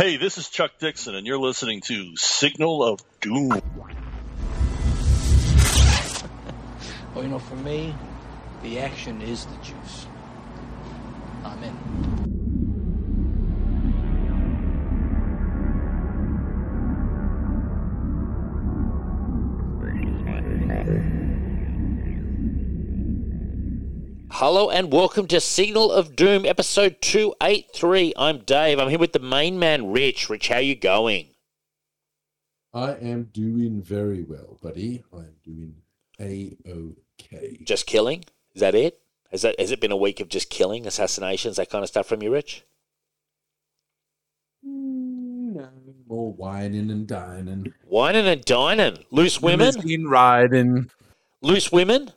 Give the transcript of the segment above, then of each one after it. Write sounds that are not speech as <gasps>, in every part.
Hey, this is Chuck Dixon, and you're listening to Signal of Doom. Well, you know, for me, the action is the juice. I'm in. Hello and welcome to Signal of Doom, episode 283. I'm Dave. I'm here with the main man, Rich. Rich, how you going? I am doing very well, buddy. I am doing a okay. Just killing? Is that it? Has that has it been a week of just killing, assassinations, that kind of stuff from you, Rich? Mm, no, more wining and dining. Whining and dining. Loose women? Limousine riding. Loose women?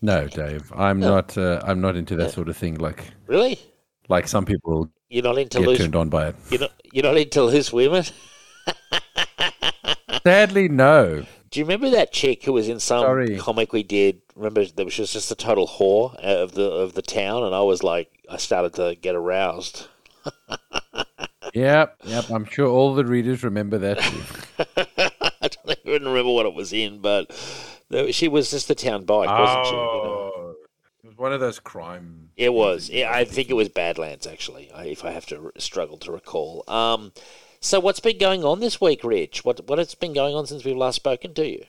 No, Dave. I'm not. Uh, I'm not into that sort of thing. Like, Really? like some people You're not into get loose turned on by it. you're not, you're not into loose women? <laughs> Sadly, no. Do you remember that chick who was in some Sorry. comic we did? Remember that was just, a total whore of the of the town, and I was like, I started to get aroused. <laughs> Yep, yep. I'm sure all the readers remember that. <laughs> I don't even remember what it was in, but no, she was just the town bike, wasn't she? You know? Oh, it was one of those crime. It was. Yeah, I think it was Badlands, actually, if I have to r- struggle to recall. Um, so, what's been going on this week, Rich? What what has been going on since we've last spoken to you?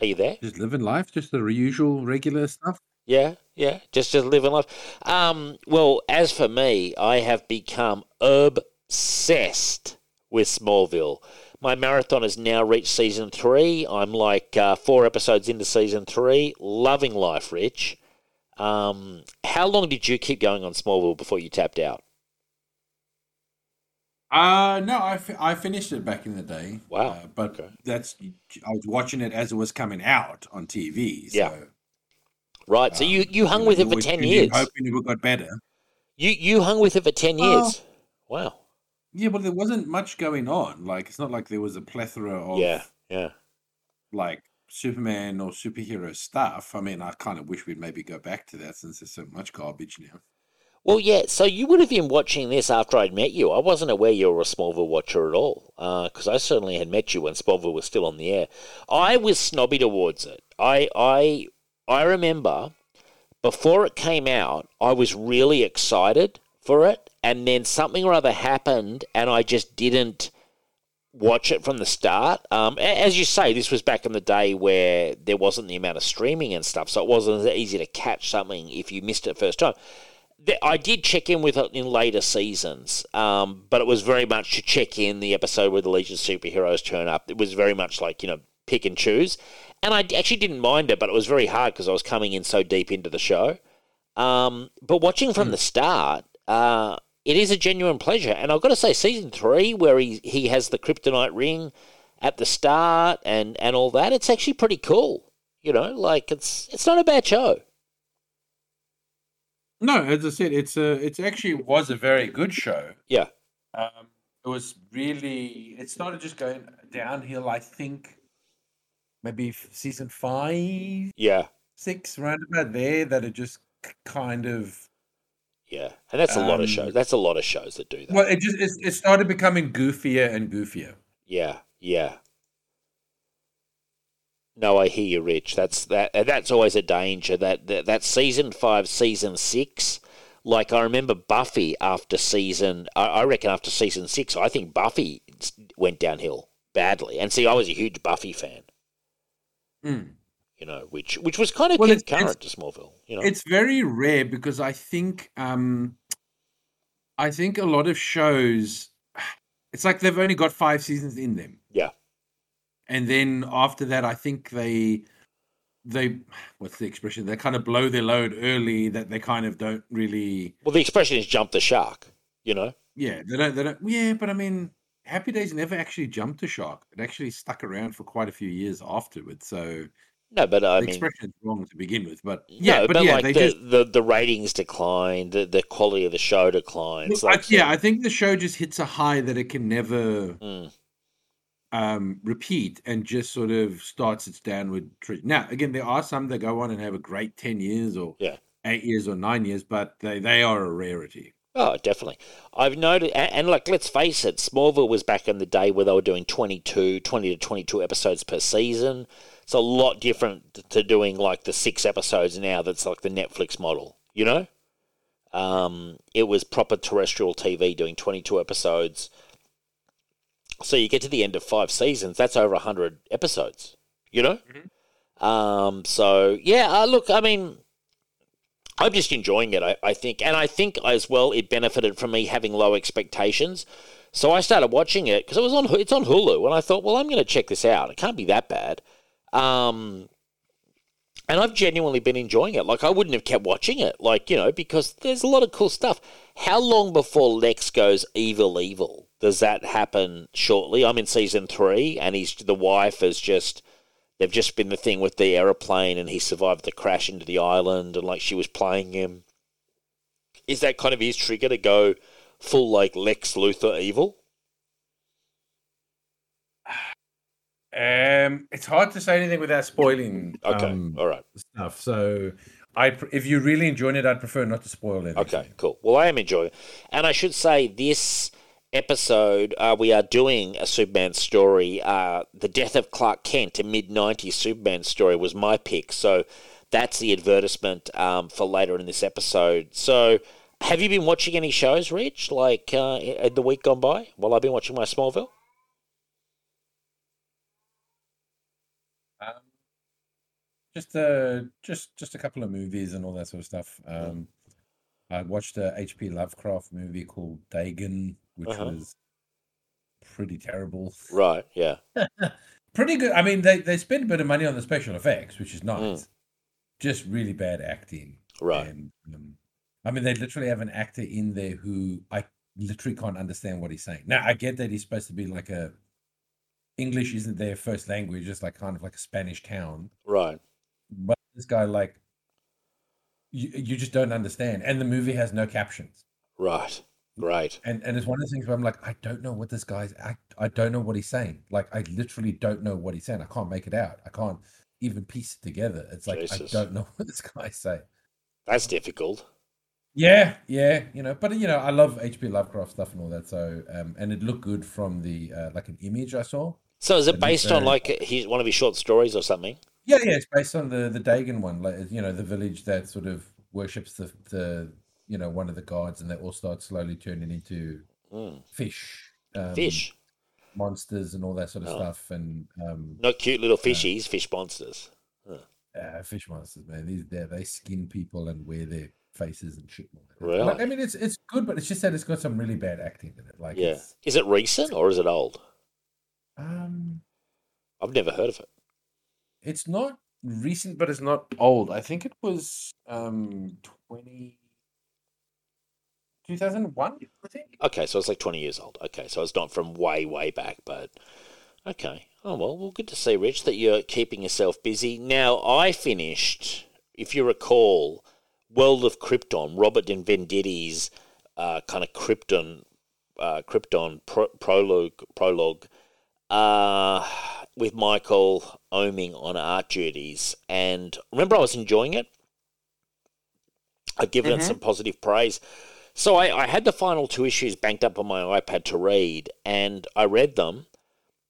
Are you there? Just living life, just the usual, regular stuff. Yeah, yeah, just just living life. Um, well, as for me, I have become obsessed with Smallville. My marathon has now reached season three. I'm like uh, four episodes into season three. Loving life, Rich. Um, how long did you keep going on Smallville before you tapped out? Uh no, I, fi- I finished it back in the day. Wow, Uh, but okay. that's I was watching it as it was coming out on TV. So, Yeah. Right, so you, um, you hung know, with it for ten tuning in, years. hoping it would got better. You you hung with it for 10 years. Wow. Yeah, but there wasn't much going on. Like it's not like there was a plethora of Yeah, yeah. like Superman or superhero stuff. I mean, I kind of wish we'd maybe go back to that since there's so much garbage now. Well, yeah. So you would have been watching this after I'd met you. I wasn't aware you were a Smallville watcher at all, uh, because I certainly had met you when Smallville was still on the air. I was snobby towards it. I, I, I remember before it came out, I was really excited for it, and then something or other happened, and I just didn't watch it from the start. Um, as you say, this was back in the day where there wasn't the amount of streaming and stuff, so it wasn't as easy to catch something if you missed it first time. I did check in with it in later seasons, um, but it was very much to check in the episode where the Legion Superheroes turn up. It was very much like, you know, pick and choose. And I actually didn't mind it, but it was very hard because I was coming in so deep into the show. Um, but watching from the start, uh, it is a genuine pleasure. And I've got to say, season three, where he, he has the kryptonite ring at the start and, and all that, it's actually pretty cool. You know, like it's it's not a bad show. No, as I said, it's a it's actually was a very good show. Yeah. Um, it was really it started just going downhill. I think maybe season five, Yeah. six, round about there. That it just kind of Yeah, and that's a lot of shows. Um, That's a lot of shows that do that. well, it just it, it started becoming goofier and goofier. Yeah, yeah. No, I hear you, Rich. That's that. That's always a danger. That that, that season five, season six. Like I remember Buffy after season. I, I reckon after season six, I think Buffy went downhill badly. And see, I was a huge Buffy fan. Mm. You know, which which was kind of Well, concurrent to Smallville. You know, It's very rare because I think um I think a lot of shows it's like they've only got five seasons in them. Yeah. And then after that I think they they what's the expression? They kind of blow their load early that they kind of don't really well, the expression is "jump the shark." You know. yeah, they don't they don't yeah, but I mean Happy Days never actually jumped a shark. It actually stuck around for quite a few years afterwards. So No, but I the mean, expression is wrong to begin with. But yeah, no, but, but, yeah, like they the, just the the ratings decline, the the quality of the show declines. Well, I- Like, yeah, I think the show just hits a high that it can never. Mm. um, repeat and just sort of starts its downward trend. Now, again, there are some that go on and have a great ten years or Yeah. eight years or nine years, but they they are a rarity. Oh, definitely. I've noted, and, and like, let's face it, Smallville was back in the day where they were doing 22, 20 to 22 episodes per season. It's a lot different to doing like the six episodes now that's like the Netflix model, you know? Um, it was proper terrestrial TV doing 22 episodes. So you get to the end of five seasons, that's over 100 episodes, you know? Um, so, yeah, uh, look, I mean, I'm just enjoying it, I, I think. And I think as well it benefited from me having low expectations. So I started watching it because it was on it's on Hulu, and I thought, well, I'm going to check this out. It can't be that bad. Um, and I've genuinely been enjoying it. Like I wouldn't have kept watching it, like you know, because there's a lot of cool stuff. How long before Lex goes evil, evil? Does that happen shortly? I'm in season three, and he's the wife is just they've just been the thing with the aeroplane, and he survived the crash into the island, and like she was playing him. Is that kind of his trigger to go full like Lex Luthor evil? Um, it's hard to say anything without spoiling. Okay, um, all right. stuff. So, I if you're really enjoying it, I'd prefer not to spoil it. Okay, cool. Well, I am enjoying it. And I should say, this episode, uh, we are doing a Superman story. Uh, the Death of Clark Kent, a mid 90s Superman story, was my pick. So that's the advertisement um, for later in this episode. So, have you been watching any shows, Rich, like uh, the week gone by while I've been watching my Smallville? Um, just uh, just just a couple of movies and all that sort of stuff. Um, I watched a H.P. Lovecraft movie called Dagon, which Uh-huh. was pretty terrible. Right, yeah. <laughs> Pretty good. I mean, they they spent a bit of money on the special effects, which is nice. Mm. Just really bad acting. Right. And, um, I mean, they literally have an actor in there who I literally can't understand what he's saying. Now, I get that he's supposed to be like a English isn't their first language, just like kind of like a Spanish town. Right. But this guy, like, you you just don't understand, and the movie has no captions. Right. right And and it's one of the things where I'm like, I don't know what this guy's act. I don't know what he's saying. Like, I literally don't know what he's saying. I can't make it out. I can't even piece it together. It's like Jesus. I don't know <laughs> what this guy's saying. That's difficult. Yeah, yeah, you know, but you know, I love HP Lovecraft stuff and all that. So, um, and it looked good from the uh, like an image I saw. So is it It based on like his, one of his short stories or something? Yeah, yeah, it's based on the the Dagon one, like you know, the village that sort of worships the the you know one of the gods, and they all start slowly turning into Mm. fish, um, Fish. monsters, and all that sort of Oh. stuff, and um, Not cute little fishies, fish monsters. uh, fish monsters, man. These they they skin people and wear their faces and shit. and all that. Really? Like, I mean, it's it's good, but it's just that it's got some really bad acting in it. Like, Yeah. Is it recent or is it old? um, I've never heard of it. It's not recent, but it's not old. I think it was um 20, 2001, I think. Okay, so it's like 20 years old. Okay, so it's not from way, way back, but okay. Oh, well, well, good to see, Rich, that you're keeping yourself busy. Now, I finished, if you recall, World of Krypton, Robert and Venditti's uh, kind of Krypton, uh, Krypton pro- prologue, prologue uh, with Michael Oming on art duties. And remember, I was enjoying it. I'd given it mm-hmm. some positive praise. So I, I had the final two issues banked up on my iPad to read, and I read them.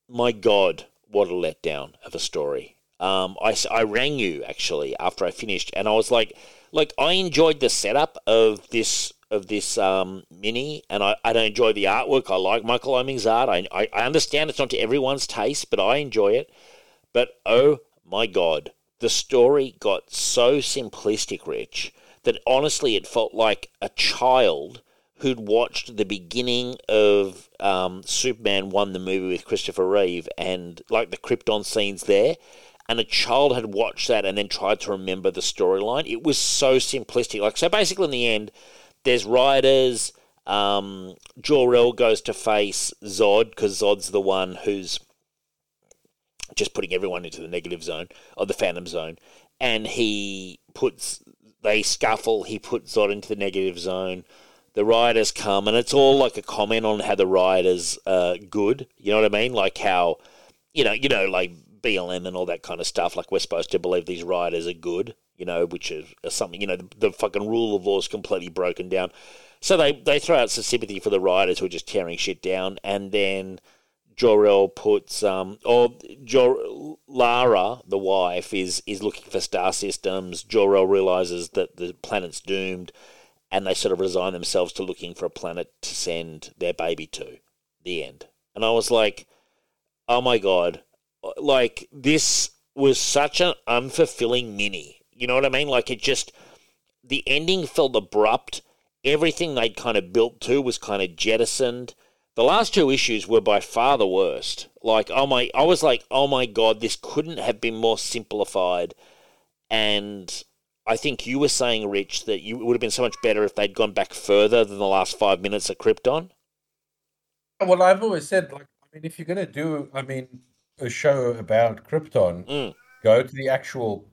My God, what a letdown of a story. Um, I, I rang you actually after I finished, and I was like, like I enjoyed the setup of this of this um, mini, and I, I enjoy the artwork. I like Michael Oeming's art. I, I I understand it's not to everyone's taste, but I enjoy it. But oh my God, the story got so simplistic, Rich, that honestly it felt like a child who'd watched the beginning of um, Superman 1, the movie with Christopher Reeve, and like the Krypton scenes there. And a child had watched that and then tried to remember the storyline. It was so simplistic. Like, so basically, in the end, there's riders. Um, Jor-El goes to face Zod because Zod's the one who's just putting everyone into the negative zone or the phantom zone and he puts they scuffle he puts Zod into the negative zone the rioters come and it's all like a comment on how the rioters are good you know what i mean like how you know, you know, like BLM and all that kind of stuff. Like we're supposed to believe these rioters are good, you know, which is, is something, you know, the, the fucking rule of law is completely broken down. So they, they throw out some sympathy for the rioters who are just tearing shit down, and then Jor-El puts um or Jor Lara, the wife, is is looking for star systems. Jor-El realizes that the planet's doomed, and they sort of resign themselves to looking for a planet to send their baby to. The end. And I was like, oh my god, like this was such an unfulfilling mini. You know what I mean? Like it just the ending felt abrupt. Everything they'd kind of built to was kind of jettisoned. The last two issues were by far the worst. Like, oh my, I was like, oh my god, this couldn't have been more simplified. And I think you were saying, Rich, that you, would have been so much better if they'd gone back further than the last five minutes of Krypton. Well, I've always said, like, I mean, if you're going to do, I mean, a show about Krypton, Mm. go to the actual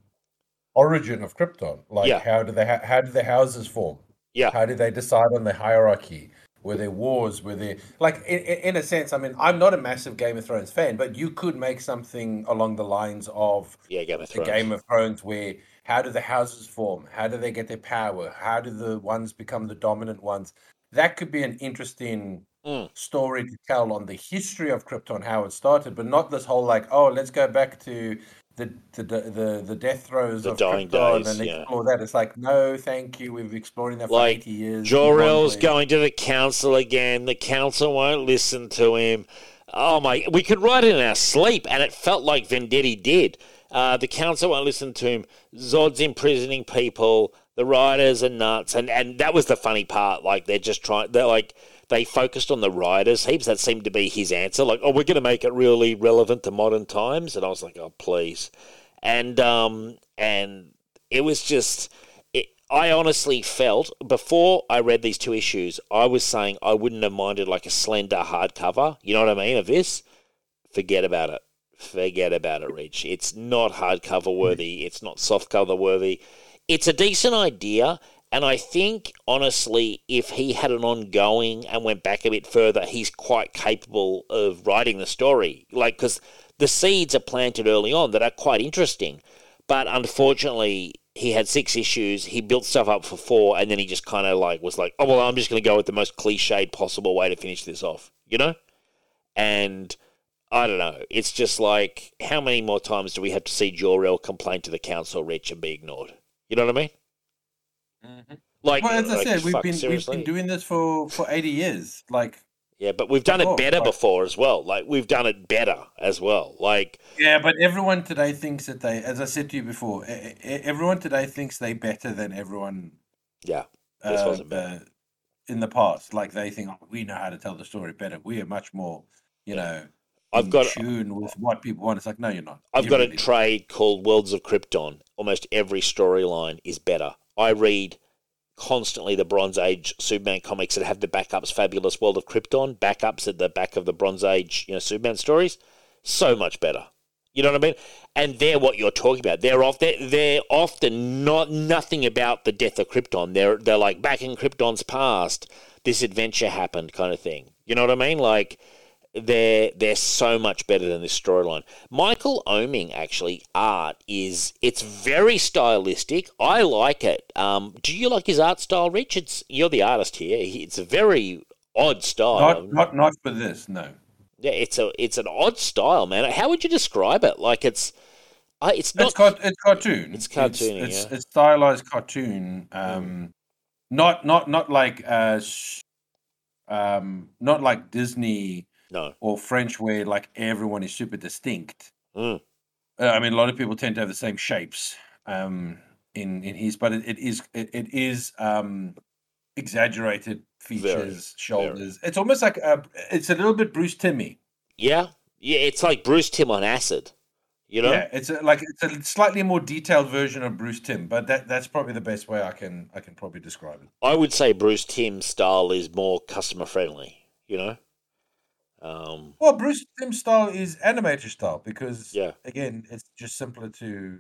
origin of Krypton. Like, Yeah. how do they, ha- how do the houses form? Yeah, How did they decide on the hierarchy? Were there wars? Were there like in, in a sense? I mean, I'm not a massive Game of Thrones fan, but you could make something along the lines of yeah, Game of the Thrones. Game of Thrones, where how do the houses form? How do they get their power? How do the ones become the dominant ones? That could be an interesting Mm. story to tell on the history of Krypton, how it started, but not this whole like, oh, let's go back to the the the, the death throes The of dying Krypton days, and yeah. explore that. It's like, no, thank you. We've been exploring that for Like, eighty years. Jor-El's going to the council again. The council won't listen to him. Oh my! We could write it in our sleep, and it felt like Venditti did. Uh, the council won't listen to him. Zod's imprisoning people. The rioters are nuts, and and that was the funny part. Like they're just trying. They're like they focused on the riders heaps. That seemed to be his answer. Like, oh, we're going to make it really relevant to modern times. And I was like, oh, please. And um and it was just it, I honestly felt before I read these two issues, I was saying I wouldn't have minded like a slender hardcover. You know what I mean? Of this, forget about it. Forget about it, Rich. It's not hardcover worthy. It's not softcover worthy. It's a decent idea, and I think honestly, if he had an ongoing and went back a bit further, he's quite capable of writing the story. Like because the seeds are planted early on that are quite interesting. But unfortunately, he had six issues. He built stuff up for four, and then he just kind of like was like, "Oh well, I'm just going to go with the most cliched possible way to finish this off," you know. And I don't know. It's just like, how many more times do we have to see Jor-El complain to the council, Rich, and be ignored? You know what I mean? Like, Well, as I like, said, we've been seriously? we've been doing this for for eighty years. Like, yeah, but we've done it better like- before as well. Like, we've done it better as well. Like, yeah, but everyone today thinks that they, as I said to you before, everyone today thinks they better than everyone yeah, This uh, wasn't uh, in the past. Like they think, oh, we know how to tell the story better. We are much more, you know, I've got- tune with what people want. It's like, no, you're not. I've You got a really- trade called Worlds of Krypton. Almost every storyline is better. I read constantly the Bronze Age Superman comics that have the backups Fabulous World of Krypton, backups at the back of the Bronze Age, you know, Superman stories. So much better. You know what I mean? And they're what you're talking about. They're off. They're, they're often not nothing about the death of Krypton. They're they're like back in Krypton's past, this adventure happened, kind of thing. You know what I mean? Like they're they're so much better than this storyline. Michael Oeming actually art is it's very stylistic. I like it. Um, do you like his art style, Rich? It's you're the artist here. It's a very odd style. Not, not, not for this. No. yeah, it's a it's an odd style, man. How would you describe it? Like it's, I it's not. it's, car- it's cartoon. It's cartoony, It's, yeah. It's stylized cartoon. Um, not not not like uh, sh- um, not like Disney no. or French, where like everyone is super distinct. Mm. Uh, I mean, a lot of people tend to have the same shapes um, in in his, but it, it is it, it is um, exaggerated features, shoulders. It's almost like a, it's a little bit Bruce Timmy. Yeah, yeah. It's like Bruce Timm on acid. You know. Yeah, it's a, like it's a slightly more detailed version of Bruce Timm, but that that's probably the best way I can I can probably describe it. I would say Bruce Timm's style is more customer friendly. You know. Um, Well, Bruce Timm's style is animator style because Yeah. again, it's just simpler to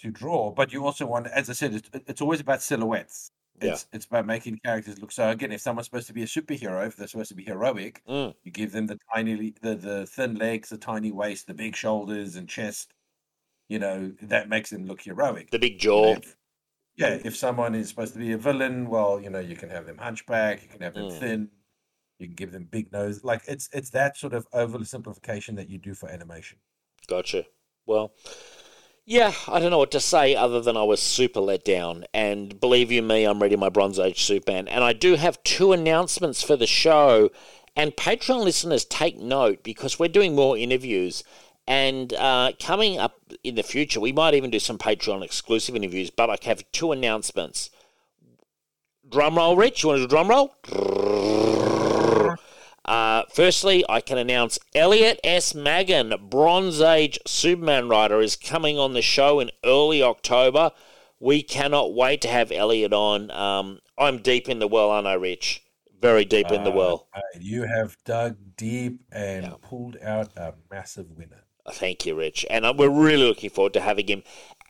to draw. But you also want, as I said, it's, it's always about silhouettes. Yeah. It's it's about making characters look so again, if someone's supposed to be a superhero, if they're supposed to be heroic, Mm. you give them the tiny the, the thin legs, the tiny waist, the big shoulders and chest. You know, that makes them look heroic. The big You know, jaw. if- yeah, if someone is supposed to be a villain, well, you know, you can have them hunchback, you can have them Mm. thin, you can give them big nose. Like it's it's that sort of oversimplification that you do for animation. Gotcha. Well, yeah, I don't know what to say other than I was super let down. And believe you me, I'm reading my Bronze Age Superman. And I do have two announcements for the show. And Patreon listeners, take note because we're doing more interviews. And uh, coming up in the future, we might even do some Patreon exclusive interviews. But I have two announcements. Drum roll, Rich. You want to do drum roll? Uh, firstly, I can announce Elliot S. Maggin, Bronze Age Superman writer, is coming on the show in early October. We cannot wait to have Elliot on. Um, I'm deep in the well, aren't I, Rich? Very deep in the Uh, well. uh, you have dug deep and Yeah. pulled out a massive winner. Thank you, Rich. And uh, we're really looking forward to having him.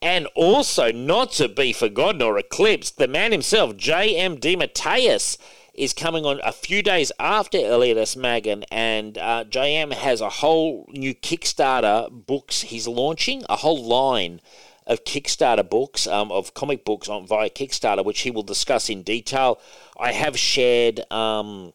And also, not to be forgotten or eclipsed, the man himself, J.M. DeMatteis, is coming on a few days after Elias. Maggin. And uh, J.M. has a whole new Kickstarter books he's launching, a whole line of Kickstarter books, um, of comic books on via Kickstarter, which he will discuss in detail. I have shared. Um,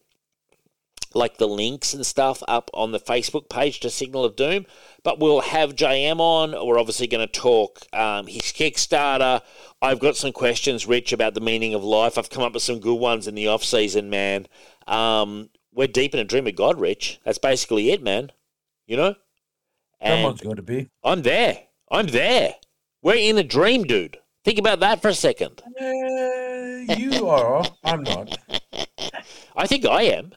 like the links and stuff up on the Facebook page to Signal of Doom. But we'll have JM on. We're obviously going to talk um, his Kickstarter. I've got some questions, Rich, about the meaning of life. I've come up with some good ones in the off season, man. Um, we're deep in a dream of God, Rich. That's basically it, man. You know? And Someone's got to be. I'm there. I'm there. We're in a dream, dude. Think about that for a second. Uh, you are. I'm not. <laughs> I think I am.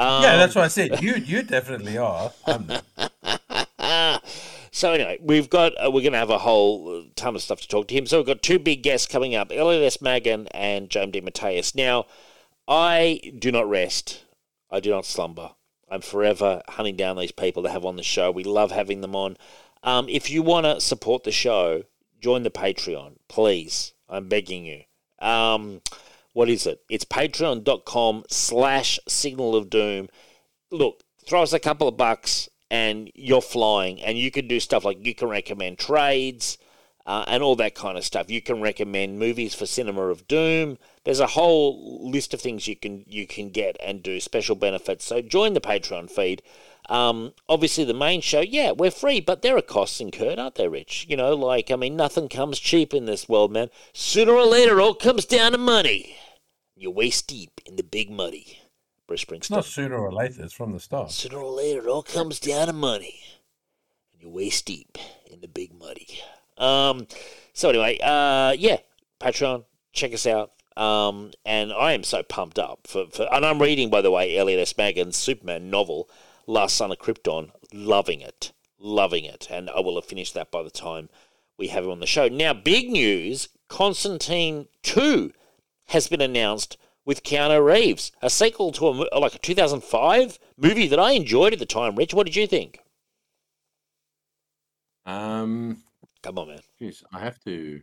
Um, Yeah, that's what I said. You you definitely are. <laughs> So anyway, we've got uh, we're going to have a whole ton of stuff to talk to him. So we've got two big guests coming up: Elliot S. Maggin and J.M. DeMatteis. Now, I do not rest. I do not slumber. I'm forever hunting down these people to have on the show. We love having them on. Um, if you want to support the show, join the Patreon, please. I'm begging you. Um, what is it? It's patreon.com slash signal of doom. Look, throw us a couple of bucks and you're flying. And you can do stuff like you can recommend trades uh, and all that kind of stuff. You can recommend movies for Cinema of Doom. There's a whole list of things you can you can get and do special benefits. So join the Patreon feed. Um, obviously, the main show, yeah, we're free, but there are costs incurred, aren't there, Rich? You know, like I mean, nothing comes cheap in this world, man. Sooner or later, it all comes down to money. You're waist deep in the big muddy. Bruce Springsteen. It's not sooner or later. It's from the start. Sooner or later, it all comes down to money. And you're waist deep in the big muddy. Um, so anyway, uh, yeah, Patreon, check us out. Um, and I am so pumped up for, for and I'm reading, by the way, Elliot S. Maggin's Superman novel, Last Son of Krypton. Loving it, loving it, and I will have finished that by the time we have him on the show. Now, big news: Constantine Two has been announced with Keanu Reeves, a sequel to a like a 2005 movie that I enjoyed at the time. Rich, what did you think? Um, Come on, man, geez, I have to.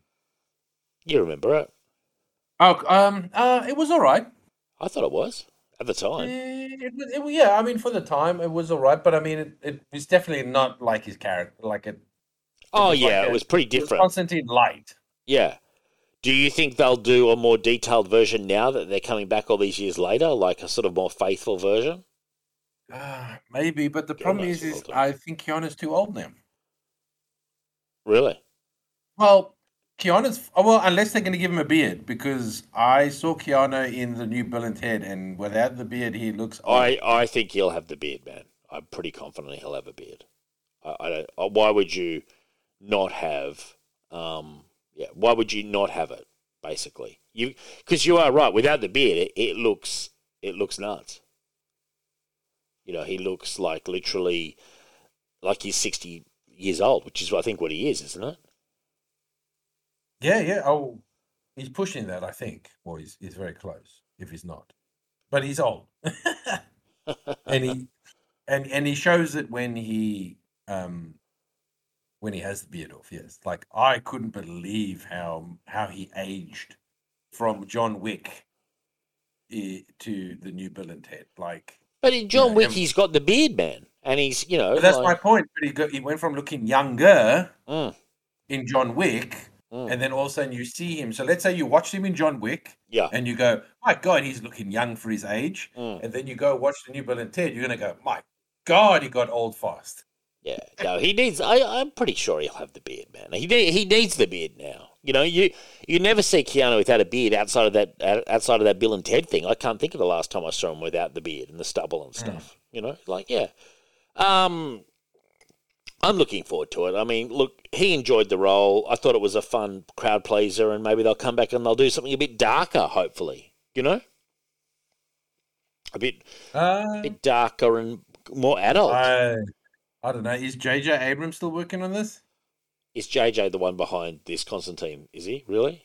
you remember it? Oh, um, uh, it was all right. I thought it was at the time. Eh, It, was- it, yeah, I mean, for the time, it was all right, but I mean, it, it was definitely not like his character. Like it, Oh was like yeah, a- it was pretty it was different. Constantine light. Yeah. Do you think they'll do a more detailed version now that they're coming back all these years later, like a sort of more faithful version? Uh, maybe, but the Yeah, problem is, is. I think Keanu's too old now. Really? Well, Keanu's oh, well, unless they're going to give him a beard, because I saw Keanu in the new Bill and Ted, and without the beard, he looks. I, I think he'll have the beard, man. I'm pretty confident he'll have a beard. I, I don't. uh, Why would you not have? Um, yeah. Why would you not have it? Basically, you because you are right. Without the beard, it, it looks it looks nuts. You know, he looks like literally like he's sixty years old, which is what I think what he is, isn't it? Yeah, yeah. Oh, he's pushing that. I think. Well, he's he's very close. If he's not, but he's old, <laughs> and he and and he shows it when he um when he has the beard off. Yes, like I couldn't believe how how he aged from John Wick to the new Bill and Ted. Like, But in John Yeah, Wick, and- he's got the beard, man, and he's you know. but that's my point. But he got, he went from looking younger Mm, in John Wick, mm. and then all of a sudden you see him. So let's say you watched him in John Wick, yeah. and you go, "My God, he's looking young for his age," Mm. and then you go watch the new Bill and Ted. You're gonna go, "My God, he got old fast." Yeah, no, he needs. I, I'm pretty sure he'll have the beard, man. He need, he needs the beard now. You know, you you never see Keanu without a beard outside of that outside of that Bill and Ted thing. I can't think of the last time I saw him without the beard and the stubble and stuff. You know, like yeah. Um, I'm looking forward to it. I mean, look, he enjoyed the role. I thought it was a fun crowd pleaser, and maybe they'll come back and they'll do something a bit darker. Hopefully, you know, a bit Uh, bit darker and more adult. I, I don't know. Is JJ Abrams still working on this? Is JJ the one behind this Constantine? Is he really?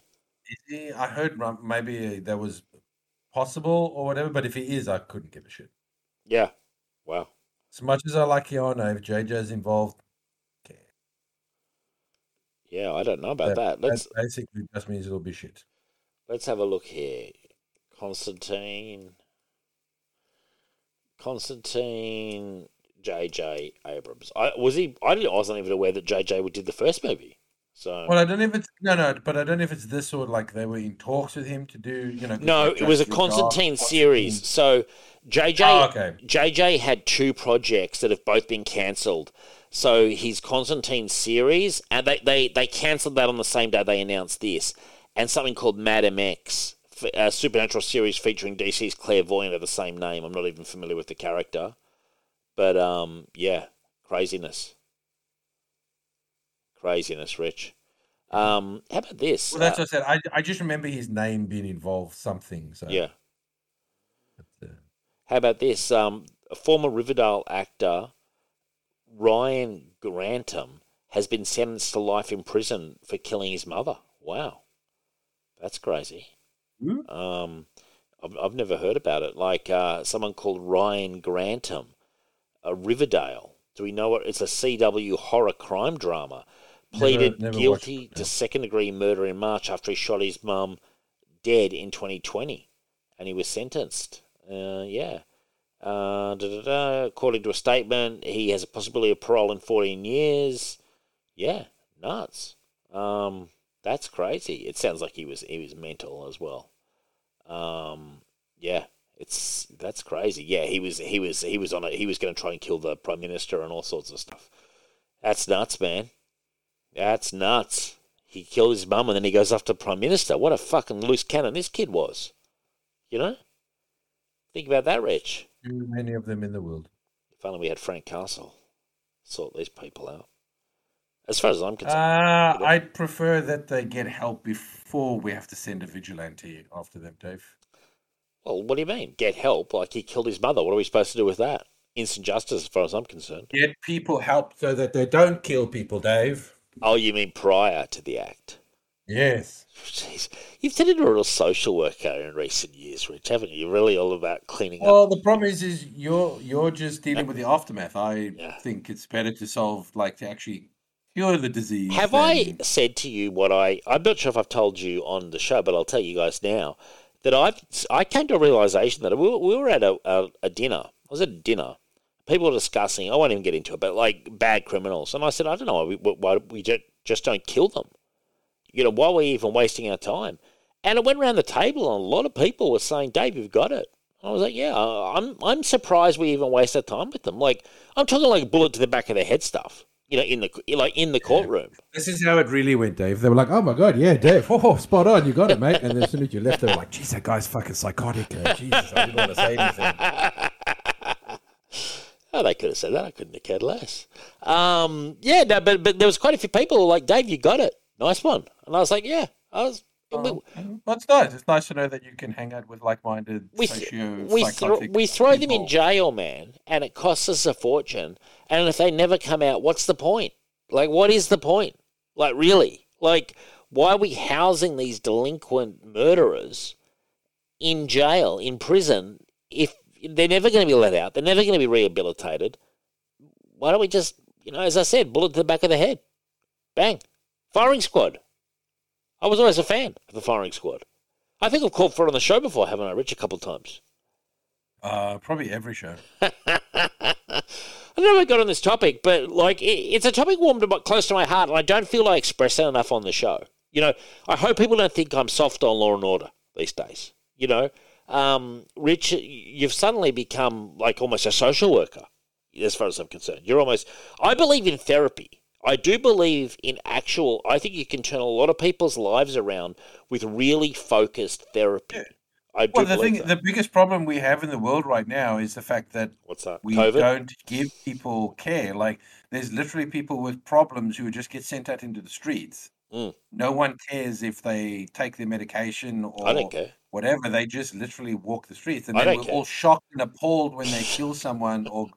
Is he? I heard maybe that was possible or whatever, but if he is, I couldn't give a shit. Yeah. Wow. As much as I like Keanu, if JJ's involved, Yeah, I don't know about that. that Let's basically just means it'll be shit. let's have a look here. Constantine. Constantine JJ Abrams. I was he I didn't I wasn't even aware that JJ did the first movie. So Well, I don't know if it's no, no, but I don't know if it's this or like they were in talks with him to do, you know. No, it was a Constantine series. So JJ Oh, okay. JJ had two projects that have both been cancelled. So his Constantine series, and they, they, they cancelled that on the same day they announced this, and something called Madame X, f- a supernatural series featuring DC's Clairvoyant of the same name. I'm not even familiar with the character, but um, yeah, craziness, craziness, Rich. Um, how about this? Well, that's Uh, what I said. I, I just remember his name being involved something. So yeah. but, uh, How about this? Um, a former Riverdale actor, Ryan Grantham, has been sentenced to life in prison for killing his mother. Wow, that's crazy. Hmm? Um, I've, I've never heard about it. Like uh, someone called Ryan Grantham, a Riverdale. Do we know what? It's a CW horror crime drama. Pleaded never watched guilty it, to no. second degree murder in March after he shot his mum dead in 2020, and he was sentenced. Uh, yeah. Uh, da, da, da. According to a statement, he has a possibility of parole in 14 years. Yeah, nuts. Um, that's crazy. It sounds like he was he was mental as well. Um, yeah, it's that's crazy. Yeah, he was he was he was on a he was going to try and kill the prime minister and all sorts of stuff. That's nuts, man. That's nuts. He killed his mum and then he goes after prime minister. What a fucking loose cannon this kid was. You know? Think about that, Rich. too many of them in the world. If only we had Frank Castle sort these people out. As far as I'm concerned, Uh, I'd prefer that they get help before we have to send a vigilante after them, Dave. well, what do you mean? Get help? Like he killed his mother. What are we supposed to do with that? Instant justice, as far as I'm concerned. Get people help so that they don't kill people, Dave. Oh, you mean prior to the act? Yes. Jeez, you've turned into a real social worker in recent years, Rich, haven't you? You're really all about cleaning up. Well, the problem is, is you're you're just dealing with the aftermath. I Yeah. think it's better to solve, like, to actually cure the disease. Have I said to you what I? I'm not sure if I've told you on the show, but I'll tell you guys now that I've I came to a realization that we were, we were at a, a, a dinner. I was at a dinner. People were discussing. I won't even get into it, but like bad criminals, and I said, I don't know why we, why we just just don't kill them. You know, why are we even wasting our time? And it went around the table, and a lot of people were saying, "Dave, you've got it." I was like, "Yeah, I'm I'm surprised we even waste our time with them." Like I'm talking like bullet to the back of the head stuff. You know, in the like in the courtroom. This is how it really went, Dave. They were like, "Oh my god, yeah, Dave, oh, spot on, you got it, mate." And then as soon as you left, they were like, "Geez, that guy's fucking psychotic." uh, Jesus, I didn't want to say anything. <laughs> Oh, they could have said that. I couldn't have cared less. Um, yeah, no, but but there was quite a few people who were like, Dave, you got it. Nice one. And I was like, yeah. I was. Well, it's nice. It's nice to know that you can hang out with like-minded we, th- we, psychotic we throw them in jail, man, and it costs us a fortune. And if they never come out, what's the point? Like, what is the point? Like, really? Like, why are we housing these delinquent murderers in jail, in prison, if they're never going to be let out? They're never going to be rehabilitated. Why don't we just, you know, as I said, bullet to the back of the head? Bang. Firing squad. I was always a fan of the firing squad. I think I've called for it on the show before, haven't I, Rich? A couple of times. Uh, probably every show. <laughs> I don't know I got on this topic, but like it, it's a topic warm to close to my heart, and I don't feel I express it enough on the show. You know, I hope people don't think I'm soft on law and order these days. You know, um, Rich, you've suddenly become like almost a social worker, as far as I'm concerned. You're almost. I believe in therapy. I do believe in actual. I think you can turn a lot of people's lives around with really focused therapy. Yeah. I do Well, the thing, that. the biggest problem we have in the world right now is the fact that What's that? we COVID. don't give people care. Like, there's literally people with problems who just get sent out into the streets. Mm. No one cares if they take their medication or I don't care. whatever. They just literally walk the streets, and I then don't we're all shocked and appalled when they kill someone or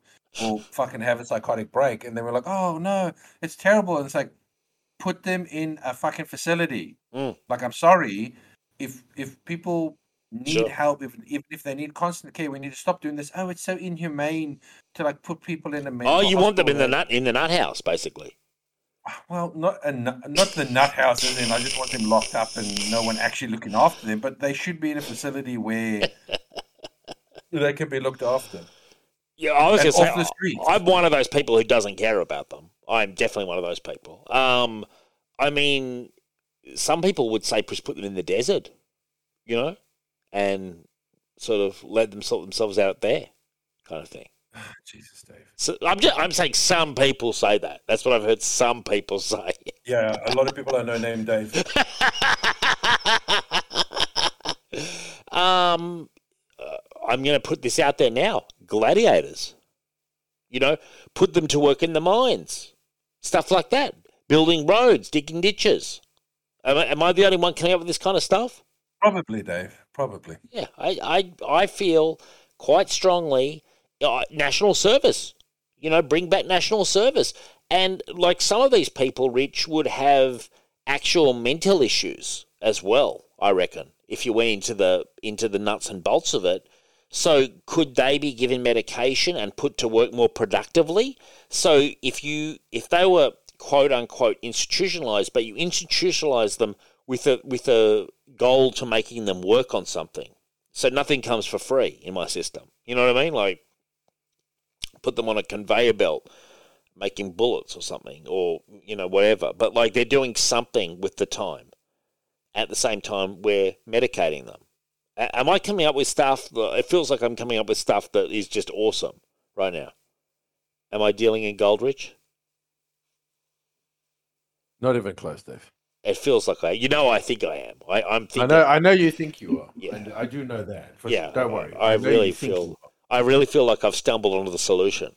or fucking have a psychotic break, and then we're like, "Oh no, it's terrible." And it's like, put them in a fucking facility. Mm. Like, I'm sorry, if if people need Sure. help, if even if they need constant care, we need to stop doing this. Oh, it's so inhumane to like put people in a mental. Oh, you want them in the nut in the nut house, basically. Well, not a, not the nut house, as in I just want them locked up and no one actually looking after them. But they should be in a facility where <laughs> they can be looked after. Yeah, I was And going to say, streets. I'm one of those people who doesn't care about them. I'm definitely one of those people. Um, I mean, some people would say just put them in the desert, you know, and sort of let them sort themselves out there, kind of thing. <laughs> Jesus, Dave. So I'm just, I'm saying some people say that. That's what I've heard some people say. <laughs> Yeah, a lot of people I know named Dave. <laughs> um, uh, I'm going to put this out there now. Gladiators. You know, put them to work in the mines, stuff like that. Building roads, digging ditches. Am I, am I the only one coming up with this kind of stuff? Probably, Dave. Probably. Yeah, I, I, I feel quite strongly uh, national service. You know, bring back national service. And like some of these people, Rich, would have actual mental issues as well. I reckon if you went into the into the nuts and bolts of it. So could they be given medication and put to work more productively? So if you if they were quote unquote institutionalized, but you institutionalize them with a with a goal to making them work on something. So nothing comes for free in my system. You know what I mean? Like put them on a conveyor belt making bullets or something or you know whatever. But like they're doing something with the time. At the same time we're medicating them. Am I coming up with stuff that it feels like I'm coming up with stuff that is just awesome right now? Am I dealing in gold rich? Not even close, Dave. It feels like I, you know, I think I am. I, I'm I know. I know you think you are. Yeah. I, I do know that. For Yeah. Don't worry. I know really feel-. I really feel like I've stumbled onto the solution.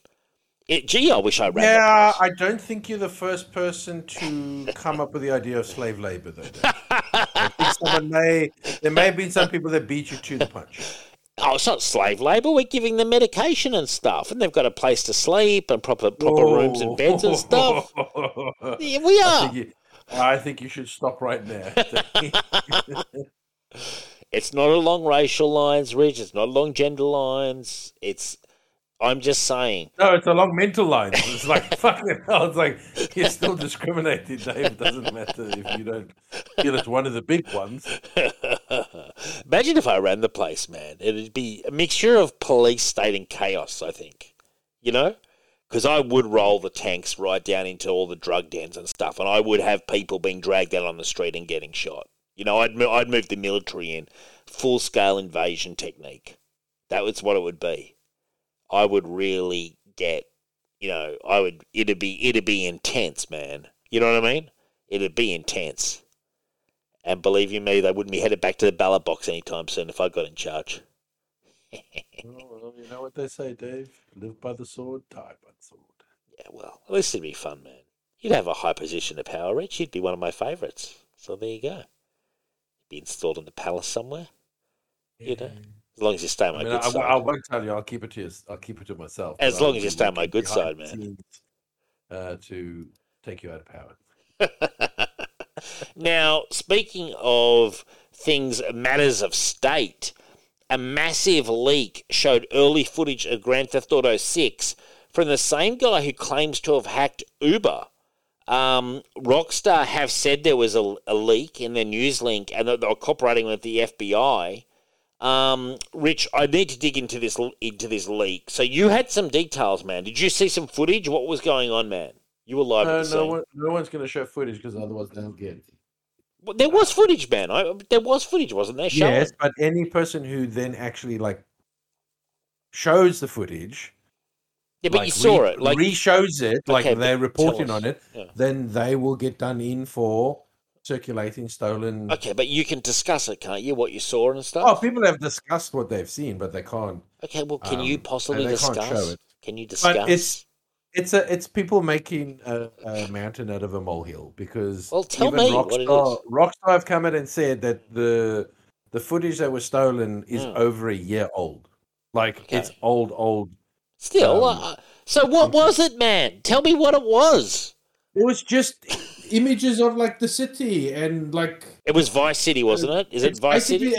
It, gee, I wish I ran. Yeah. I don't think you're the first person to come up with the idea of slave labor, though. I think someone may. There may have been some people that beat you to the punch. Oh, it's not slave labour. We're giving them medication and stuff, and they've got a place to sleep and proper proper rooms and beds and stuff. Oh. Yeah, we I are. think, you, I think you should stop right there. <laughs> It's not along racial lines, Rich. It's not along gender lines. It's. I'm just saying. no, it's along mental lines. It's like <laughs> fucking hell. It's like you're still discriminated, Dave. It doesn't matter if you don't feel it's one of the big ones. <laughs> Imagine if I ran the place, man. It'd be a mixture of police state and chaos. I think. You know. Because I would roll the tanks right down into all the drug dens and stuff, and I would have people being dragged out on the street and getting shot. You know, I'd I'd move the military in, full scale invasion technique. That was what it would be. I would really get, you know, I would it'd be it'd be intense, man. You know what I mean? It'd be intense. And believe you me, they wouldn't be headed back to the ballot box anytime soon if I got in charge. <laughs> Well, you know what they say, Dave? Live by the sword, die by the sword. Yeah, well, at least it'd be fun, man. You'd have a high position of power, Rich. You'd be one of my favourites. So there you go. Be installed in the palace somewhere. You know, as long as you stay on my I mean, good I, side. I won't tell you. I'll keep it to. your- I'll keep it to myself. As long I'll as you stay on my good side, man. Uh, to take you out of power. <laughs> now, speaking of things, matters of state, a massive leak showed early footage of Grand Theft Auto 6 from the same guy who claims to have hacked Uber. Um, Rockstar have said there was a, a leak in their news link, and that they were cooperating with the FBI. Um, Rich, I need to dig into this into this leak. So you had some details, man. Did you see some footage? What was going on, man? You were live No, at the no one, no one's going to show footage because otherwise they'll get. Well, there was footage, man. I, there was footage, wasn't there? Showing? Yes, but any person who then actually like shows the footage, Yeah, but like, you saw re- it. Like, re-shows it, like Okay, they're reporting on it, Yeah. then they will get done in for circulating stolen. okay, but you can discuss it, can't you? What you saw and stuff. Oh, people have discussed what they've seen, but they can't. okay, well, can you um, possibly they can't discuss? show it. Can you discuss? But it's it's a it's people making a, a mountain out of a molehill because Well, tell even me Rockstar, what it is. Rockstar have come out and said that the the footage that was stolen is Mm. over a year old. Like Okay. it's old, old. Still, um, uh, so what was it, man? Tell me what it was. It was just images of like the city and like It was Vice City, wasn't it? Is it Vice City?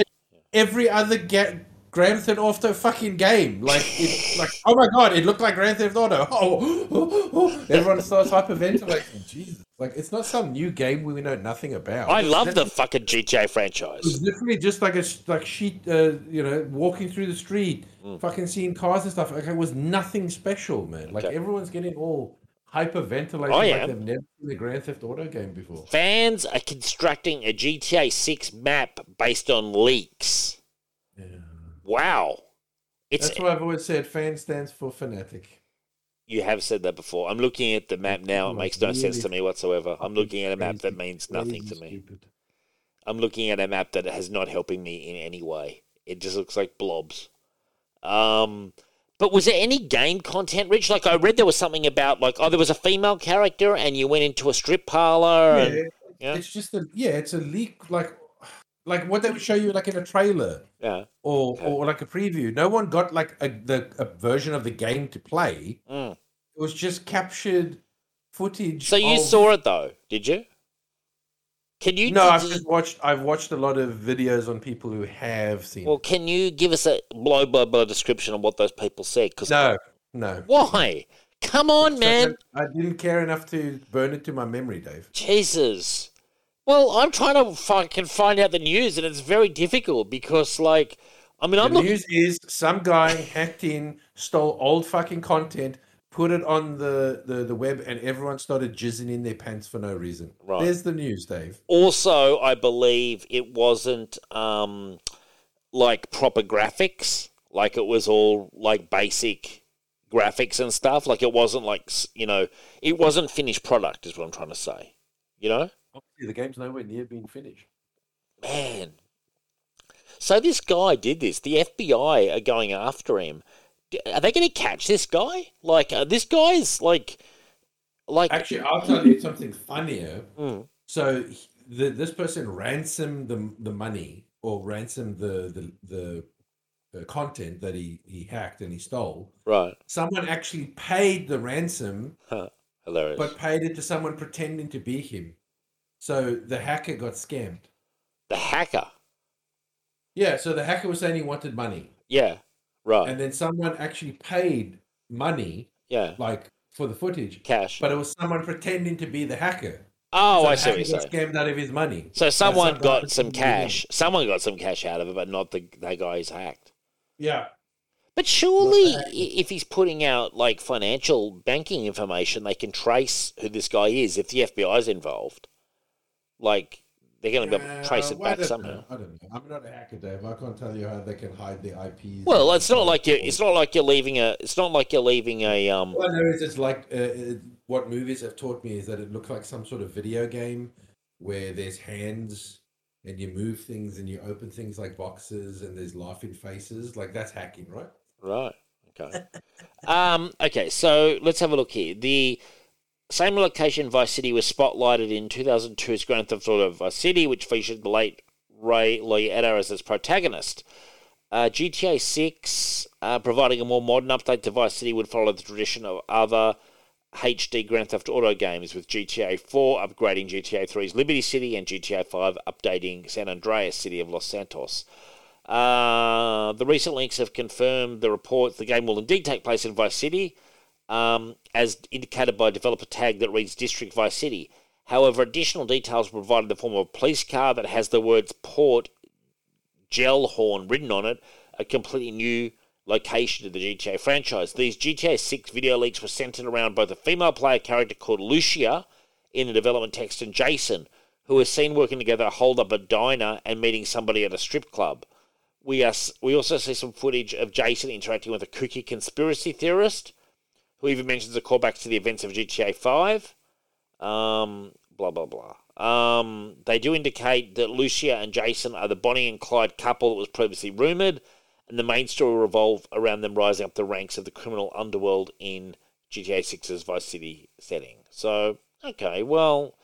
Every other ga- Grand Theft Auto fucking game, like it's like oh my god, it looked like Grand Theft Auto. <laughs> Oh, oh, <gasps> oh. everyone starts hyperventilating. Jesus, like it's not some new game we know nothing about. I love It's the fucking GTA It franchise. was literally just like a like sheet, uh, you know, walking through the street, Mm. fucking seeing cars and stuff. Like it was nothing special, man. Like Okay. everyone's getting all hyperventilating I like am. they've never seen a Grand Theft Auto game before. Fans are constructing a GTA 6 map based on leaks. Wow. It's That's why I've always said fan stands for fanatic. you have said that before. I'm looking at the map now. It makes no sense to me whatsoever. I'm looking at a map that means nothing to me. I'm looking at a map that is not helping me in any way. It just looks like blobs. Um, but was there any game content, Rich? Like I read there was something about like oh there was a female character and you went into a strip parlor. Yeah, And, yeah. it's just a yeah, it's a leak like like what they would show you like in a trailer yeah. or Okay. or like a preview. No one got like a the a version of the game to play. Mm. It was just captured footage. So you of- saw it though, did you? Can you? No, I've you- just watched. I've watched a lot of videos on people who have seen. well, it. can you give us a blow by blow description of what those people said? Because No, no. why? Come on, man. I didn't care enough to burn it to my memory, Dave. Jesus. Well, I'm trying to fucking find out the news, and it's very difficult because, like, I mean, I'm the looking. news is some guy hacked in, stole old fucking content, put it on the, the, the web, and everyone started jizzing in their pants for no reason. Right. There's the news, Dave. Also, I believe it wasn't um, like proper graphics. Like it was all like basic graphics and stuff. Like it wasn't like s- you know, it wasn't finished product. Is what I'm trying to say. You know, the game's nowhere near being finished. man. So this guy did this. The FBI are going after him. Are they going to catch this guy? Like uh, this guy's like, like Actually, I'll tell you something funnier. Mm. So the, this person ransomed the the money or ransomed the the the, the content that he he hacked and he stole. right, Someone actually paid the ransom, huh. hilarious. but paid it to someone pretending to be him. So the hacker got scammed. the hacker, Yeah, so the hacker was saying he wanted money, yeah, right, and then someone actually paid money, yeah, like for the footage, cash. but it was someone pretending to be the hacker. oh, So I see what you're got saying. Scammed out of his money. So someone got some cash. Someone got some cash out of it, but not the that guy who's hacked. Yeah. But surely, Not i- the if he's putting out like financial banking information, they can trace who this guy is. If the FBI's involved, like they're going to be able to trace Uh, it back don't somehow. I don't know. I'm not a hacker, Dave. I can't tell you how they can hide their IPs. Well, it's not like you. It's not like you're leaving a. It's not like you're leaving a. Um. All I know is it's like uh, uh, what movies have taught me is that it looks like some sort of video game where there's hands and you move things and you open things like boxes and there's laughing faces. Like that's hacking, right? Right. Okay. <laughs> um. Okay. So let's have a look here. The same location, Vice City, was spotlighted in 2002's Grand Theft Auto Vice City, which featured the late Ray Liotta as its protagonist. Uh, GTA 6, uh, providing a more modern update to Vice City, would follow the tradition of other HD Grand Theft Auto games, with GTA 4 upgrading GTA 3's Liberty City and GTA 5 updating San Andreas City of Los Santos. Uh, the recent leaks have confirmed the reports the game will indeed take place in Vice City. Um, as indicated by a developer tag that reads District Vice City. However, additional details were provided in the form of a police car that has the words Port Gellhorn written on it, a completely new location to the GTA franchise. These GTA 6 video leaks were centered around both a female player character called Lucia in the development text and Jason, who is seen working together to hold up a diner and meeting somebody at a strip club. We, are, we also see some footage of Jason interacting with a kooky conspiracy theorist, who even mentions a callback to the events of GTA 5. Um, blah, blah, blah. Um, they do indicate that Lucia and Jason are the Bonnie and Clyde couple that was previously rumoured, and the main story will revolve around them rising up the ranks of the criminal underworld in GTA 6's Vice City setting. So, okay, well,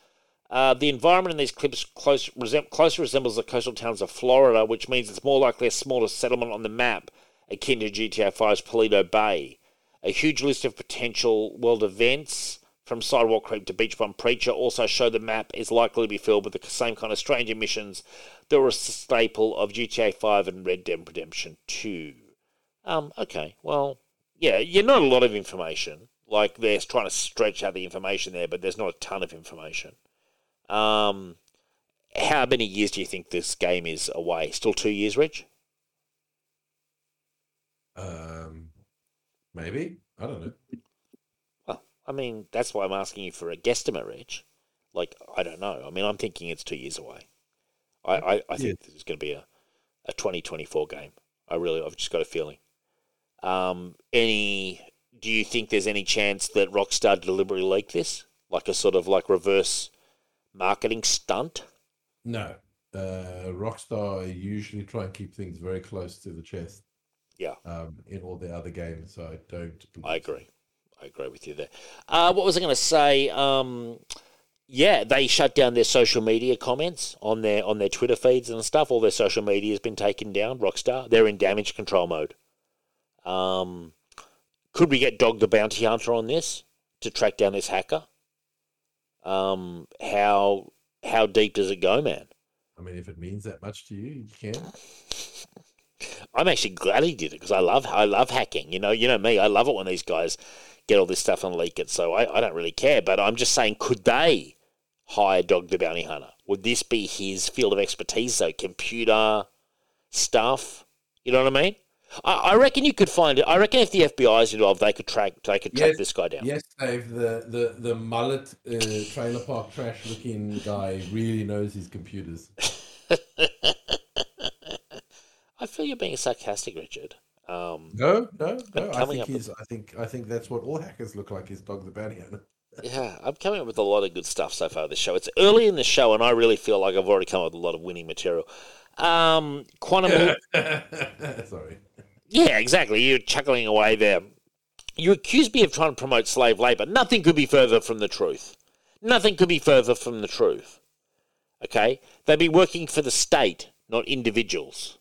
uh, the environment in these clips close, resem- closely resembles the coastal towns of Florida, which means it's more likely a smaller settlement on the map, akin to GTA 5's Paleto Bay. A huge list of potential world events, from Sidewalk Creep to Beach Bum Preacher, also show the map is likely to be filled with the same kind of strange missions that were a staple of GTA 5 and Red Dead Redemption 2. Um, okay, well, yeah, you're not a lot of information. Like, they're trying to stretch out the information there, but there's not a ton of information. Um, how many years do you think this game is away? Still two years, Rich? Um, maybe I don't know. Well, I mean, that's why I'm asking you for a guesstimate, Rich. Like, I don't know. I mean, I'm thinking it's two years away. I, I, I think this is going to be a, a 2024 game. I really, I've just got a feeling. Um, any, do you think there's any chance that Rockstar deliberately leaked this? Like a sort of like reverse marketing stunt? No, uh, Rockstar usually try and keep things very close to the chest. Yeah. Um, in all the other games, so I don't. I agree. I agree with you there. Uh, what was I going to say? Um, yeah, they shut down their social media comments on their on their Twitter feeds and stuff. All their social media has been taken down. Rockstar, they're in damage control mode. Um, could we get Dog the Bounty Hunter on this to track down this hacker? Um, how how deep does it go, man? I mean, if it means that much to you, you can. <laughs> I'm actually glad he did it because I love I love hacking. You know, you know me. I love it when these guys get all this stuff and leak it. So I, I don't really care. But I'm just saying, could they hire Dog the Bounty Hunter? Would this be his field of expertise? though? computer stuff. You know what I mean? I, I reckon you could find it. I reckon if the FBI is involved, they could track they could track Yes, this guy down. Yes, Dave. The the the mullet uh, trailer park trash looking guy really knows his computers. <laughs> I feel you're being sarcastic, Richard. Um, No, no, no. I think with- I think. I think that's what all hackers look like. Is Dog the Bounty Hunter. Yeah, I'm coming up with a lot of good stuff so far this show. It's early in the show, and I really feel like I've already come up with a lot of winning material. Um, Quantum, <laughs> Sorry. yeah, exactly. You're chuckling away there. You accuse me of trying to promote slave labor. Nothing could be further from the truth. Nothing could be further from the truth. Okay, they'd be working for the state, not individuals,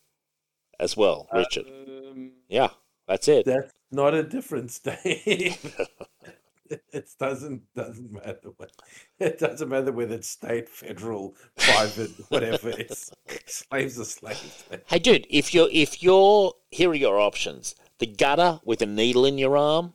as well, Richard. Um, yeah, that's it. that's not a difference, <laughs> Dave. <laughs> it doesn't doesn't matter. What, it doesn't matter whether it's state, federal, private, whatever. It's <laughs> slaves are slaves. Hey, dude, if you're if you're here are your options: the gutter with a needle in your arm,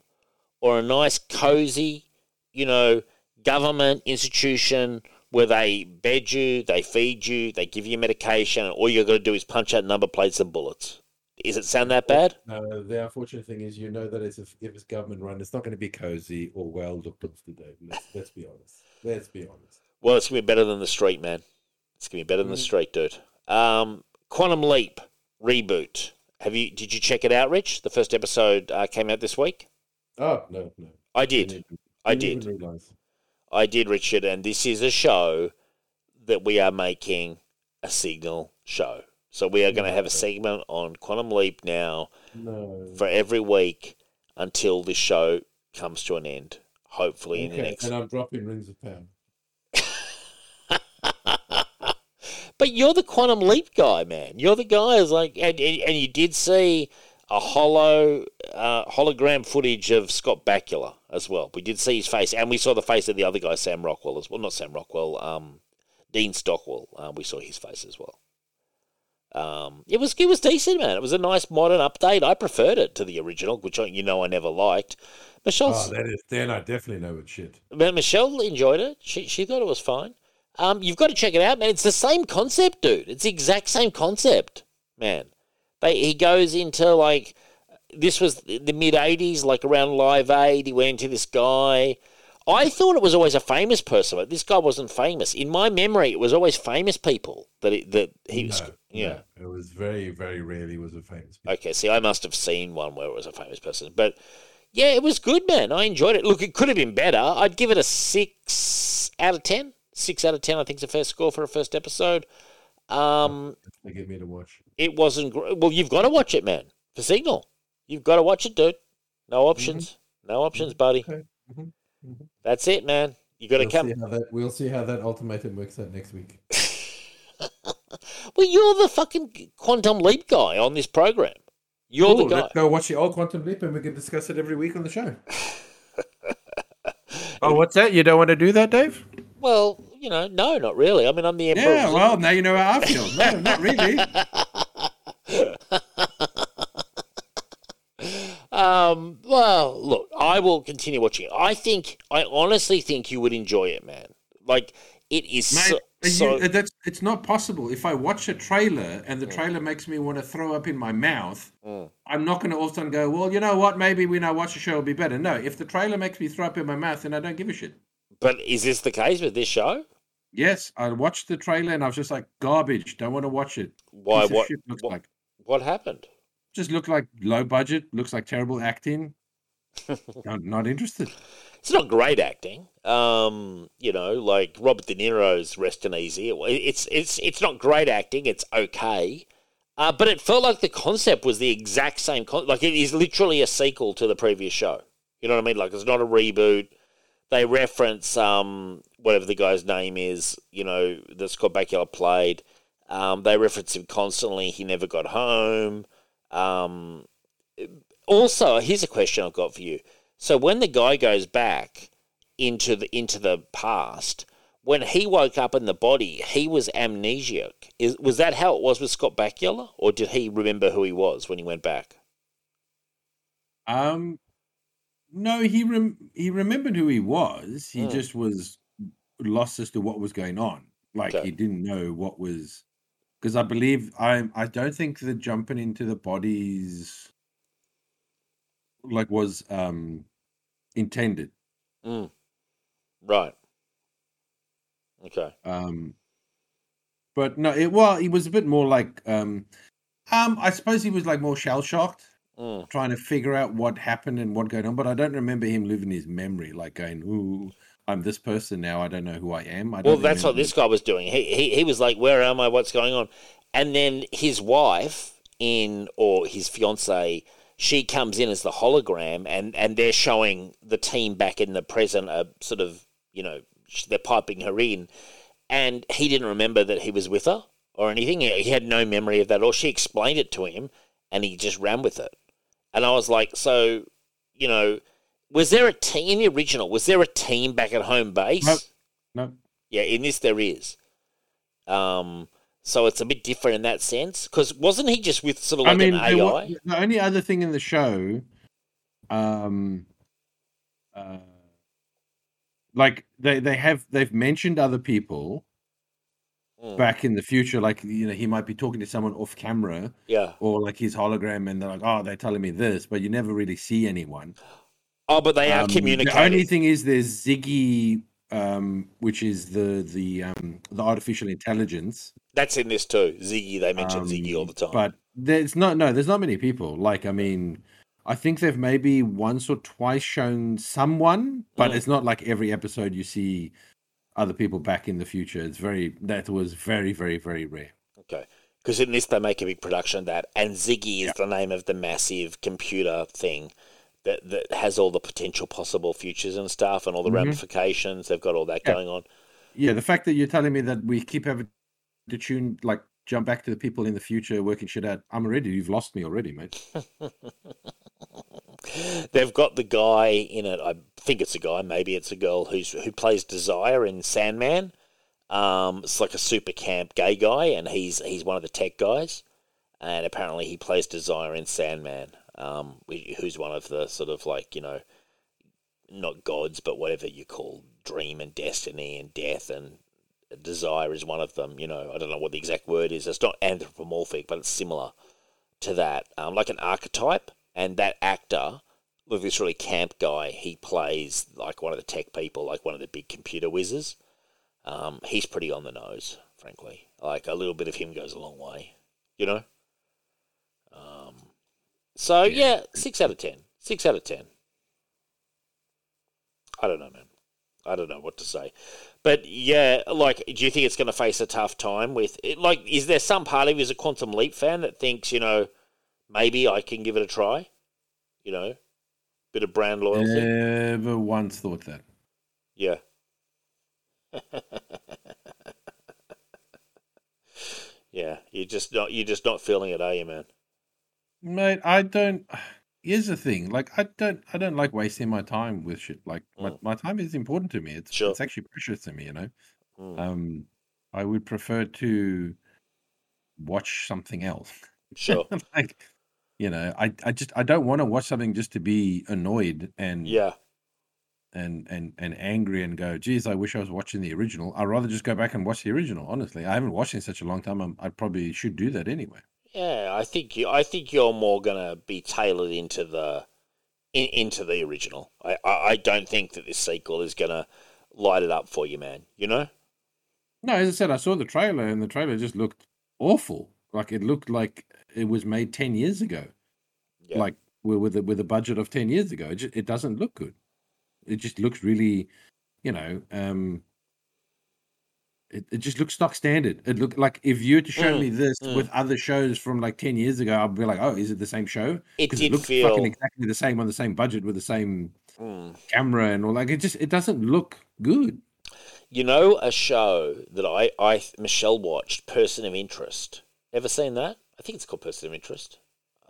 or a nice cozy, you know, government institution where they bed you, they feed you, they give you medication, and all you've got to do is punch out number plates and bullets. Does it sound that bad? No, the unfortunate thing is, you know that it's if, if it's government run, it's not going to be cozy or well looked after, Dave. Let's, let's be honest. Let's be honest. Well, it's gonna be better than the street, man. It's gonna be better than the street, dude. Um, Quantum Leap reboot. Have you? Did you check it out, Rich? The first episode uh, came out this week. Oh no, no. I did. I didn't did. I did, Richard, and this is a show that we are making a signal show. So we are going to have a segment on Quantum Leap now No. for every week until this show comes to an end. Hopefully in the Okay, next. and I'm dropping rings of power. <laughs> But you're the Quantum Leap guy, man. You're the guy who's like, and, and, and you did see a hollow uh, hologram footage of Scott Bakula as well. We did see his face, and we saw the face of the other guy, Sam Rockwell as well. Not Sam Rockwell, um, Dean Stockwell. Uh, we saw his face as well. Um, it was it was decent, man. It was a nice modern update. I preferred it to the original, which I, you know I never liked. Michelle, Oh, that is then I definitely know it's shit. but Michelle enjoyed it. She she thought it was fine. Um, you've got to check it out, man. It's the same concept, dude. It's the exact same concept, man. They he goes into like this was the mid '80s, like around Live Aid. He went into this guy. I thought it was always a famous person, but this guy wasn't famous. In my memory, it was always famous people that it, that he was. No, yeah. no, it was very, very rarely was a famous. Okay, see, I must have seen one where it was a famous person, but yeah, it was good, man. I enjoyed it. Look, it could have been better. I'd give it a six out of ten. Six out of ten, I think, is a fair score for a first episode. Um, They get me to watch. It wasn't. Gr- well, you've got to watch it, man. For Signal, you've got to watch it, dude. No options. No options, buddy. Okay. Mhm. Mhm. That's it, man. You got to We'll come. see that. We'll see how that ultimatum works out next week. <laughs> Well, you're the fucking quantum leap guy on this program. You're Cool, the guy. Let's go watch the old Quantum Leap, and we can discuss it every week on the show. <laughs> Oh, what's that? You don't want to do that, Dave? Well, you know, no, not really. I mean, I'm the emperor. Yeah, well, now you know how I feel. No, not really. <laughs> Um, well, look, I will continue watching it. I think, I honestly think you would enjoy it, man. Like, it is Mate, so. you- so uh, that's it's not possible. If I watch a trailer and the trailer makes me want to throw up in my mouth, Mm. I'm not going to all of a sudden go, well, you know what? Maybe when I watch a show, it'll be better. No, if the trailer makes me throw up in my mouth, then I don't give a shit. but is this the case with this show? Yes, I watched the trailer and I was just like, garbage. Don't want to watch it. Why? What? what, like. What happened? Just looked like low budget. Looks like terrible acting. <laughs> not, not interested. It's not great acting. Um, you know, like Robert De Niro's Resting Easy. It's it's it's not great acting. It's okay. Uh, but it felt like the concept was the exact same. Con- like it is literally a sequel to the previous show. You know what I mean? Like it's not a reboot. They reference um whatever the guy's name is. You know that Scott Bakula played. Um, they reference him constantly. He never got home. Um, also, here's a question I've got for you. So when the guy goes back into the into the past, when he woke up in the body, he was amnesiac. Is was that how it was with Scott Bakula, or did he remember who he was when he went back? Um, no, he rem- he remembered who he was. He Hmm. just was lost as to what was going on. Like Okay. he didn't know what was because I believe I I don't think the jumping into the bodies like was um intended. Mm. Right. Okay. Um, but no, it well, he was a bit more like um, um, I suppose he was like more shell shocked. Mm. trying to figure out what happened and what going on, but I don't remember him living his memory, like going, "Ooh, I'm this person now. I don't know who I am." I Well, that's what this guy was doing. He, he he was like, "Where am I? What's going on?" And then his wife in or his fiance, she comes in as the hologram, and and they're showing the team back in the present, a sort of, you know, they're piping her in, and he didn't remember that he was with her or anything. He he had no memory of that, or she explained it to him, and he just ran with it. And I was like, so, you know, was there a team in the original? Was there a team back at home base? Nope. No, Yeah, in this there is. Um, so it's a bit different in that sense because wasn't he just with sort of like I mean, an AI? the only other thing in the show, um, uh, like they they have they've mentioned other people Mm, back in the future, like you know he might be talking to someone off camera yeah. or like his hologram, and they're like, "Oh, they're telling me this," but you never really see anyone. Oh, but they are Um, communicating. The only thing is there's Ziggy, um, which is the the um, the artificial intelligence. That's in this too. Ziggy, they mention Ziggy all Um, the time. But there's not no, there's not many people. Like I mean, I think they've maybe once or twice shown someone, but Mm. it's not like every episode you see other people back in the future. It's very that was very very very rare. okay, because in this they make a big production of that, and Ziggy is the name of the massive computer thing that that has all the potential possible futures and stuff, and all the Mhm. ramifications. They've got all that Yeah. going on. Yeah, the fact that you're telling me that we keep having to tune like jump back to the people in the future working shit out. I'm already you've lost me already, mate. <laughs> They've got the guy in it. I think it's a guy. Maybe it's a girl who's who plays Desire in Sandman. Um, it's like a super camp gay guy, and he's he's one of the tech guys, and apparently he plays Desire in Sandman, um, who's one of the sort of like you know, not gods, but whatever you call dream and destiny and death and desire is one of them. You know, I don't know what the exact word is. It's not anthropomorphic, but it's similar to that, um, like an archetype. And that actor, look, this really camp guy, he plays like one of the tech people, like one of the big computer whizzes. Um, he's pretty on the nose, frankly. Like a little bit of him goes a long way, you know. So yeah, six out of ten. Six out of ten. I don't know, man. I don't know what to say. But yeah, like, do you think it's going to face a tough time with it? Like, is there some part of you as a Quantum Leap fan that thinks, you know, maybe I can give it a try? You know, bit of brand loyalty. Never once thought that. Yeah. <laughs> yeah, you're just not you're just not feeling it, are you, man? Mate, I don't. <sighs> Here's the thing. Like, I don't. I don't like wasting my time with shit. Like, my, Mm. my time is important to me. It's Sure. it's actually precious to me. You know. Mm, Um, I would prefer to watch something else. sure. <laughs> like, you know, I I just I don't want to watch something just to be annoyed and Yeah. and and and angry and go, geez, I wish I was watching the original. I'd rather just go back and watch the original. Honestly, I haven't watched it in such a long time. I'm, I probably should do that anyway. Yeah, I think you. I think you're more gonna be tailored into the in, into the original. I, I I don't think that this sequel is gonna light it up for you, man. You know? No, as I said, I saw the trailer and the trailer just looked awful. Like it looked like it was made ten years ago. Yeah. Like with with a, with a budget of ten years ago. It just, it doesn't look good. It just looks really, you know, um, it, it just looks stock standard. It looked like if you were to show Mm, me this mm. with other shows from like ten years ago, I'd be like, oh, is it the same show? It Because did it looks feel. fucking exactly the same on the same budget with the same Mm. camera and all. Like it just it doesn't look good. You know a show that I, I Michelle watched, Person of Interest. Ever seen that? I think it's called Person of Interest.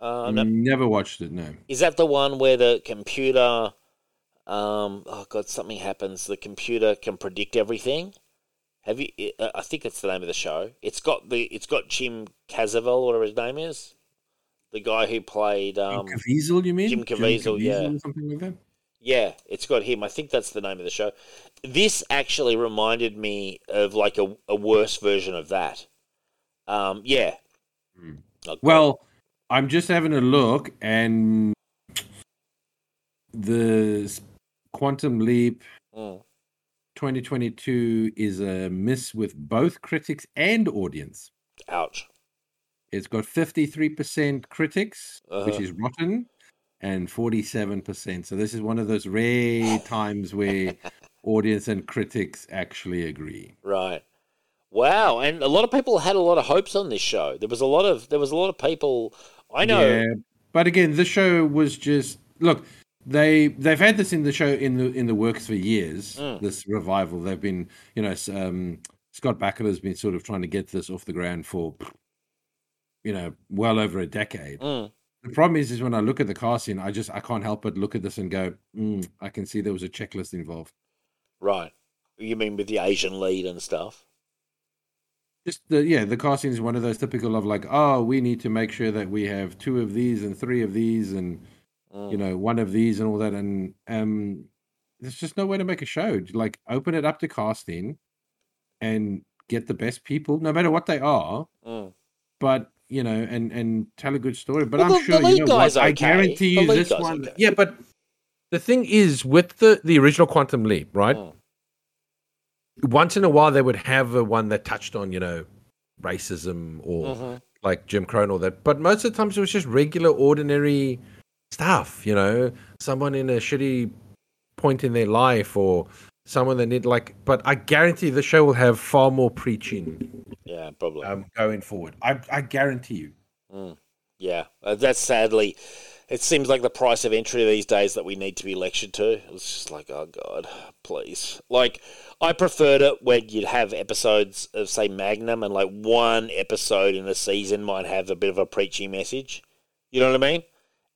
Uh, no, Never watched it. No. is that the one where the computer? Um, oh god, something happens. The computer can predict everything. Have you? I think that's the name of the show. It's got the. It's got Jim Caviezel, whatever his name is, the guy who played. Um, Jim Caviezel, you mean? Jim Caviezel, yeah. something like that. Yeah, it's got him. I think that's the name of the show. This actually reminded me of like a, a worse version of that. Um, yeah. Hmm. Oh, Well, I'm just having a look, and the Quantum Leap Mm. 2022 is a miss with both critics and audience. ouch. It's got 53% critics, which Uh-huh. is rotten, and 47%. So this is one of those rare <laughs> times where audience and critics actually agree. Right. Wow, and a lot of people had a lot of hopes on this show. There was a lot of there was a lot of people. I know. Yeah, but again, the show was just look. They they've had this in the show in the in the works for years. Mm. This revival, they've been you know um, Scott Bakula has been sort of trying to get this off the ground for you know well over a decade. Mm, The problem is, is when I look at the casting, I just I can't help but look at this and go, mm, I can see there was a checklist involved. right. You mean with the Asian lead and stuff? Just the yeah, the casting is one of those typical of like, oh, we need to make sure that we have two of these and three of these and Mm, you know one of these and all that and um there's just no way to make a show like open it up to casting and get the best people no matter what they are mm. but you know and and tell a good story but Well, i'm the- the sure lead you know guy's what, i guarantee you this one okay. yeah but the thing is with the the original quantum leap right Mm. once in a while they would have a one that touched on you know racism or Mhm. like Jim Crow and all that. But most of the times it was just regular, ordinary stuff, you know, someone in a shitty point in their life or someone that need like. But I guarantee the show will have far more preaching Yeah, probably. um, going forward. I, I guarantee you. Mm. Yeah, uh, that's sadly. It seems like the price of entry these days that we need to be lectured to. It's just like, oh god, please. Like, I preferred it when you'd have episodes of say Magnum, and like one episode in a season might have a bit of a preachy message. You know what I mean?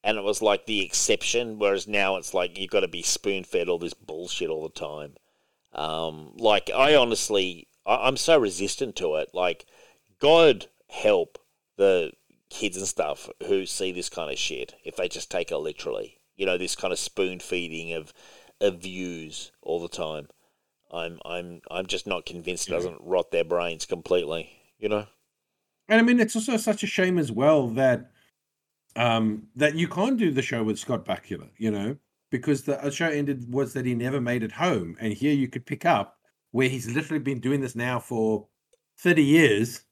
And it was like the exception, whereas now it's like you've got to be spoon fed all this bullshit all the time. Um, like I honestly, I, I'm so resistant to it. Like, God help the kids and stuff who see this kind of shit if they just take it literally. You know, this kind of spoon feeding of of views all the time. I'm I'm I'm just not convinced it doesn't rot their brains completely. You know. And I mean, it's also such a shame as well that um, that you can't do the show with Scott Bakula, you know, because the show ended was that he never made it home, and here you could pick up where he's literally been doing this now for thirty years.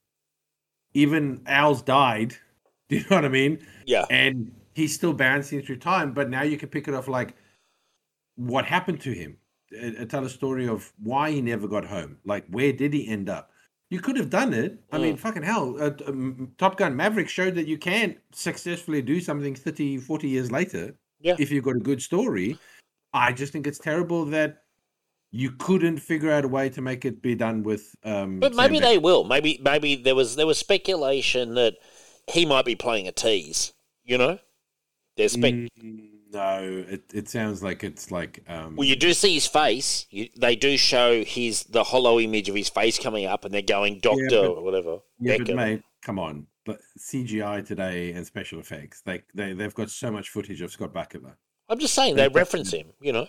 Even Al's died. <laughs> Do you know what I mean? Yeah. And he's still bouncing through time, but now you can pick it off like what happened to him. Uh, uh, tell a story of why he never got home. Like, where did he end up? You could have done it. I mean, fucking hell. Uh, um, Top Gun Maverick showed that you can successfully do something 30, 40 years later Yeah. if you've got a good story. I just think it's terrible that you couldn't figure out a way to make it be done with. Um, But maybe they will. Maybe maybe there was there was speculation that he might be playing a tease. You know, there's spec. Mm, no, it, it sounds like it's like. Um, Well, you do see his face. You, they do show his the hollow image of his face coming up, and they're going Doctor but- or whatever. Yeah, but mate, come on. But CGI today and special effects, they they they've got so much footage of Scott Bakula. I'm just saying they reference him. You know.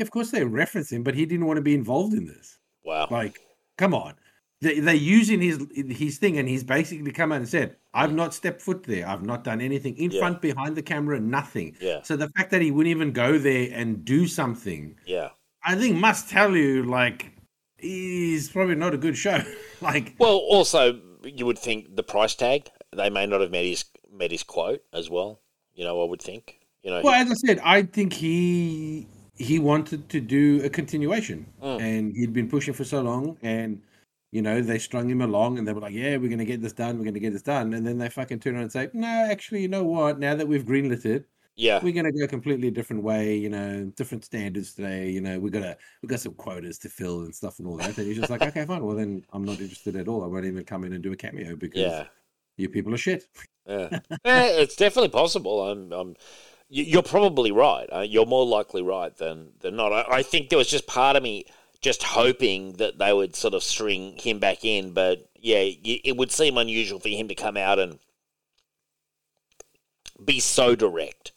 Of course, they reference him, but he didn't want to be involved in this. Wow. Like, come on. They, they're using his his thing, and he's basically come out and said, "I've not stepped foot there. I've not done anything in Yeah. front, behind the camera, nothing." Yeah. So the fact that he wouldn't even go there and do something, Yeah. I think, must tell you, like, he's probably not a good show. <laughs> like, Well, also you would think the price tag. They may not have met his met his quote as well. You know, I would think. You know. Well, as I said, I think he he wanted to do a continuation, Mm. and he'd been pushing for so long, and you know they strung him along, and they were like, "Yeah, we're going to get this done. We're going to get this done," and then they fucking turn around and say, "No, actually, you know what? Now that we've greenlit it, yeah. we're going to go a completely different way. You know, different standards today. You know, we got to we got some quotas to fill and stuff and all that." And he's just like, "Okay, fine. Well, then I'm not interested at all. I won't even come in and do a cameo because Yeah. you people are shit." Yeah. yeah, it's definitely possible. I'm, I'm, you- you're probably right. Uh, you're more likely right than than not. I, I think there was just part of me just hoping that they would sort of string him back in, but yeah, it would seem unusual for him to come out and be so direct.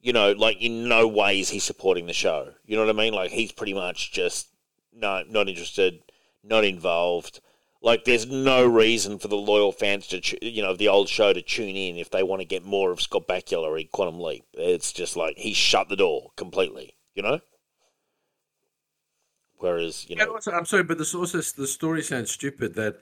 You know, like in no way is he supporting the show. You know what I mean? Like he's pretty much just no, not interested, not involved. Like, there's no reason for the loyal fans to, you know, the old show to tune in if they want to get more of Scott Bakula in Quantum Leap. It's just like he shut the door completely, you know. Whereas, you know, also, I'm sorry, but this also the story sounds stupid that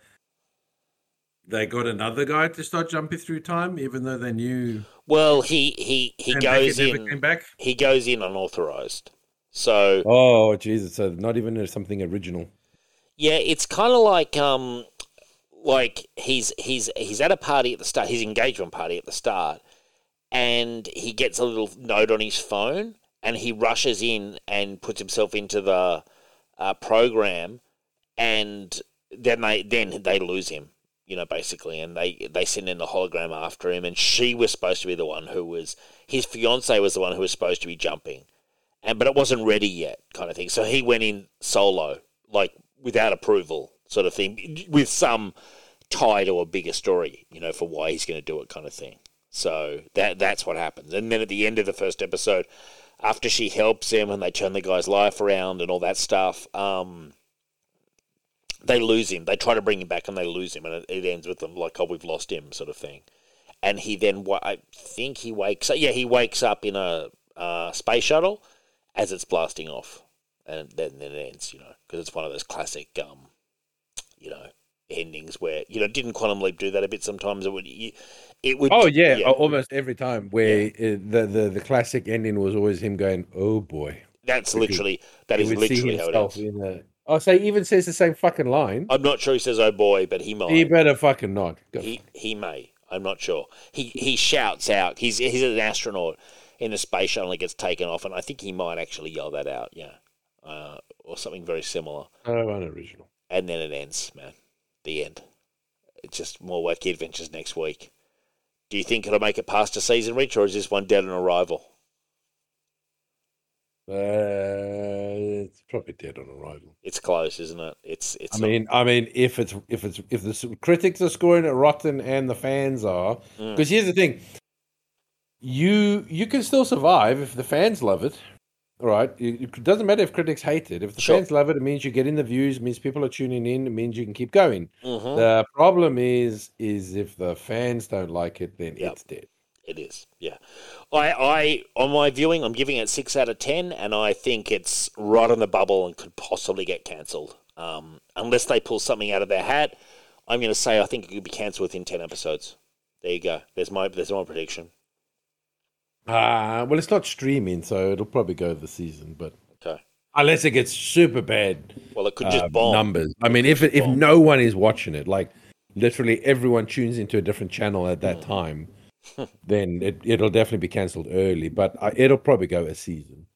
they got another guy to start jumping through time, even though they knew well, he he he Sam goes Beckett never in. came back. He goes in unauthorized. So Oh Jesus! So not even something original. Yeah, it's kind of like um, like he's he's he's at a party at the start, his engagement party at the start, and he gets a little note on his phone, and he rushes in and puts himself into the uh, program, and then they then they lose him, you know, basically, and they they send in the hologram after him, and she was supposed to be the one who was his fiance was the one who was supposed to be jumping, and but it wasn't ready yet, kind of thing. So he went in solo, like without approval, sort of thing, with some tie to a bigger story, you know, for why he's going to do it, kind of thing. So that that's what happens. And then at the end of the first episode, after she helps him and they turn the guy's life around and all that stuff, um, they lose him. They try to bring him back and they lose him, and it, it ends with them like, "Oh, we've lost him," sort of thing. And he then, wa- I think he wakes up. Yeah, he wakes up in a uh, space shuttle as it's blasting off, and then, then it ends. You know, because it's one of those classic, um, you know, endings where you know, didn't Quantum Leap do that a bit? Sometimes it would. You, it would. Oh yeah, al- almost every time. Where uh, the, the the classic ending was always him going, "Oh boy." That's literally that He is literally how it in a. Oh, so he even says the same fucking line. I'm not sure he says "Oh boy," but he might. He better fucking not. Go. He he may. I'm not sure. He he shouts out. He's he's an astronaut in a space shuttle and gets taken off, and I think he might actually yell that out. Yeah, uh, or something very similar. Oh, unoriginal. And then it ends, man. The end. It's just more wacky adventures next week. Do you think it'll make it past a season, Rich, or is this one dead on arrival? Uh, it's probably dead on arrival. It's close, isn't it? It's it's. I mean, I mean, if it's if it's if the critics are scoring it rotten and the fans are, Mm. because here's the thing, you you can still survive if the fans love it. Right, it, doesn't matter if critics hate it. If the Sure. fans love it, it means you're getting the views. It means people are tuning in. It means you can keep going. Mhm. The problem is, is if the fans don't like it, then Yep. it's dead. It is, yeah. I, I, on my viewing, I'm giving it six out of ten, and I think it's right on the bubble and could possibly get cancelled, um, unless they pull something out of their hat. I'm going to say I think it could be cancelled within ten episodes. There you go. There's my there's my prediction. Ah, well, it's not streaming, so it'll probably go the season, but Okay. unless it gets super bad Well, it could just uh, bomb. numbers. I mean, if it, if bomb. no one is watching it, like literally everyone tunes into a different channel at Mm. that time, <laughs> then it it'll definitely be cancelled early. But uh, it'll probably go a season.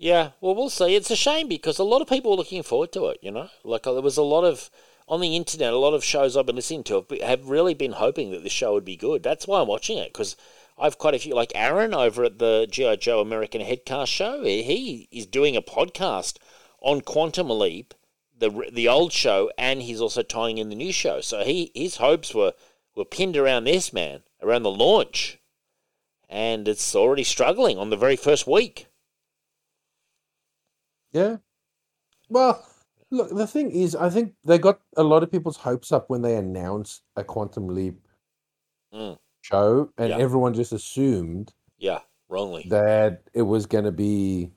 Yeah, well, we'll see. It's a shame because a lot of people are looking forward to it. You know, like uh, there was a lot of on the internet, a lot of shows I've been listening to have, have really been hoping that this show would be good. That's why I'm watching it because I've quite a few, like Aaron over at the GI Joe American Headcast show. He is doing a podcast on Quantum Leap, the the old show, and he's also tying in the new show. So he his hopes were were pinned around this man, around the launch, and it's already struggling on the very first week. Yeah. Well, look, the thing is, I think they got a lot of people's hopes up when they announced a Quantum Leap Mm. Show, and Yeah. everyone just assumed Yeah, wrongly. that it was going to be.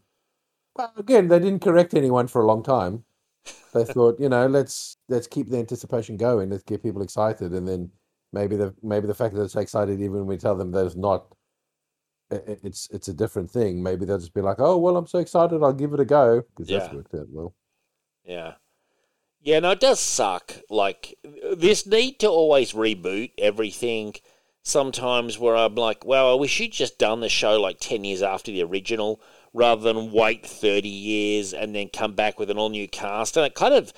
Well, again, they didn't correct anyone for a long time. They <laughs> thought, you know, let's let's keep the anticipation going. Let's get people excited, and then maybe the maybe the fact that it's excited, even when we tell them that it's not, i- i- it's it's a different thing. Maybe they'll just be like, oh well, I'm so excited, I'll give it a go because that's worked out well. Yeah. Yeah, no, it does suck. Like, this need to always reboot everything. Sometimes where I'm like, well, I wish you'd just done the show like 10 years after the original rather than wait 30 years and then come back with an all new cast. And it kind of,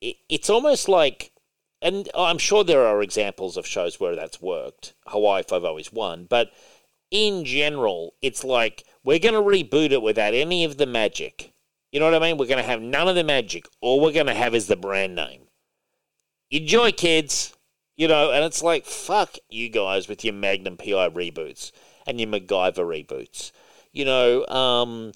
it, it's almost like, and I'm sure there are examples of shows where that's worked. Hawaii Five O is one. But in general, it's like, we're going to reboot it without any of the magic. You know what I mean? We're going to have none of the magic. All we're going to have is the brand name. Enjoy, kids. You know, and it's like, fuck you guys with your Magnum PI reboots and your MacGyver reboots. You know, um,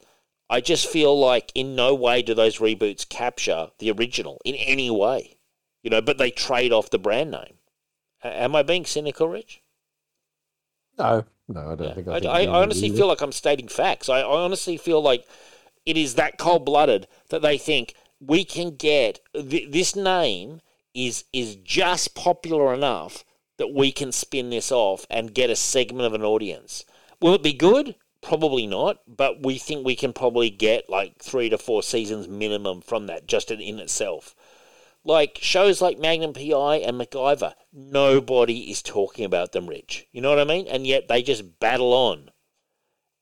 I just feel like in no way do those reboots capture the original in any way. You know, but they trade off the brand name. Am I being cynical, Rich? No, no, I don't Yeah. think. I, think I, I honestly feel like I'm stating facts. I, I honestly feel like it is that cold blooded that they think we can get th- this name is is just popular enough that we can spin this off and get a segment of an audience. Will it be good? Probably not, but we think we can probably get like three to four seasons minimum from that just in, itself. Like shows like Magnum PI and MacGyver, nobody is talking about them, Rich. You know what I mean? And yet they just battle on.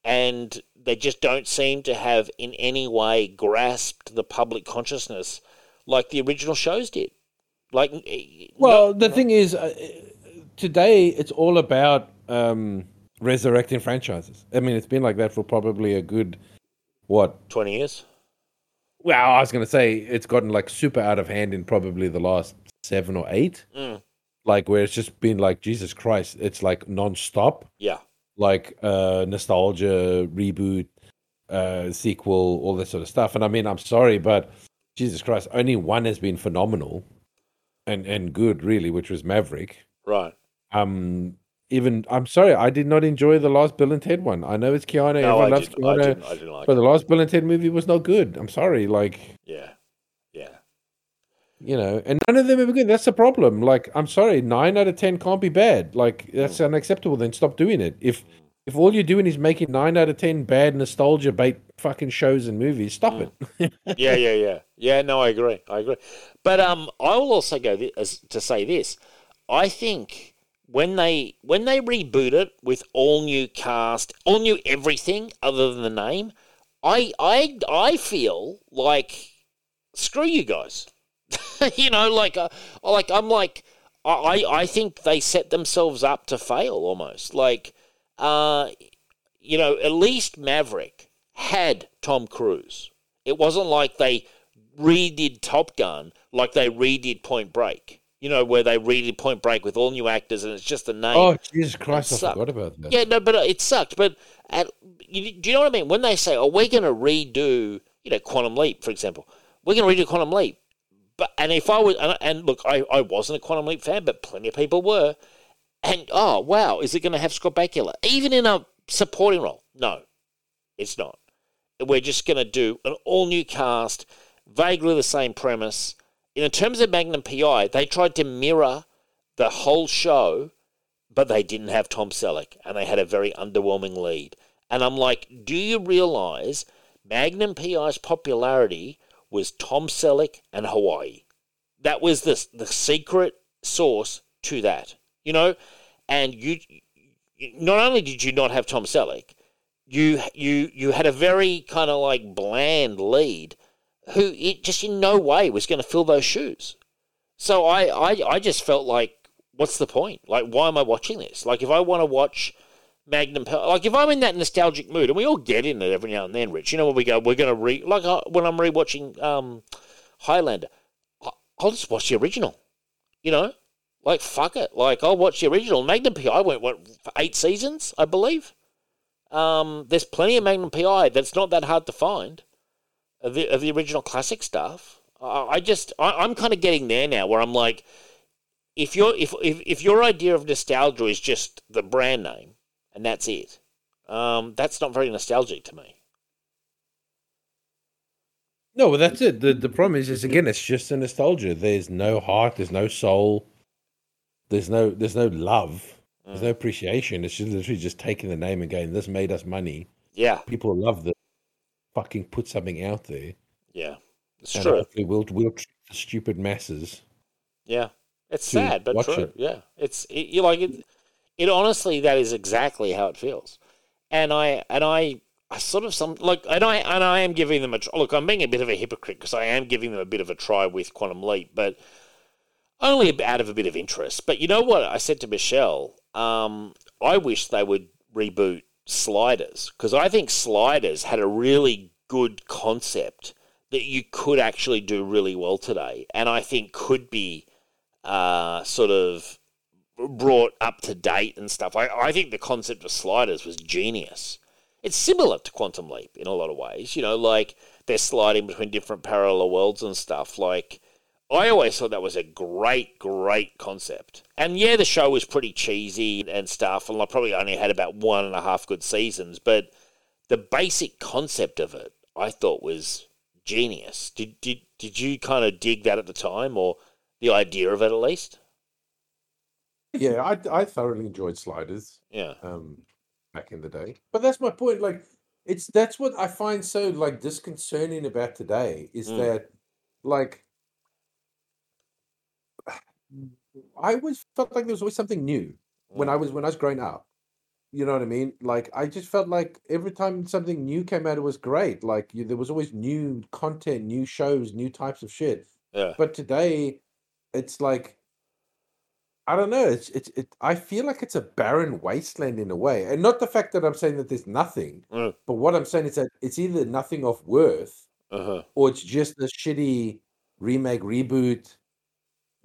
And they just don't seem to have in any way grasped the public consciousness like the original shows did. Like, eh, Well, no- the thing is, uh, today it's all about um, resurrecting franchises. I mean, it's been like that for probably a good what? 20 years? Well, I was going to say it's gotten like super out of hand in probably the last seven or eight. Mm. Like where it's just been like Jesus Christ, it's like non-stop. Yeah. like uh nostalgia reboot uh sequel all this sort of stuff and i mean i'm sorry but jesus christ only one has been phenomenal and and good really which was maverick Right. um even i'm sorry i did not enjoy the last bill and ted one i know it's keanu No, I loves didn't, I didn't. I didn't like but it. the last bill and ted movie was not good i'm sorry like Yeah. Yeah. you know and none of them ever good that's the problem like i'm sorry nine out of ten can't be bad like that's unacceptable then stop doing it if if all you're doing is making nine out of ten bad nostalgia bait fucking shows and movies stop it yeah, yeah, yeah, yeah. No, I agree. I agree. But um, I will also go thi- as to say this. I think when they when they reboot it with all new cast, all new everything other than the name, I I I feel like screw you guys. <laughs> you know, like uh, like I'm like I I think they set themselves up to fail almost. Like uh, you know, at least Maverick had Tom Cruise. It wasn't like they redid Top Gun like they redid Point Break. You know, where they redid Point Break with all new actors and it's just a name. Oh Jesus Christ! I forgot about that. Yeah, no, but it sucked. But at, you, do you know what I mean? When they say, "Oh, we're going to redo," you know, Quantum Leap, for example, we're going to redo Quantum Leap. But and if I was, and, and look, I, I wasn't a Quantum Leap fan, but plenty of people were. And oh wow, is it going to have Scott Bakula even in a supporting role? No, it's not. We're just going to do an all new cast, vaguely the same premise. In terms of Magnum PI, they tried to mirror the whole show but they didn't have Tom Selleck and they had a very underwhelming lead. And I'm like, do you realize Magnum PI's popularity was Tom Selleck and Hawaii? That was the, the secret source to that, you know? And you, not only did you not have Tom Selleck, you, you, you had a very kind of like bland lead who it just in no way was going to fill those shoes. So I, I, I just felt like what's the point? Like, why am I watching this? Like, if I want to watch Magnum, like if I'm in that nostalgic mood, and we all get in it every now and then, Rich. You know when we go, we're going to re like uh, when I'm rewatching um, Highlander, I'll just watch the original. You know, like fuck it, like I'll watch the original. Magnum PI I went what for eight seasons, I believe. Um, there's plenty of Magnum PI that's not that hard to find of the, of the original classic stuff. I, I just I, I'm kind of getting there now, where I'm like if your if, if if your idea of nostalgia is just the brand name and that's it, um, that's not very nostalgic to me. No, well, that's it. The the problem is, is again, it's just a nostalgia. There's no heart. There's no soul. There's no there's no love. There's Mm. no appreciation. It's just literally just taking the name and going, "This made us money. Yeah, People love this. Fucking put something out there." yeah, it's and true. hopefully We'll we'll stupid masses. Yeah, it's sad but true. it. Yeah, it's it, you like it. It honestly, that is exactly how it feels, and I and I. I sort of some like, and I and I am giving them a tr- look. I'm being a bit of a hypocrite because I am giving them a bit of a try with Quantum Leap, but only out of a bit of interest. But you know what? I said to Michelle, um, I wish they would reboot Sliders because I think Sliders had a really good concept that you could actually do really well today, and I think could be uh, sort of brought up to date and stuff. I, I think the concept of Sliders was genius. It's similar to Quantum Leap in a lot of ways, you know, like they're sliding between different parallel worlds and stuff. Like, I always thought that was a great, great concept. And yeah, the show was pretty cheesy and stuff, and I probably only had about one and a half good seasons, but the basic concept of it, I thought was genius. Did did did you kind of dig that at the time, or the idea of it at least? Yeah, I I thoroughly enjoyed Sliders. Yeah, um back in the day. But that's my point. Like it's that's what I find so like disconcerting about today is Mm. that like I always felt like there was always something new when I was when I was growing up. You know what I mean? Like I just felt like every time something new came out, it was great. Like you, there was always new content, new shows, new types of shit. yeah, But today, it's like I don't know. It's it's it. I feel like it's a barren wasteland in a way, and not the fact that I'm saying that there's nothing, Mm. but what I'm saying is that it's either nothing of worth uh-huh. or it's just a shitty remake, reboot,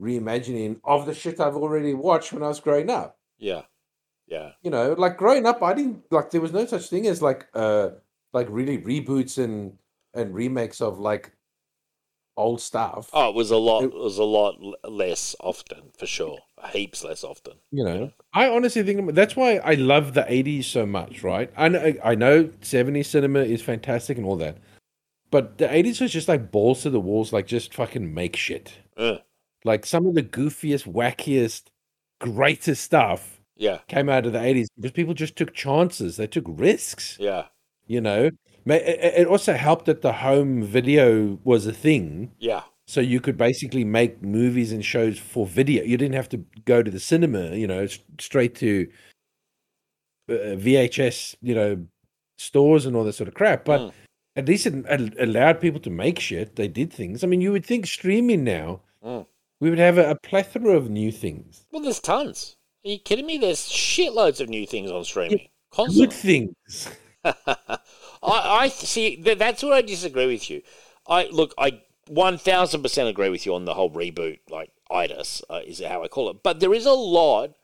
reimagining of the shit I've already watched when I was growing up. yeah, yeah, You know, like growing up, I didn't like there was no such thing as like uh like really reboots and and remakes of like old stuff. Oh, it was a lot. It- It was a lot less often, for sure. Heaps less often. You know, I honestly think that's why I love the '80s so much. Right? I know, I know, '70s cinema is fantastic and all that, but the '80s was just like balls to the walls, like just fucking make shit. Uh, Like some of the goofiest, wackiest, greatest stuff yeah, came out of the '80s because people just took chances. They took risks. yeah, You know, it also helped that the home video was a thing. yeah, So you could basically make movies and shows for video. You didn't have to go to the cinema, you know, straight to uh, VHS, you know, stores and all that sort of crap. But Mm. at least it allowed people to make shit. They did things. I mean, you would think streaming now. We would have a, a plethora of new things, Well, there's tons. Are you kidding me? There's shitloads of new things on streaming. good things. <laughs> I, I see. That's where I disagree with you. I look. I one thousand percent agree with you on the whole reboot, like itis uh, is how I call it. But there is a lot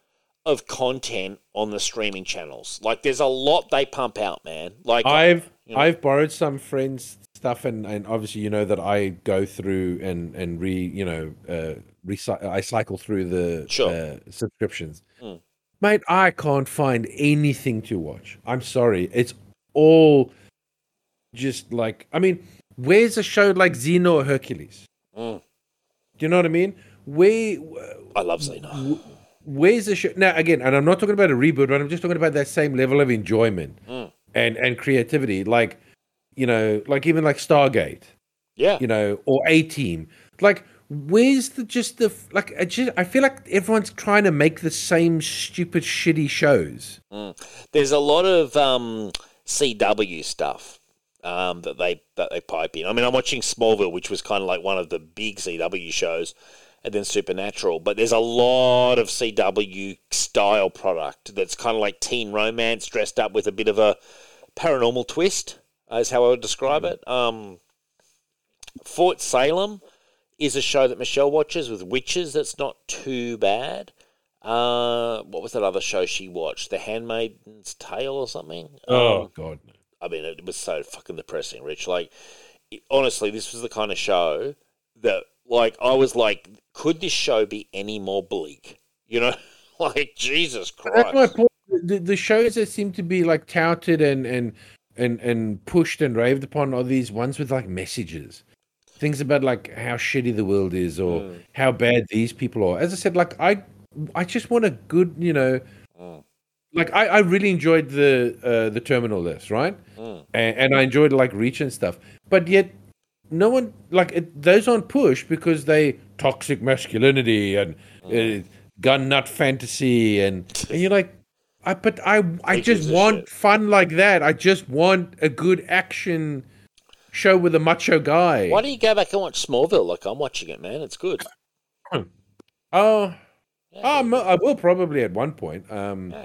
of content on the streaming channels. Like, there's a lot they pump out, man. Like, I've you know. I've borrowed some friends' stuff, and, and obviously you know that I go through and and re you know uh, recycle. I cycle through the Sure. uh, subscriptions. Mm. Mate, I can't find anything to watch. I'm sorry, it's all just like I mean, where's a show like Xena or Hercules? Mm. Do you know what I mean? Where I love Xena. where's the show now again and i'm not talking about a reboot but i'm just talking about that same level of enjoyment Mm. and and creativity like you know like even like stargate. Yeah, you know or A-Team like where's the just the like I, just, I feel like everyone's trying to make the same stupid shitty shows. There's a lot of um, CW stuff um, that they that they pipe in. I mean, I'm watching Smallville, which was kind of like one of the big CW shows, and then Supernatural. But there's a lot of CW style product that's kind of like teen romance dressed up with a bit of a paranormal twist, is how I would describe it. Um, Fort Salem is a show that Michelle watches with witches. That's not too bad. Uh, what was that other show she watched? The Handmaid's Tale or something? Um, god I mean, it was so fucking depressing, Rich. Like, it- honestly, this was the kind of show that, like, I was like, could this show be any more bleak? You know, <laughs> like Jesus But that's my Christ. point the, the shows that seem to be like touted and and and and pushed and raved upon are these ones with like messages things about like how shitty the world is or Mm. how bad these people are as i said like i i just want a good you know Mm. like i i really enjoyed the uh the terminal list right Mm. and, and i enjoyed like Reacher and stuff but yet no one like it, those aren't pushed because they toxic masculinity and Mm. uh, gun nut fantasy and and you're like I but I I just want fun like that. I just want a good action show with a macho guy. Why don't you go back and watch Smallville? Like, I'm watching it, man. It's good. <clears throat> Oh, Yeah, um, I will probably at one point. Um, yeah,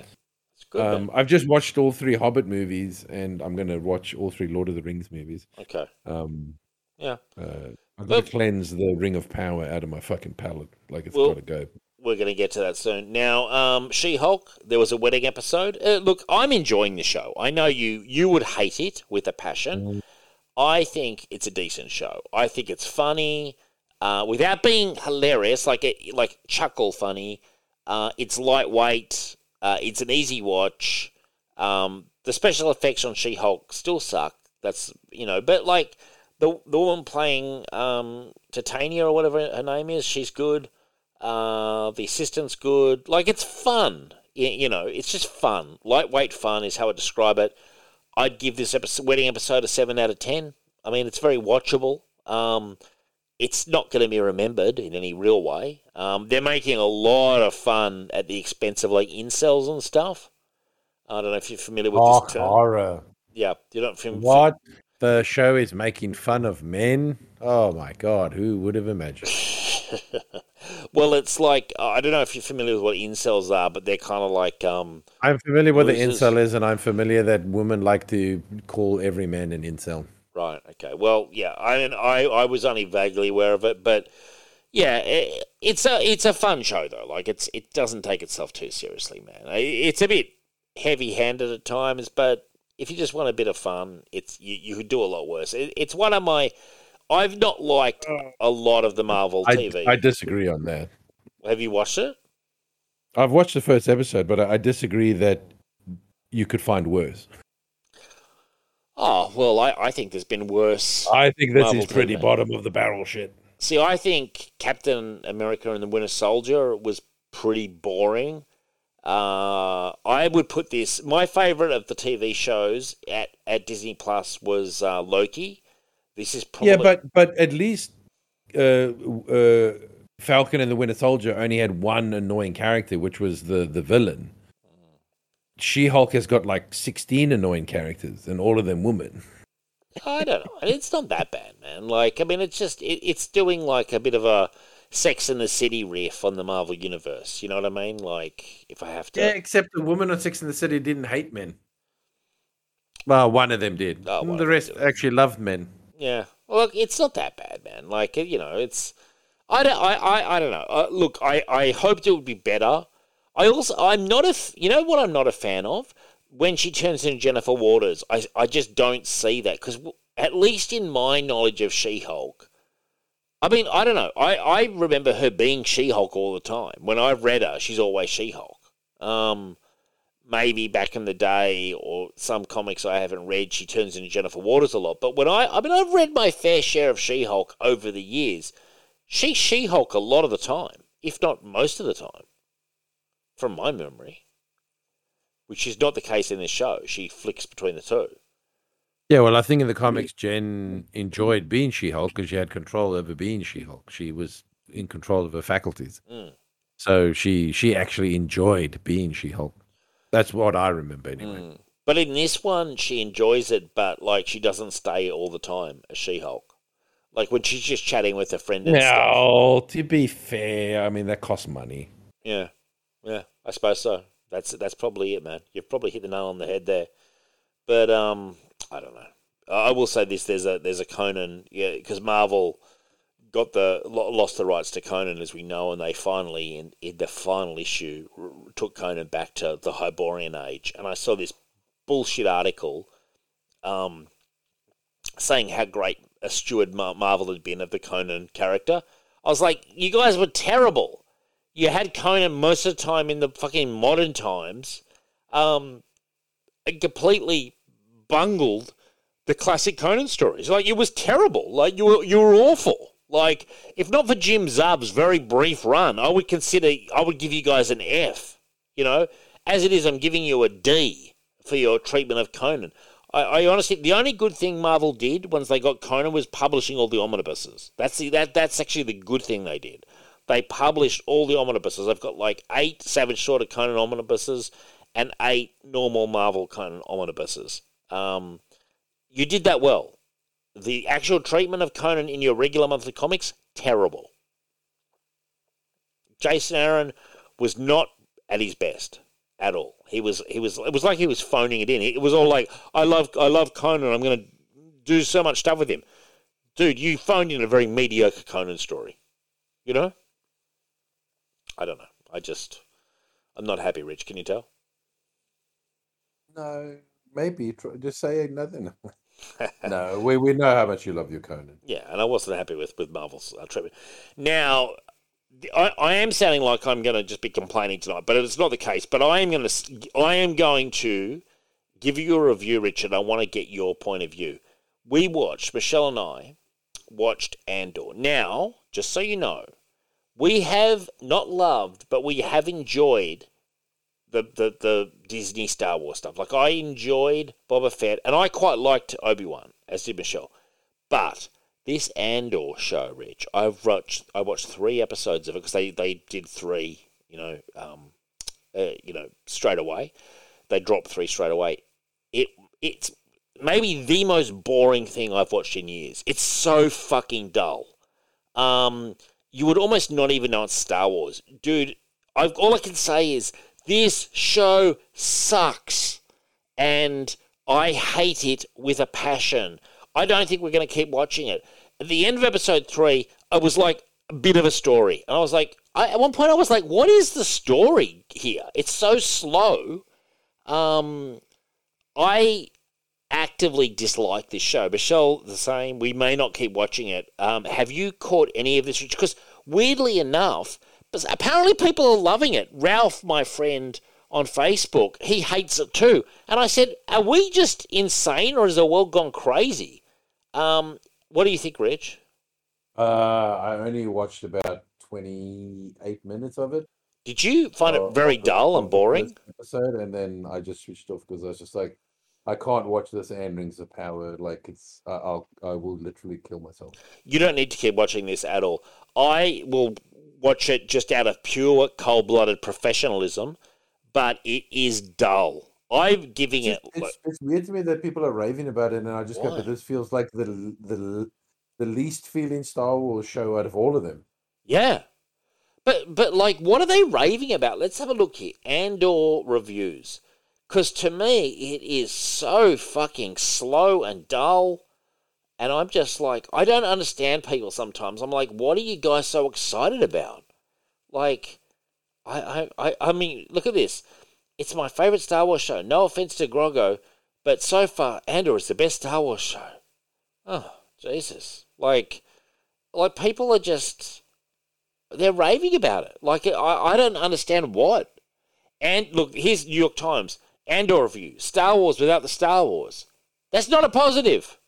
it's good. um, I've just watched all three Hobbit movies, and I'm going to watch all three Lord of the Rings movies. Okay. Um, Yeah. uh, I'm going to cleanse the Ring of Power out of my fucking palate. Like it's Well- got to go. We're going to get to that soon. Now, um, She-Hulk, there was a wedding episode. Uh, look, I'm enjoying the show. I know you you would hate it with a passion. I think it's a decent show. I think it's funny, uh, without being hilarious, like it, like chuckle funny. Uh, it's lightweight. Uh, it's an easy watch. Um, the special effects on She-Hulk still suck. That's you know, but like the the woman playing um, Titania or whatever her name is, she's good. Uh, the assistant's good. Like it's fun. You, you know, it's just fun. Lightweight fun is how I describe it. I'd give this episode, wedding episode a seven out of ten. I mean, it's very watchable. Um, it's not going to be remembered in any real way. Um, they're making a lot of fun at the expense of like incels and stuff. I don't know if you're familiar with Oh, this term. horror! Yeah, you don't. Fam- What the show is making fun of men? Oh my god! Who would have imagined? <laughs> well, it's like uh, I don't know if you're familiar with what incels are, but they're kind of like um, I'm familiar with Losers. the incel is, and I'm familiar that women like to call every man an incel. Right. Okay. Well, yeah. I mean, I I was only vaguely aware of it, but yeah, it, it's a it's a fun show though. Like it's it doesn't take itself too seriously, man. It's a bit heavy-handed at times, but if you just want a bit of fun, it's you, you could do a lot worse. It, it's one of my. I've not liked a lot of the Marvel I, TV. I disagree on that. Have you watched it? I've watched the first episode, but I, I disagree that you could find worse. Oh well, I, I think there's been worse. I think this Marvel is pretty TV. bottom of the barrel shit. See, I think Captain America and the Winter Soldier was pretty boring. Uh, I would put this. My favorite of the TV shows at, at Disney Plus was uh, Loki. This is probably Yeah, but but at least uh, uh, Falcon and the Winter Soldier only had one annoying character, which was the the villain. She Hulk has got like sixteen annoying characters, and all of them women. I don't know. It's not that bad, man. Like, I mean, it's just it, it's doing like a bit of a Sex in the City riff on the Marvel universe. You know what I mean? Like, if I have to, Yeah, except the woman on Sex in the City didn't hate men. Well, one of them did. Oh, one of the rest did. actually loved men. Yeah. Look, it's not that bad, man. Like you know, it's I don't I I, I don't know. Uh, look, I I hoped it would be better. I also I'm not a f- you know what I'm not a fan of when she turns into Jennifer Walters. I I just don't see that because at least in my knowledge of She-Hulk. I mean, I don't know. I, I remember her being She-Hulk all the time. When I've read her, she's always She-Hulk. Um, maybe back in the day or some comics I haven't read, she turns into Jennifer Walters a lot. But when I, I mean, I've read my fair share of She Hulk over the years. She's She Hulk a lot of the time, if not most of the time, from my memory, which is not the case in this show. She flicks between the two. Yeah, well, I think in the comics, Jen enjoyed being She-Hulk because she had control over being She-Hulk. She was in control of her faculties, Mm. so she she actually enjoyed being She-Hulk. That's what I remember anyway. Mm. But in this one, she enjoys it, but like she doesn't stay all the time as She Hulk. Like when she's just chatting with a friend and stuff. No, to be fair, I mean that costs money. Yeah, yeah, I suppose so. That's that's probably it, man. You've probably hit the nail on the head there. But um, I don't know. I I will say this: there's a there's a Conan, yeah, because Marvel got the lost the rights to Conan, as we know, and they finally in, in the final issue took Conan back to the Hyborian age. And I saw this bullshit article, um, saying how great a steward Mar- Marvel had been of the Conan character. I was like, you guys were terrible you had Conan most of the time in the fucking modern times, um, completely bungled the classic Conan stories. Like it was terrible. Like you were you were awful. Like if not for Jim Zub's very brief run, I would consider I would give you guys an F. You know, as it is, I'm giving you a D for your treatment of Conan. I, I honestly, the only good thing Marvel did once they got Conan was publishing all the omnibuses. That's the, that that's actually the good thing they did they published all the omnibuses. They've got like eight Savage of Conan omnibuses and eight normal Marvel Conan omnibuses. Um, you did that well. The actual treatment of Conan in your regular monthly comics, terrible. Jason Aaron was not at his best at all. He was he was it was like he was phoning it in. It was all like, I love I love Conan, I'm gonna do so much stuff with him. Dude, you phoned in a very mediocre Conan story. You know? I don't know. I just, I'm not happy, Rich. Can you tell? No, maybe just say nothing. <laughs> no, we we know how much you love your Conan. Yeah, and I wasn't happy with with Marvel's uh, treatment. Now, I, I am sounding like I'm going to just be complaining tonight, but it's not the case. But I am going to I am going to give you a review, Richard. I want to get your point of view. We watched Michelle and I watched Andor. Now, just so you know, we have not loved, but we have enjoyed the, the, the Disney Star Wars stuff. Like I enjoyed Boba Fett, and I quite liked Obi Wan, as did Michelle. But this Andor show, Rich, I've watched I watched three episodes of it because they, they did three, you know, um, uh, you know, straight away. They dropped three straight away. It it's maybe the most boring thing I've watched in years. It's so fucking dull. Um, you would almost not even know it's Star Wars, dude. I've all I can say is this show sucks, and I hate it with a passion. I don't think we're going to keep watching it. At the end of episode three, I was like a bit of a story, and I was like, I, at one point, I was like, "What is the story here? It's so slow." Um, I actively dislike this show. Michelle, the same. We may not keep watching it. Um, have you caught any of this? Because weirdly enough, apparently people are loving it. Ralph, my friend on Facebook, he hates it too. And I said, "Are we just insane, or has the world gone crazy?" Um, what do you think, Rich? Uh, I only watched about twenty eight minutes of it. Did you find it very dull and boring? Episode, and then I just switched off because I was just like, I can't watch this and Rings of Power. Like it's, I'll, I will literally kill myself. You don't need to keep watching this at all. I will watch it just out of pure cold blooded professionalism, but it is dull. I'm giving it. It's, it's, it's weird to me that people are raving about it, and I just go, Why? but this feels like the the the least feeling Star Wars show out of all of them. Yeah. But but like what are they raving about? Let's have a look here. Andor reviews. Because to me, it is so fucking slow and dull. And I'm just like, I don't understand people sometimes. I'm like, what are you guys so excited about? Like, I, I, I, mean, look at this. It's my favorite Star Wars show. No offense to Grogu, but so far, Andor is the best Star Wars show. Oh, Jesus. Like, like people are just, they're raving about it. Like, I, I don't understand what. And look, here's New York Times. Andor review. Star Wars without the Star Wars. That's not a positive.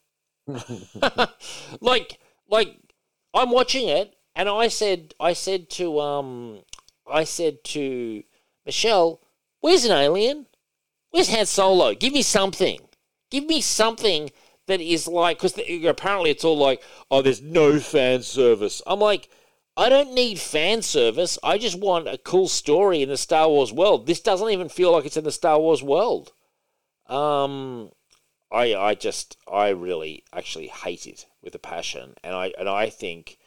<laughs> like, like, I'm watching it, and I said, I said to, um, I said to Michelle, "Where's an alien? Where's Han Solo? Give me something. Give me something that is like because apparently it's all like, oh, there's no fan service. I'm like, I don't need fan service. I just want a cool story in the Star Wars world. This doesn't even feel like it's in the Star Wars world. Um, I I just I really actually hate it with a passion, and I and I think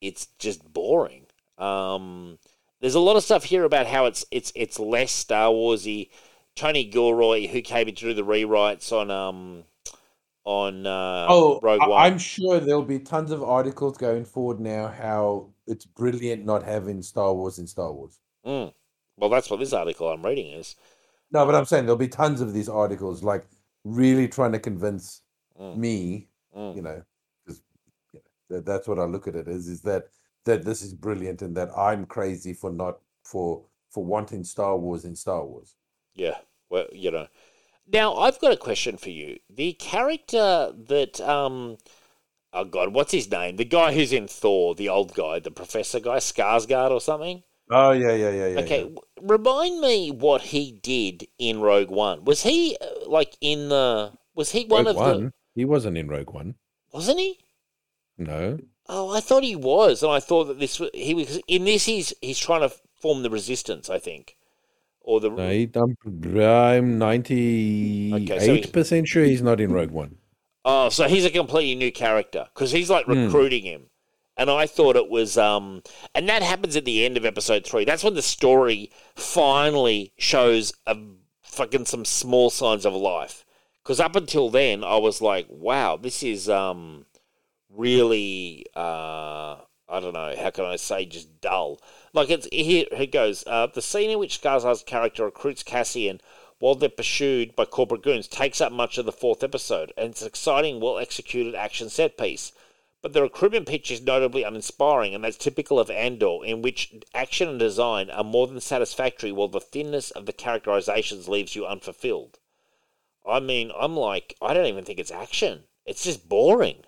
it's just boring. Um, there's a lot of stuff here about how it's it's it's less Star Warsy. Tony Gilroy, who came in to do the rewrites on um on uh, Oh, Rogue One. I'm sure there'll be tons of articles going forward now how it's brilliant not having Star Wars in Star Wars. Mm. Well, that's what this article I'm reading is. No, but I'm saying there'll be tons of these articles, like really trying to convince Mm. me, Mm. you know, because you know, that, that's what I look at it as, is that that this is brilliant and that I'm crazy for not for for wanting Star Wars in Star Wars. Yeah, well, you know. Now I've got a question for you. The character that um, oh god, what's his name? The guy who's in Thor, the old guy, the professor guy, Skarsgård or something. Oh yeah, yeah, yeah, yeah. okay, yeah. remind me what he did in Rogue One. Was he uh, like in the? Was he one Rogue of One. the? He wasn't in Rogue One. Wasn't he? No. Oh, I thought he was, and I thought that this was he was in this. He's he's trying to form the resistance, I think, or the. No, he, I'm, I'm 98% sure he's not in Rogue One. Oh, so he's a completely new character because he's like Hmm. recruiting him, and I thought it was um, and that happens at the end of episode three. That's when the story finally shows a fucking some small signs of life. Because up until then, I was like, wow, this is um, really uh, I don't know how can I say just dull. Like it's here it goes. Uh, the scene in which Skarsgård's character recruits Cassian while they're pursued by corporate goons takes up much of the fourth episode, and it's an exciting, well executed action set piece. But the recruitment pitch is notably uninspiring, and that's typical of Andor, in which action and design are more than satisfactory, while the thinness of the characterizations leaves you unfulfilled. I mean, I'm like, I don't even think it's action. It's just boring.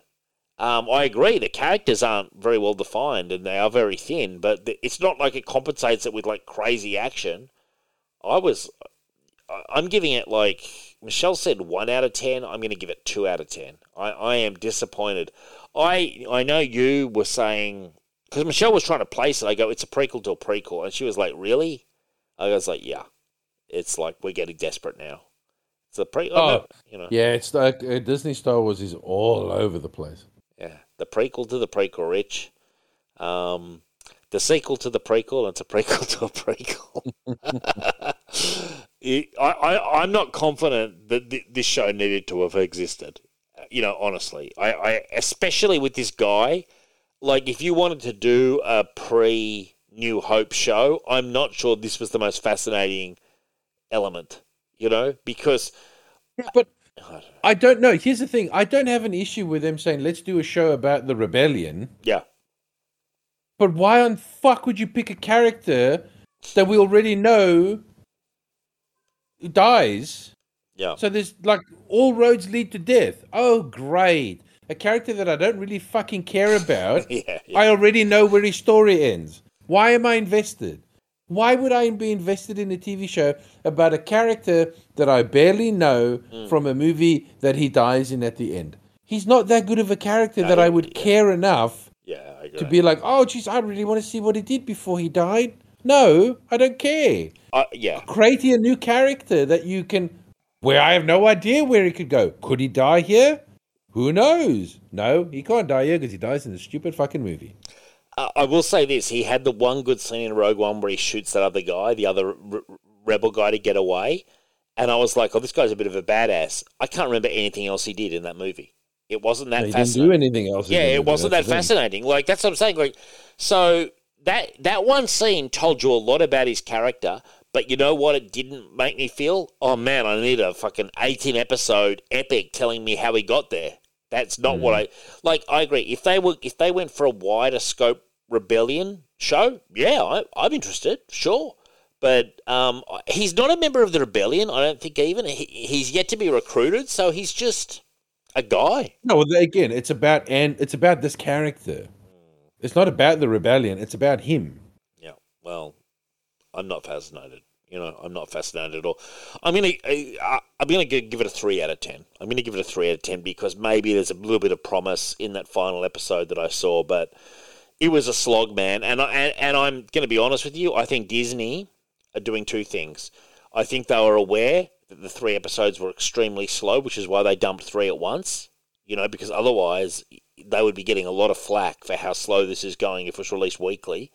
Um, I agree, the characters aren't very well defined and they are very thin, but it's not like it compensates it with like crazy action. I was, I'm giving it like Michelle said, one out of ten. I'm going to give it two out of ten. I, I am disappointed. I I know you were saying because Michelle was trying to place it. I go, it's a prequel to a prequel, and she was like, really? I was like, yeah. It's like we're getting desperate now. It's a pre. Oh, you know, Yeah, it's like uh, Disney Star Wars is all over the place. Yeah, the prequel to the prequel, Rich. Um, the sequel to the prequel, and it's a prequel to a prequel. <laughs> <laughs> I, I, I'm not confident that th- this show needed to have existed. You know, honestly, I, I, especially with this guy, like if you wanted to do a pre New Hope show, I'm not sure this was the most fascinating element. You know, because Yeah, but I don't know. Here's the thing: I don't have an issue with them saying, "Let's do a show about the rebellion." yeah, But why on fuck would you pick a character that we already know dies? Yeah, So there's like all roads lead to death. Oh, great! A character that I don't really fucking care <laughs> about. yeah, yeah. I already know where his story ends. Why am I invested? Why would I be invested in a TV show about a character that I barely know Mm. from a movie that he dies in at the end? He's not that good of a character that I would yeah. care enough yeah, I agree. to be like, oh, geez, I really want to see what he did before he died. No, I don't care. Uh, yeah, Create a new character that you can, where I have no idea where he could go. Could he die here? Who knows? No, he can't die here because he dies in the stupid fucking movie. Uh, I will say this: he had the one good scene in Rogue One where he shoots that other guy, the other r- rebel guy, to get away, and I was like, "Oh, this guy's a bit of a badass." I can't remember anything else he did in that movie. It wasn't that he didn't fascinating. do anything else. Yeah, it wasn't that fascinating. Like that's what I'm saying. Like, so that that one scene told you a lot about his character, but you know what? It didn't make me feel. Oh man, I need a fucking 18 episode epic telling me how he got there. That's not what I like. I agree. If they were, if they went for a wider scope rebellion show, yeah, I, I'm interested. Sure. But um, he's not a member of the rebellion. I don't think even he, he's yet to be recruited. So he's just a guy. No, again, it's about and it's about this character. It's not about the rebellion. It's about him. Yeah. Well, I'm not fascinated. You know, I'm not fascinated at all. I'm gonna, uh, I'm gonna give it a three out of ten. I'm gonna give it a three out of ten because maybe there's a little bit of promise in that final episode that I saw, but it was a slog, man. And I, and, and I'm gonna be honest with you. I think Disney are doing two things. I think they were aware that the three episodes were extremely slow, which is why they dumped three at once. You know, because otherwise they would be getting a lot of flack for how slow this is going if it was released weekly.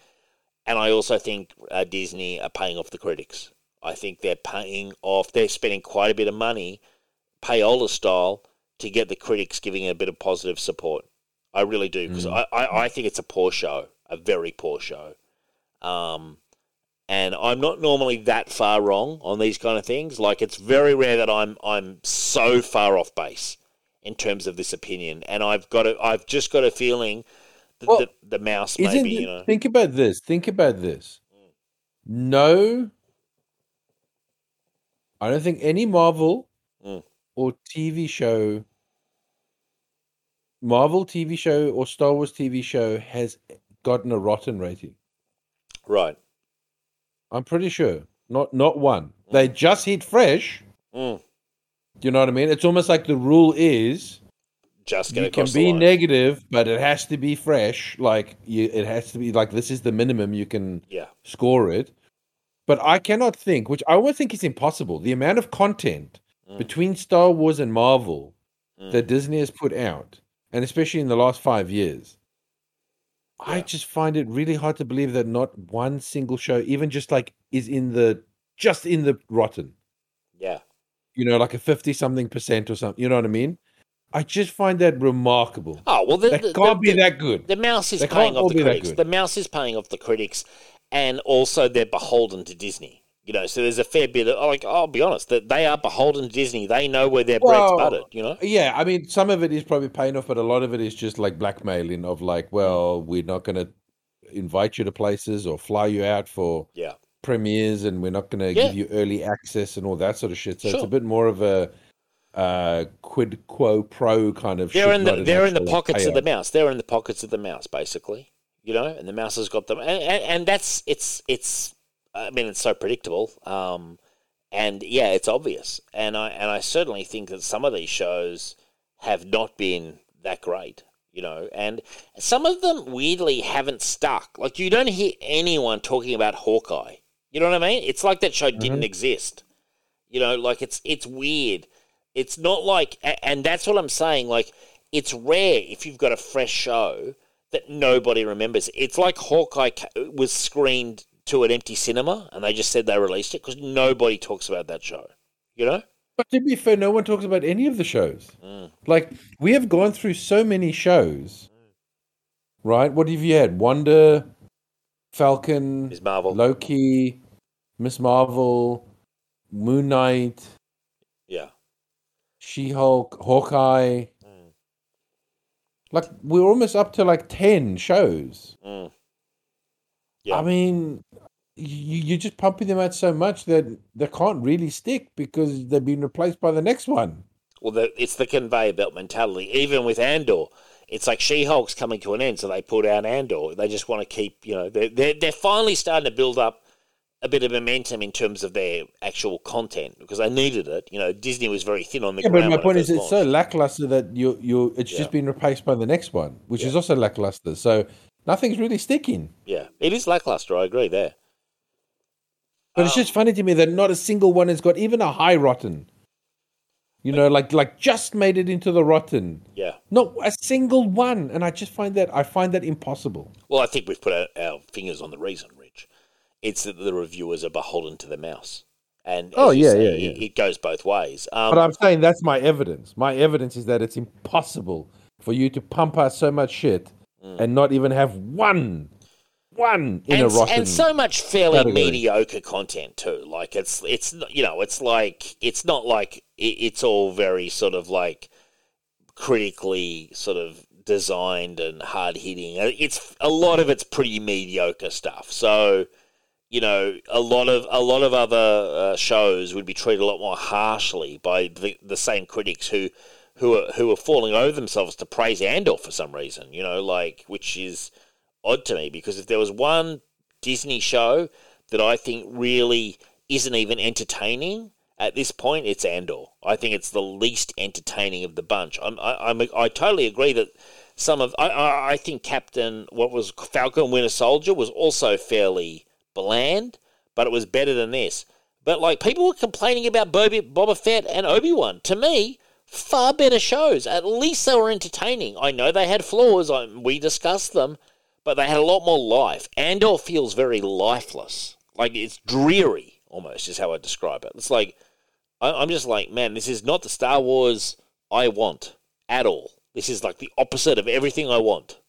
And I also think uh, Disney are paying off the critics. I think they're paying off. They're spending quite a bit of money, payola style, to get the critics giving it a bit of positive support. I really do because I, I, I think it's a poor show, a very poor show. Um, and I'm not normally that far wrong on these kind of things. Like it's very rare that I'm I'm so far off base in terms of this opinion, and I've got a, I've just got a feeling that Well, the, the mouse Isn't maybe you know Think about this. Think about this. No, I don't think any Marvel Mm. or TV show, Marvel TV show or Star Wars TV show has gotten a rotten rating. right. I'm pretty sure. Not not one. They just hit fresh. Mm. Do you know what I mean? It's almost like the rule is Just can be negative, but it has to be fresh. Like you, it has to be like this is the minimum you can Yeah. score it. But I cannot think, which I would think is impossible. The amount of content Mm. between Star Wars and Marvel Mm. that Disney has put out, and especially in the last five years, I just find it really hard to believe that not one single show, even just like, is in the just in the rotten. Yeah. You know, like a fifty something percent or something. You know what I mean? I just find that remarkable. Oh well, the, That the- can't the- be that good. The mouse is They paying off the critics. The mouse is paying off the critics, and also they're beholden to Disney. You know, so there's a fair bit of like. I'll be honest, that they are beholden to Disney. They know where their bread's buttered. You know. Yeah, I mean, some of it is probably paying off, but a lot of it is just like blackmailing of like, well, we're not going to invite you to places or fly you out for Yeah. premieres, and we're not going to Yeah. give you early access and all that sort of shit. So it's a bit more of a uh, quid quo pro kind of. They're in the they're in the pockets of the mouse. They're in the pockets of the mouse, basically. You know, and the mouse has got them, and, and, and that's it's it's. I mean, it's so predictable. Um, and yeah, it's obvious. And I and I certainly think that some of these shows have not been that great. You know, and some of them weirdly haven't stuck. Like you don't hear anyone talking about Hawkeye. You know what I mean? It's like that show didn't exist. You know, like it's it's weird. It's not like, and that's what I'm saying. Like, it's rare if you've got a fresh show that nobody remembers. It's like Hawkeye was screened to an empty cinema, and they just said they released it because nobody talks about that show. You know? But to be fair, no one talks about any of the shows. Mm. Like we have gone through so many shows, right? What have you had? Wanda, Falcon, Ms. Marvel. Loki, Miss Marvel, Moon Knight. She Hulk, Hawkeye. Mm. Like we're almost up to like ten shows. Mm. Yeah. I mean, you, you're just pumping them out so much that they can't really stick because they've been replaced by the next one. Well, the, it's the conveyor belt mentality. Even with Andor, it's like She Hulk's coming to an end, so they put out Andor. They just want to keep, you know, they're, they're, they're finally starting to build up a bit of momentum in terms of their actual content because they needed it. You know, Disney was very thin on the Yeah, ground. but my point is, first it's so lackluster that you you it's Yeah. just been replaced by the next one, which is also lackluster. So nothing's really sticking. yeah, it is lackluster. I agree there. But it's Oh. just funny to me that not a single one has got even a high rotten. You know, like like just made it into the rotten. Yeah. Not a single one, and I just find that I find that impossible. Well, I think we've put our, our fingers on the reason. It's that the reviewers are beholden to the mouse. And Oh, yeah, say, yeah, it, yeah. it goes both ways. Um, But I'm saying that's my evidence. My evidence is that it's impossible for you to pump out so much shit and not even have one, one in Mm. and, a rotten. and so much fairly category. mediocre content too. Like it's it's you know it's like it's not like it, it's all very sort of like critically sort of designed and hard hitting. Uh, It's a lot of it's pretty mediocre stuff. So you know a lot of a lot of other uh, shows would be treated a lot more harshly by the, the same critics who who are who are falling over themselves to praise Andor for some reason. You know, like which is odd to me because if there was one Disney show that I think really isn't even entertaining at this point, it's Andor. I think it's the least entertaining of the bunch. I'm, I, I'm, I totally agree that some of I, I, I think Captain what was Falcon Winter Soldier was also fairly bland, but it was better than this. But like people were complaining about Boba, Boba Fett and Obi Wan. To me, far better shows. At least they were entertaining. I know they had flaws. I, we discussed them, but they had a lot more life. Andor feels very lifeless. Like it's dreary, almost is how I describe it. It's like I, I'm just like, man, this is not the Star Wars I want at all. This is like the opposite of everything I want,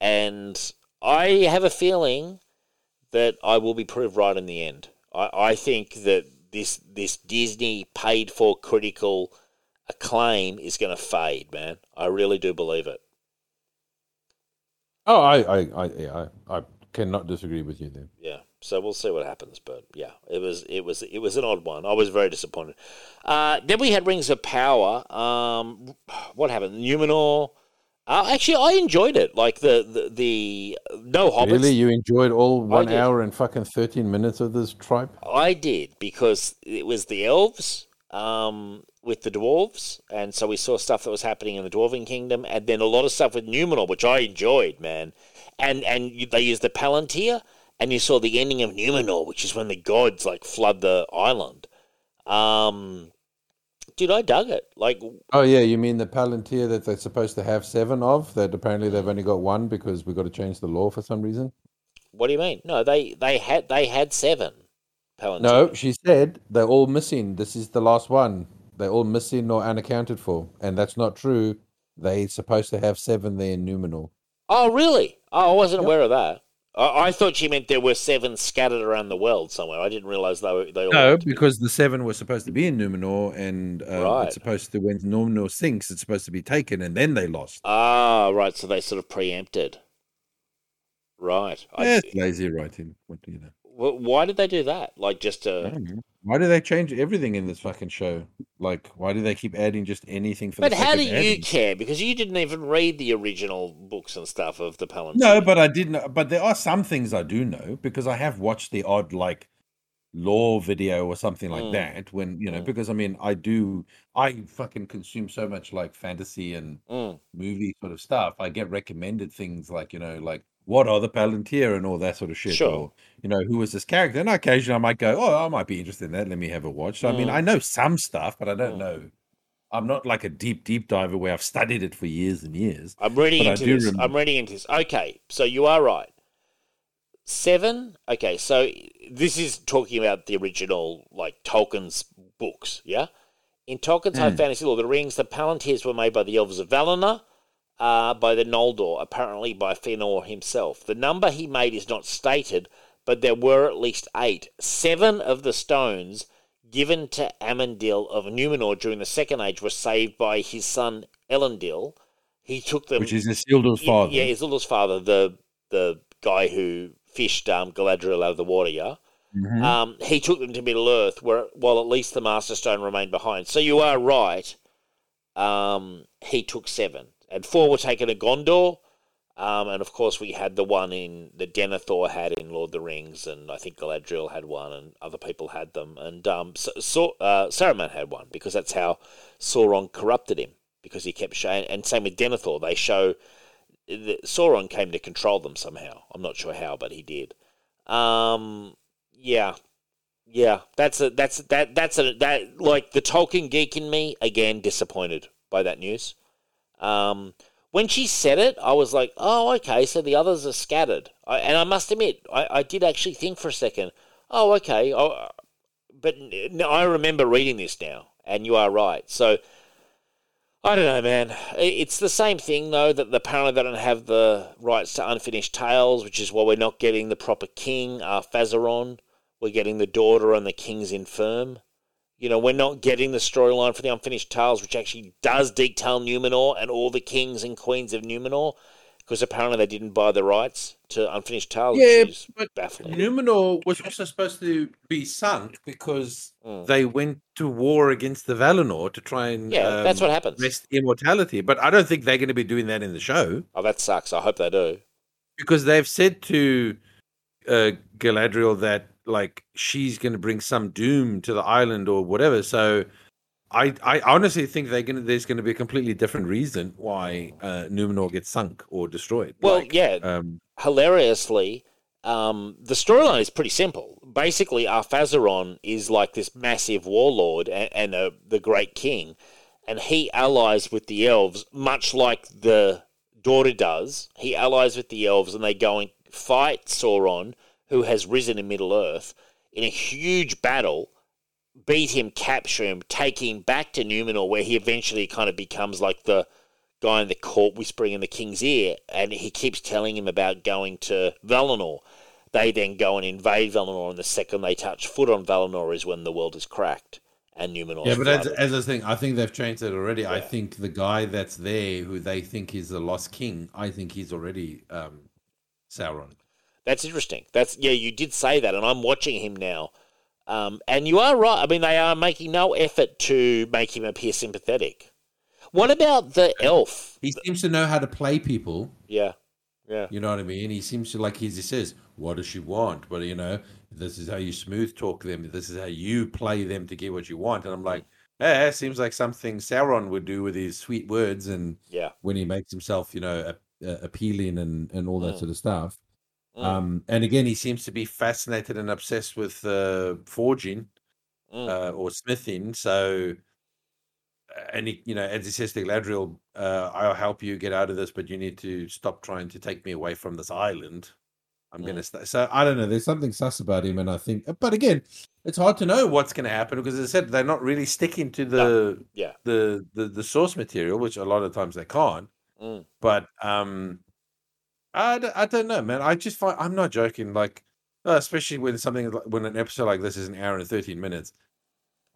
and I have a feeling that I will be proved right in the end. I, I think that this this Disney paid for critical acclaim is going to fade, man. I really do believe it. oh, I, I, I, yeah, I, I cannot disagree with you there. Yeah. So we'll see what happens, but yeah, it was it was it was an odd one. I was very disappointed. Uh, then we had Rings of Power. Um, what happened? Numenor. Uh, actually, I enjoyed it. Like the the, the no hobbits. Really, you enjoyed all one hour and fucking thirteen minutes of this tripe? I did because it was the elves um, with the dwarves, and so we saw stuff that was happening in the dwarven kingdom, and then a lot of stuff with Numenor, which I enjoyed, man. And and they used the Palantir, and you saw the ending of Numenor, which is when the gods like flood the island. Um, dude, I dug it. Like, Oh yeah, you mean the Palantir that they're supposed to have seven of? That apparently they've only got one because we have got to change the law for some reason. what do you mean? No, they they had they had seven Palantir. No, she said they're all missing. This is the last one. They're all missing or unaccounted for, and that's not true. They're supposed to have seven there in Numenor. Oh, really? Oh, I wasn't Yep. aware of that. I, I thought you meant there were seven scattered around the world somewhere. I didn't realize they were. They all No, because the seven were supposed to be in Numenor, and um, Right. it's supposed to when Numenor sinks, it's supposed to be taken, and then they lost. Ah, right. So they sort of preempted. Right. I- Yes, lazy writing. What do you know? why did they do that? Like just I to. Why do they change everything in this fucking show? Like, why do they keep adding just anything for But the sake how do you care? Because you didn't even read the original books and stuff of the Palantir. No, but I didn't. But there are some things I do know because I have watched the odd like law video or something like Mm. that. When you know, Mm. because I mean, I do. I fucking consume so much like fantasy and Mm. movie sort of stuff. I get recommended things like you know, like what are the Palantir and all that sort of shit. Sure. Or you know, who is this character? And occasionally I might go, oh, I might be interested in that. Let me have a watch. So I mean, Mm. I know some stuff, but I don't Mm. know. I'm not like a deep, deep diver where I've studied it for years and years. I'm reading into this. remember- I'm reading into this. Okay, so you are right. Seven. Okay, so this is talking about the original, like Tolkien's books. Yeah, in Tolkien's High Hmm. Fantasy Lord of the Rings, the Palantirs were made by the Elves of Valinor, uh, by the Noldor, apparently by Fëanor himself. The number he made is not stated, but there were at least eight. Seven of the stones given to Amandil of Numenor during the Second Age were saved by his son Elendil. He took them Which is Isildur's father. Yeah, Isildur's father, the the guy who fished um, Galadriel out of the water. Yeah, Mhm. um, he took them to Middle Earth, where while at least the Master Stone remained behind. So you are right. Um, he took seven, and four were taken to Gondor. Um, and of course, we had the one in the Denethor had in Lord of the Rings, and I think Galadriel had one, and other people had them, and um, so, so, uh, Saruman had one because that's how Sauron corrupted him because he kept showing. And same with Denethor, they show that Sauron came to control them somehow. I'm not sure how, but he did. Um, yeah, yeah. That's a that's that that's a that like the Tolkien geek in me again disappointed by that news. Um, when she said it, I was like, oh, okay, so the others are scattered. I, and I must admit, I, I did actually think for a second, oh, okay, I, but I remember reading this now, and you are right. So I don't know, man. It's the same thing though that apparently they don't have the rights to unfinished tales, which is why we're not getting the proper king, uh, Pharazon. We're getting the daughter and the king's infirm. You know, we're not getting the storyline for the unfinished tales, which actually does detail Numenor and all the kings and queens of Numenor, because apparently they didn't buy the rights to unfinished tales, Yeah, which is but baffling. Numenor was also supposed to be sunk because Mm. they went to war against the Valinor to try and Yeah, that's um, what happens. wrest immortality. But I don't think they're going to be doing that in the show Oh, that sucks. I hope they do. because they've said to uh, Galadriel that like she's going to bring some doom to the island or whatever. So I I honestly think they're going to there's going to be a completely different reason why uh, Numenor gets sunk or destroyed. Well, Like, yeah, um, hilariously, um, the storyline is pretty simple. Basically, Ar-Pharazon is like this massive warlord and, and uh, the great king, and he allies with the elves, much like the daughter does. He allies with the elves, and they go and fight Sauron, who has risen in Middle Earth, in a huge battle. Beat him, capture him, take him back to Numenor, where he eventually kind of becomes like the guy in the court whispering in the king's ear, and he keeps telling him about going to Valinor. They then go and invade Valinor, and the second they touch foot on Valinor is when the world is cracked and Numenor. Yeah, but as, as I think, I think they've changed it already. I think the guy that's there, who they think is the lost king, I think he's already um, Sauron. That's interesting. That's yeah, you did say that, and I'm watching him now. Um, and you are right. I mean, they are making no effort to make him appear sympathetic. What about the elf? He seems to know how to play people. Yeah, yeah, You know what I mean? He seems to like he says, "What does she want?" But you know, this is how you smooth talk them. This is how you play them to get what you want. And I'm like, eh, seems like something Sauron would do with his sweet words and yeah. when he makes himself, you know, a, a, appealing and and all that Mm. sort of stuff. Mm, Um, and again, he seems to be fascinated and obsessed with uh, forging mm. uh, or smithing. So, uh, and he, you know, as he says to Galadriel, uh, "I'll help you get out of this, but you need to stop trying to take me away from this island." I'm Mm. gonna stay. So I don't know. There's something sus about him, and I think, but again, it's hard to know what's going to happen because, as I said, they're not really sticking to the yeah. the, the the source material, which a lot of times they can't. Mm. But um, I, d- I don't know, man. I just find I'm not joking. Like, uh, especially when something like- when an episode like this is an hour and 13 minutes,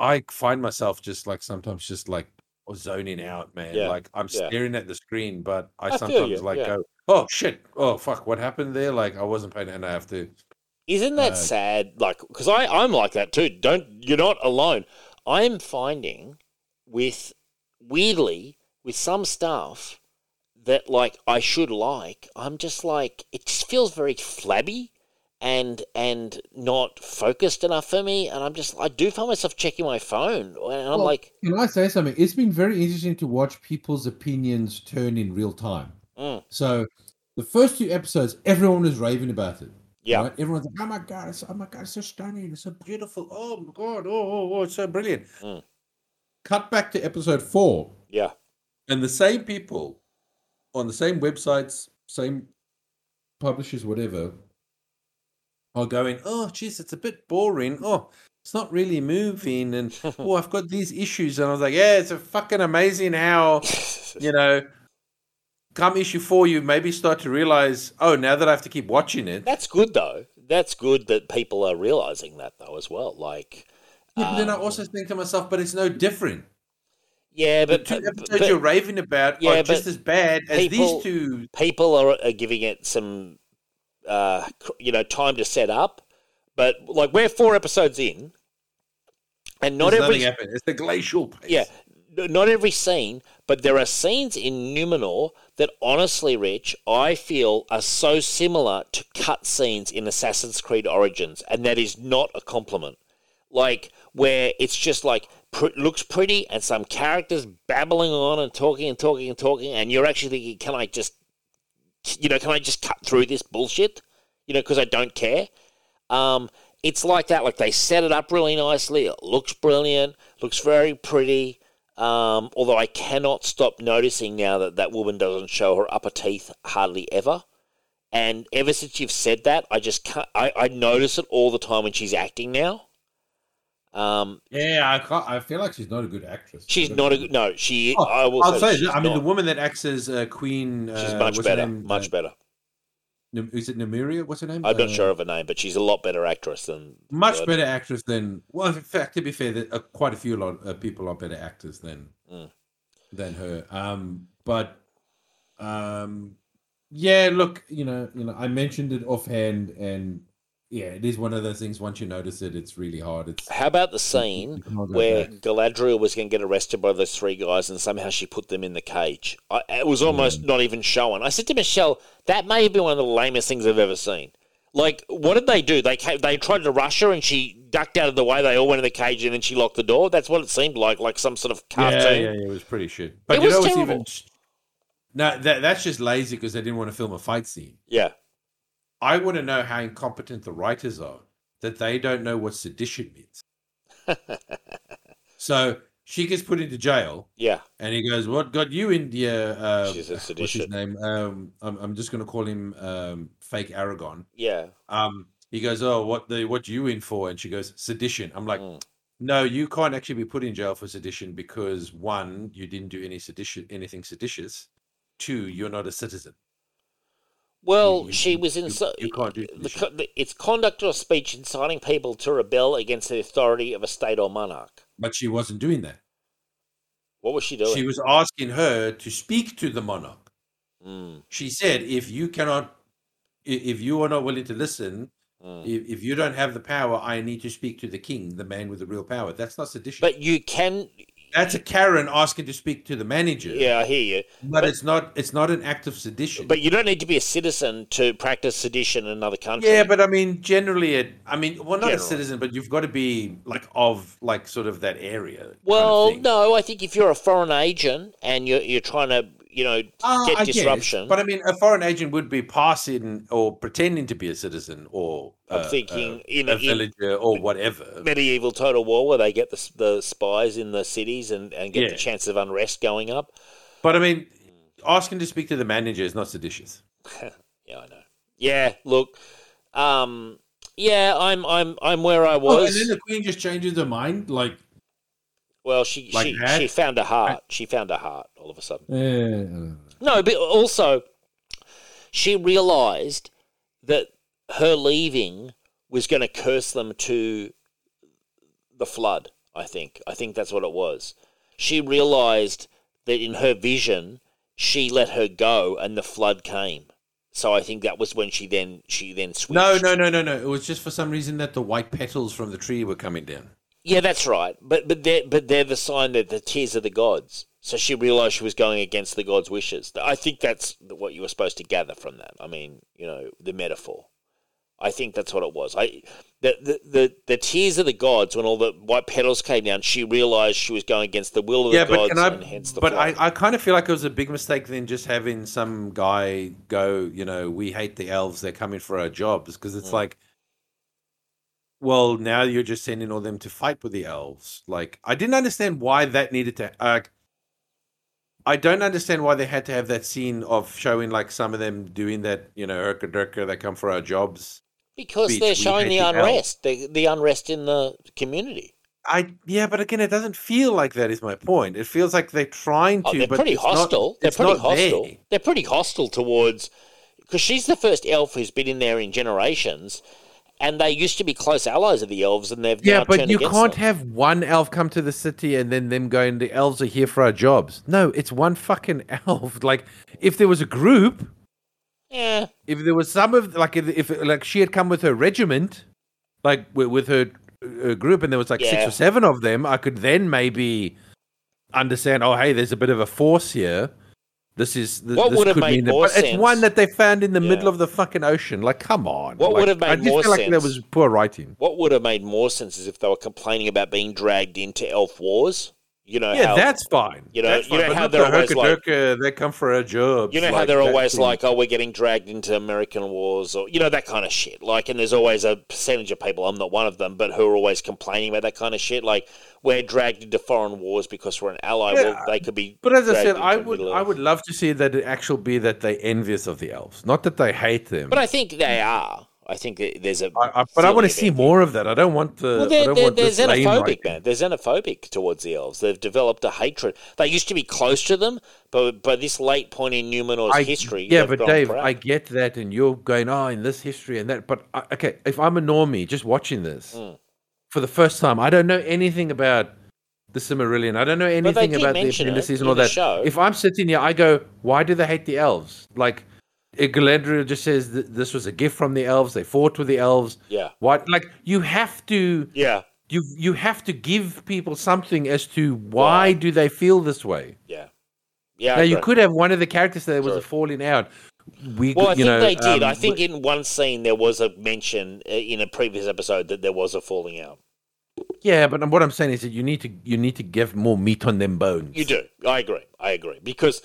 I find myself just like sometimes just like zoning out, man. Yeah, Like I'm yeah. staring at the screen, but I, I sometimes like yeah. go, oh shit, oh fuck, what happened there? Like I wasn't paying, and I have to. Isn't that Uh, sad? Like, because I I'm like that too. Don't you're not alone. I'm finding with weirdly with some stuff that like I should like. I'm just like it just feels very flabby and and not focused enough for me. And I'm just I do find myself checking my phone, and I'm Well, like, Can I say something? It's been very interesting to watch people's opinions turn in real time. mm, So, the first two episodes, everyone was raving about it. yeah, right? Everyone's like, "Oh my god! It's, oh my god! It's so stunning! It's so Beautiful. Oh my god. Oh, oh, oh it's so brilliant. Mm. Cut back to episode four, yeah, And the same people on the same websites, same publishers, whatever. are going, oh, geez, it's a bit boring. Oh, it's not really moving. And <laughs> oh, I've got these issues. And I was like, yeah, it's a fucking amazing how, <laughs> you know, come issue four, you maybe start to realize, oh, now that I have to keep watching it. That's good though. That's good that people are realizing that though as well. Like, Yeah, but then I um, also think to myself, but it's no different. Yeah, The but, two episodes but you're raving about Yeah, are just as bad as people- these two. people are, are giving it some, uh, you know, time to set up. But like we're four episodes in, and not There's every happened. It's the glacial pace. yeah, not every scene, but there are scenes in Numenor that honestly, Rich, I feel are so similar to cut scenes in Assassin's Creed Origins, and that is not a compliment. Like where it's just like pr- looks pretty, and some characters babbling on and talking and talking and talking, and you're actually thinking, can I just, you know, can I just cut through this bullshit? You know, because I don't care. Um, it's like that. Like they set it up really nicely. It looks brilliant. Looks very pretty. Um, although I cannot stop noticing now that that woman doesn't show her upper teeth hardly ever. And ever since you've said that, I just can't. I, I notice it all the time when she's acting now. Um, Yeah, I can't, I feel like she's not a good actress. she's not a good. No, she. Oh, I will I'll say, she's I mean, the woman that acts as uh, Queen. Uh, she's much better. name? Much Uh, better. Is it Namiria? What's her name? I'm not Uh, sure of her name, but she's a lot better actress than Much better actress than. Well, in fact, to be fair, that uh, quite a few lot, uh, people are better actors than Mm. than her. Um, but um, yeah, look, you know, you know, I mentioned it offhand, and yeah, it is one of those things. Once you notice it, it's really hard. It's How about the scene you can't go where. Galadriel was going to get arrested by those three guys, and somehow she put them in the cage? I, it was almost not even shown. I said to Michelle, that may have been one of the lamest things I've ever seen. Like, what did they do? They came, they tried to rush her, and she ducked out of the way. They all went in the cage, and then she locked the door. That's what it seemed like, like some sort of cartoon. Yeah, yeah, yeah, it was pretty shit. But It you was know terrible. even no, that that's just lazy because they didn't want to film a fight scene. yeah. I want to know how incompetent the writers are that they don't know what sedition means. <laughs> so she gets put into jail, yeah. and he goes, "What got you in here?" Uh, She said what's his name? Um, I'm, I'm just going to call him um, fake Aragorn. Yeah. Um, he goes, "Oh, what the what you in for?" And she goes, "Sedition." I'm like, Mm. "No, you can't actually be put in jail for sedition because one, you didn't do any sedition, anything seditious. Two, you're not a citizen. Well, you- she was in. you- so- you can't do the, the, it's conduct or speech inciting people to rebel against the authority of a state or monarch. But she wasn't doing that. What was she doing? She was asking her to speak to the monarch. Mm, She said, "If you cannot, if you are not willing to listen, mm. if, if you don't have the power, I need to speak to the king, the man with the real power." That's not sedition. But you can. That's a Karen asking to speak to the manager. Yeah, I hear you. but, but- it's not. It's not an act of sedition. But you don't need to be a citizen to practice sedition in another country. yeah, but I mean, generally, it. I mean, well, not a citizen, but you've got to be like of like sort of that area. kind of well, no, I think if you're a foreign agent and you're you're trying to, you know, Ah, get I guess, disruption. But I mean, a foreign agent would be passing or pretending to be a citizen or I'm uh, thinking uh, in a a- in- villager or whatever. medieval total war where they get the, the spies in the cities and, and get Yeah. the chance of unrest going up. But I mean, asking to speak to the manager is not seditious. <laughs> Yeah, I know. Yeah, look, um, yeah, I'm I'm I'm where I Oh, was. and then the queen just changes her mind, like. well, she like she that? she found a heart. She found a heart all of a sudden. Eh, No, but also she realized that her leaving was going to curse them to the flood. I think. I think that's what it was. She realized that in her vision, she let her go, and the flood came. So I think that was when she then she then switched. no, no, no, no, no. It was just for some reason that the white petals from the tree were coming down. Yeah, that's right. But but they're but they're the sign that the tears of the gods. So she realized she was going against the gods' wishes. I think that's what you were supposed to gather from that. I mean, you know, the metaphor. I think that's what it was. I the the the, the tears of the gods when all the white petals came down. She realized she was going against the will of yeah, the gods, but can I? and hence the but. I, I kind of feel like it was a big mistake then just having some guy go. You know, we hate the elves. They're coming for our jobs because it's Mm. like. Well, now you're just sending all them to fight with the elves. Like, I didn't understand why that needed to. Uh, I don't understand why they had to have that scene of showing like some of them doing that. You know, Urka Durka, they come for our jobs. because speech, they're showing the hate the elves. unrest, the, the unrest in the community. I yeah, but again, it doesn't feel like that. Is my point. It feels like they're trying oh, to. Oh, they're but pretty it's not- hostile. they're pretty hostile. there. They're pretty hostile towards because she's the first elf who's been in there in generations, and they used to be close allies of the elves, and they've Yeah, but you can't them. have one elf come to the city and then them going, the elves are here for our jobs. No, it's one fucking <laughs> elf. Like, if there was a group, Yeah, if there was some of, like, if, if like she had come with her regiment, like with, with her uh, group, and there was like six or seven of them, I could then maybe understand, oh, hey, there's a bit of a force here. This is th- What this would have made mean that- more but It's one that they found in the middle of the fucking ocean. Like, come on. What Like, would have made I just more feel like there sense- was poor writing. what would have made more sense is if they were complaining about being dragged into elf wars. You know, Yeah, how, that's fine. you know- That's you know fine, how they're the always like- they come for a job. You know how like they're always thing. like, oh, we're getting dragged into American wars, or you know that kind of shit. Like, and there's always a percentage of people. I'm not one of them, but who are always complaining about that kind of shit. Like, we're dragged into foreign wars because we're an ally. Yeah, well, they could be. But as I said, I would I would love to see that it actually be that they envious of the elves, not that they hate them. But I think they are. I think there's a. I, I, but I want to see more of that. I don't want the. Well, they're, don't they're, want they're xenophobic, man. They're xenophobic towards the elves. They've developed a hatred. They used to be close to them, but by this late point in Numenor's I- history, Yeah, but Dave, proud. I get that, and you're going, oh, in this history and that. But I, okay, if I'm a normie just watching this Mm. for the first time, I don't know anything about the Silmarillion. I don't know anything about the appendices and all that. show. If I'm sitting here, I go, why do they hate the elves? Like, uh, Galadriel just says that this was a gift from the elves. They fought with the elves. yeah, What? Like, you have to. yeah, You, you have to give people something as to why Why? do they feel this way. yeah, yeah. Now you could have one of the characters that was a falling out. We, Well, I think know, they did. um, I think in one scene there was a mention uh, in a previous episode that there was a falling out. Yeah, but what I'm saying is that you need to you need to give more meat on them bones. You do. I agree. I agree because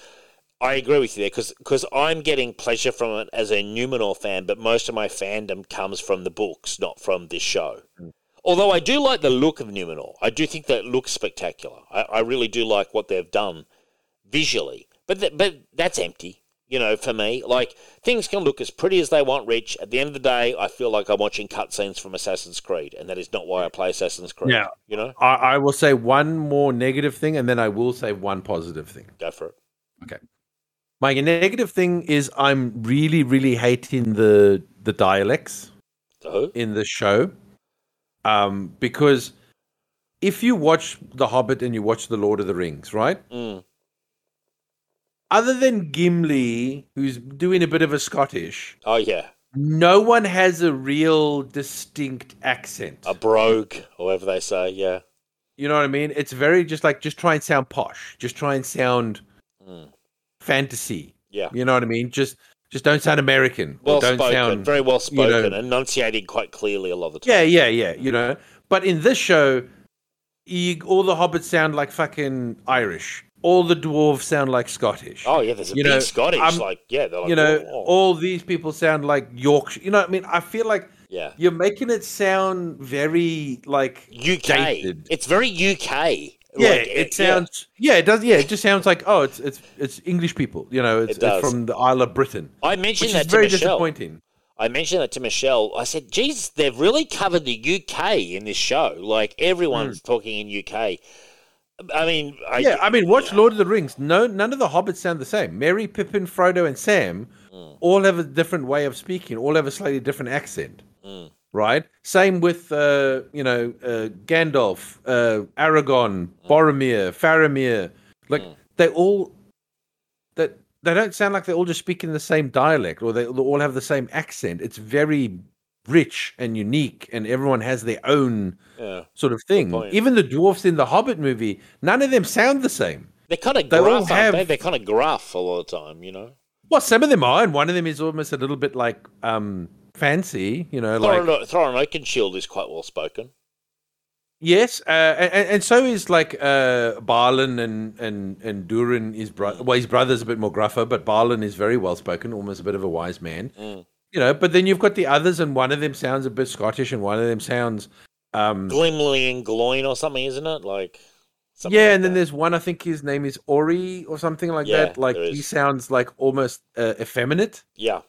I agree with you there because I'm getting pleasure from it as a Numenor fan, but most of my fandom comes from the books, not from this show. Mm. Although I do like the look of Numenor, I do think that looks spectacular. I, I really do like what they've done visually, but th- but that's empty. You know, for me, like things can look as pretty as they want. Rich. At the end of the day, I feel like I'm watching cutscenes from Assassin's Creed, and that is not why I play Assassin's Creed. Yeah. You know, I, I will say one more negative thing, and then I will say one positive thing. go for it. My negative thing is I'm really really hating the the dialects who? in the show, um, because if you watch The Hobbit and you watch The Lord of the Rings, right? Mm. Other than Gimli, who's doing a bit of a Scottish, Oh yeah. no one has a real distinct accent. a brogue, or whatever they say. Yeah, You know what I mean? It's very just like just try and sound posh. Just try and sound Mm. Fantasy. yeah. You know what I mean? Just just don't sound American. Well don't spoken, sound very well you know- spoken, enunciating quite clearly a lot of the time. Yeah, yeah, yeah. You know. But in this show, you, all the hobbits sound like fucking Irish. All the dwarves sound like Scottish. Oh yeah, there's a You big know, Scottish. I'm- like yeah, they're like, you know, oh. all these people sound like Yorkshire. You know what I mean? I feel like yeah. you're making it sound very like UK. dated. It's very UK. Yeah, Like, it sounds. Yeah. it does. Yeah, it just sounds like oh, it's it's it's English people. You know, it's, It it's from the Isle of Britain, I mentioned that very Michelle. disappointing. I mentioned that to Michelle. I said, "Geez, they've really covered the UK in this show. Like everyone's talking in UK." I mean, I, yeah, I mean, watch Lord of the Rings. No, none of the hobbits sound the same. Merry, Pippin, Frodo, and Sam Mm. all have a different way of speaking. All have a slightly different accent. Mm. Right. Same with uh, you know uh, Gandalf, uh, Aragorn, Boromir, Faramir. Like Mm. they all that they don't sound like they all just speak in the same dialect or they, they all have the same accent. It's very rich and unique, and everyone has their own yeah. sort of thing. Even the dwarfs in the Hobbit movie, none of them sound the same. They're kind of They all gruff, they? have- They're kind of gruff a lot of the time, you know. Well, some of them are, and one of them is almost a little bit like um fancy, you know, like Thorin, Thorin Oakenshield is quite well spoken. yes, uh, and, and so is like uh Balin and and and Durin is bro- well, his brother's a bit more gruffer, but Balin is very well spoken, almost a bit of a wise man, Mm. you know. But then you've got the others, and one of them sounds a bit Scottish, and one of them sounds um Glimley and Gloin or something, isn't it? Like, something yeah, like and then that. there's one I think his name is Ori or something like Yeah, that. Like he sounds like almost uh, effeminate. yeah,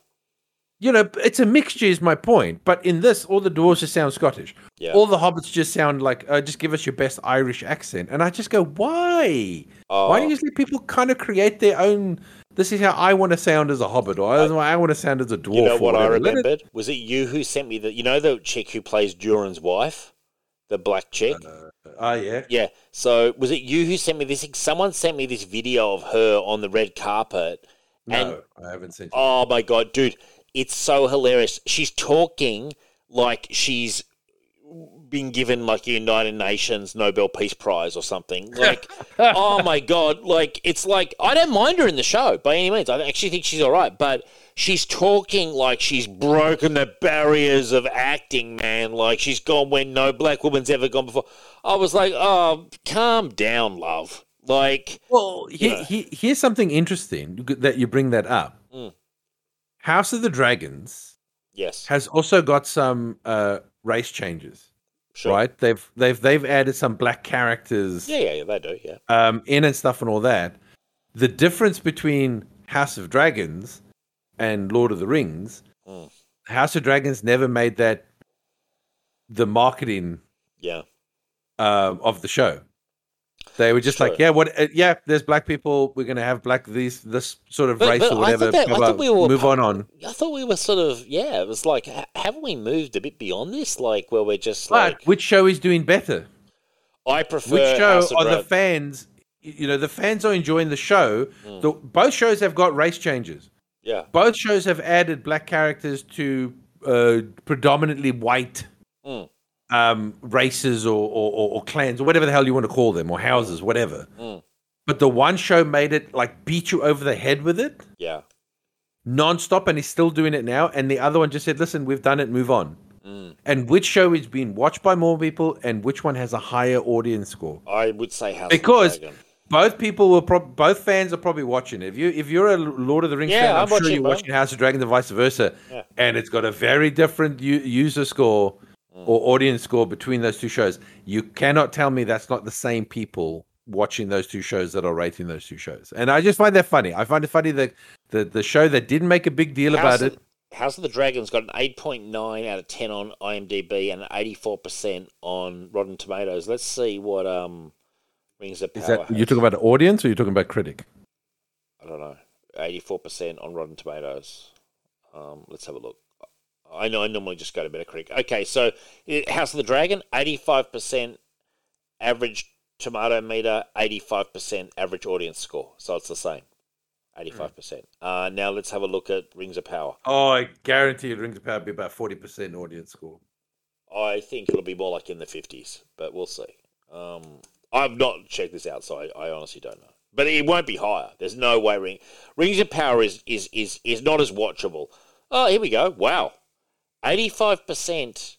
You know, it's a mixture, is my point. But in this, all the dwarves just sound Scottish. yeah. All the hobbits just sound like, uh, just give us your best Irish accent. And I just go, why? Oh, Why don't you just let people kind of create their own? This is how I want to sound as a hobbit, or how I want to sound as a dwarf. You know what I. Let it- remembered? Was it you who sent me the? You know the chick who plays Durin's wife, the black chick. Ah, yeah. yeah. So was it you who sent me this? Someone sent me this video of her on the red carpet. And No, I haven't seen. it. oh my god, dude, it's so hilarious. She's talking like she's been given like a United Nations Nobel Peace Prize or something. <laughs> Like, oh my god, like it's like I don't mind her in the show by any means. I actually think she's all right, but she's talking like she's broken the barriers of acting, man. Like she's gone where no black woman's ever gone before. I was like, oh, calm down, love. Like, Well, he, he, here's something interesting that you bring that up. House of the Dragons yes, has also got some uh, race changes, sure. right? They've they've they've added some black characters Yeah, yeah, yeah, they do. Yeah, um, in and stuff and all that. The difference between House of Dragons and Lord of the Rings, Mm. House of Dragons never made that the marketing Yeah. um, of the show. They were just Sure. like, yeah, what? Uh, yeah, there's black people. We're gonna have black these this sort of But- race but or whatever. thought that- I blah, thought blah, we were move on on. I thought we were sort of yeah. It was like, ha- haven't we moved a bit beyond this? Like where we're just But like, which show is doing better? I prefer Which show are the fans? You know, the fans are enjoying the show. Mm. The, both shows have got race changes. yeah, Both shows have added black characters to uh, predominantly white Mm. Um, races or, or, or, or clans or whatever the hell you want to call them or houses, whatever. Mm. But the one show made it like beat you over the head with it yeah. nonstop, and he's still doing it now. And the other one just said, "Listen, we've done it. Move on." Mm. And which show is being watched by more people, and which one has a higher audience score? I would say House Because- Dragon. both people were prob- both fans are probably watching. If you if you're a Lord of the Rings Yeah, fan, I'm, I'm sure watching, you're bro. watching House of Dragons and vice versa. Yeah. And it's got a very different u- user score. Or audience score between those two shows. You cannot tell me that's not the same people watching those two shows that are rating those two shows. And I just find that funny. I find it funny that the the show that didn't make a big deal House about of, it. House of the Dragon's got an 8.9 out of 10 on IMDb and 84% on Rotten Tomatoes. Let's see what um Rings of Power Is that you're talking about audience or you're talking about critic? I don't know, 84% on Rotten Tomatoes. Um, let's have a look. I know I normally just go to Metacritic. Okay, so House of the Dragon, 85% average tomato meter, 85% average audience score. So it's the same, 85%. Uh, now let's have a look at Rings of Power. Oh, I guarantee it Rings of Power will be about forty percent audience score. I think it'll be more like in the 50s, but we'll see. Um, I've not checked this out, so I, I honestly don't know. But it won't be higher. There's no way Ring Rings of Power is is is is not as watchable. Oh, here we go. Wow, 85%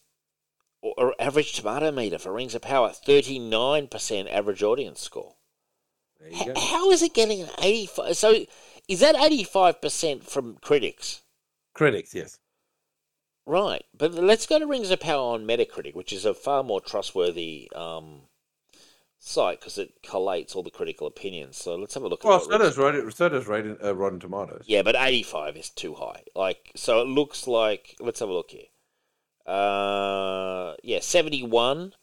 or, or average tomato meter for Rings of Power, 39% average audience score. H- how is it getting an 85? So is that 85% from critics? Critics, yes. Right, but let's go to Rings of Power on Metacritic, which is a far more trustworthy um, site because it collates all the critical opinions. So let's have a look. Well, so does Rotten, so does Rotten, uh, Rotten Tomatoes. Yeah, but eighty-five is too high. Like, so it looks like. Let's have a look here. Uh, yeah, seventy-one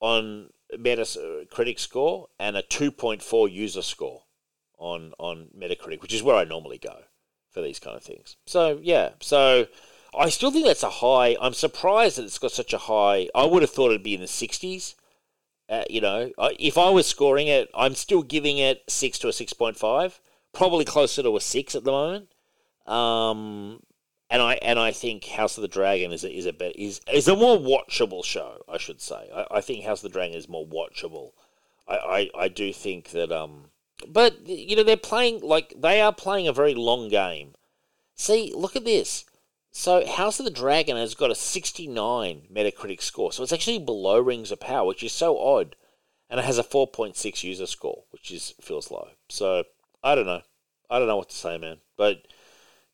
on Metacritic score and a two point four user score on on Metacritic, which is where I normally go for these kind of things. So yeah, so I still think that's a high. I'm surprised that it's got such a high. I would have thought it'd be in the sixties. Uh, you know, if I was scoring it, I'm still giving it six to a six point five, probably closer to a six at the moment. Um, and I and I think House of the Dragon is a, is a bit, is is a more watchable show. I should say. I, I think House of the Dragon is more watchable. I, I, I do think that um, but you know they're playing like they are playing a very long game. See, look at this. So House of the Dragon has got a 69 Metacritic score. So it's actually below Rings of Power, which is so odd. And it has a 4.6 user score, which is feels low. So I don't know. I don't know what to say, man. But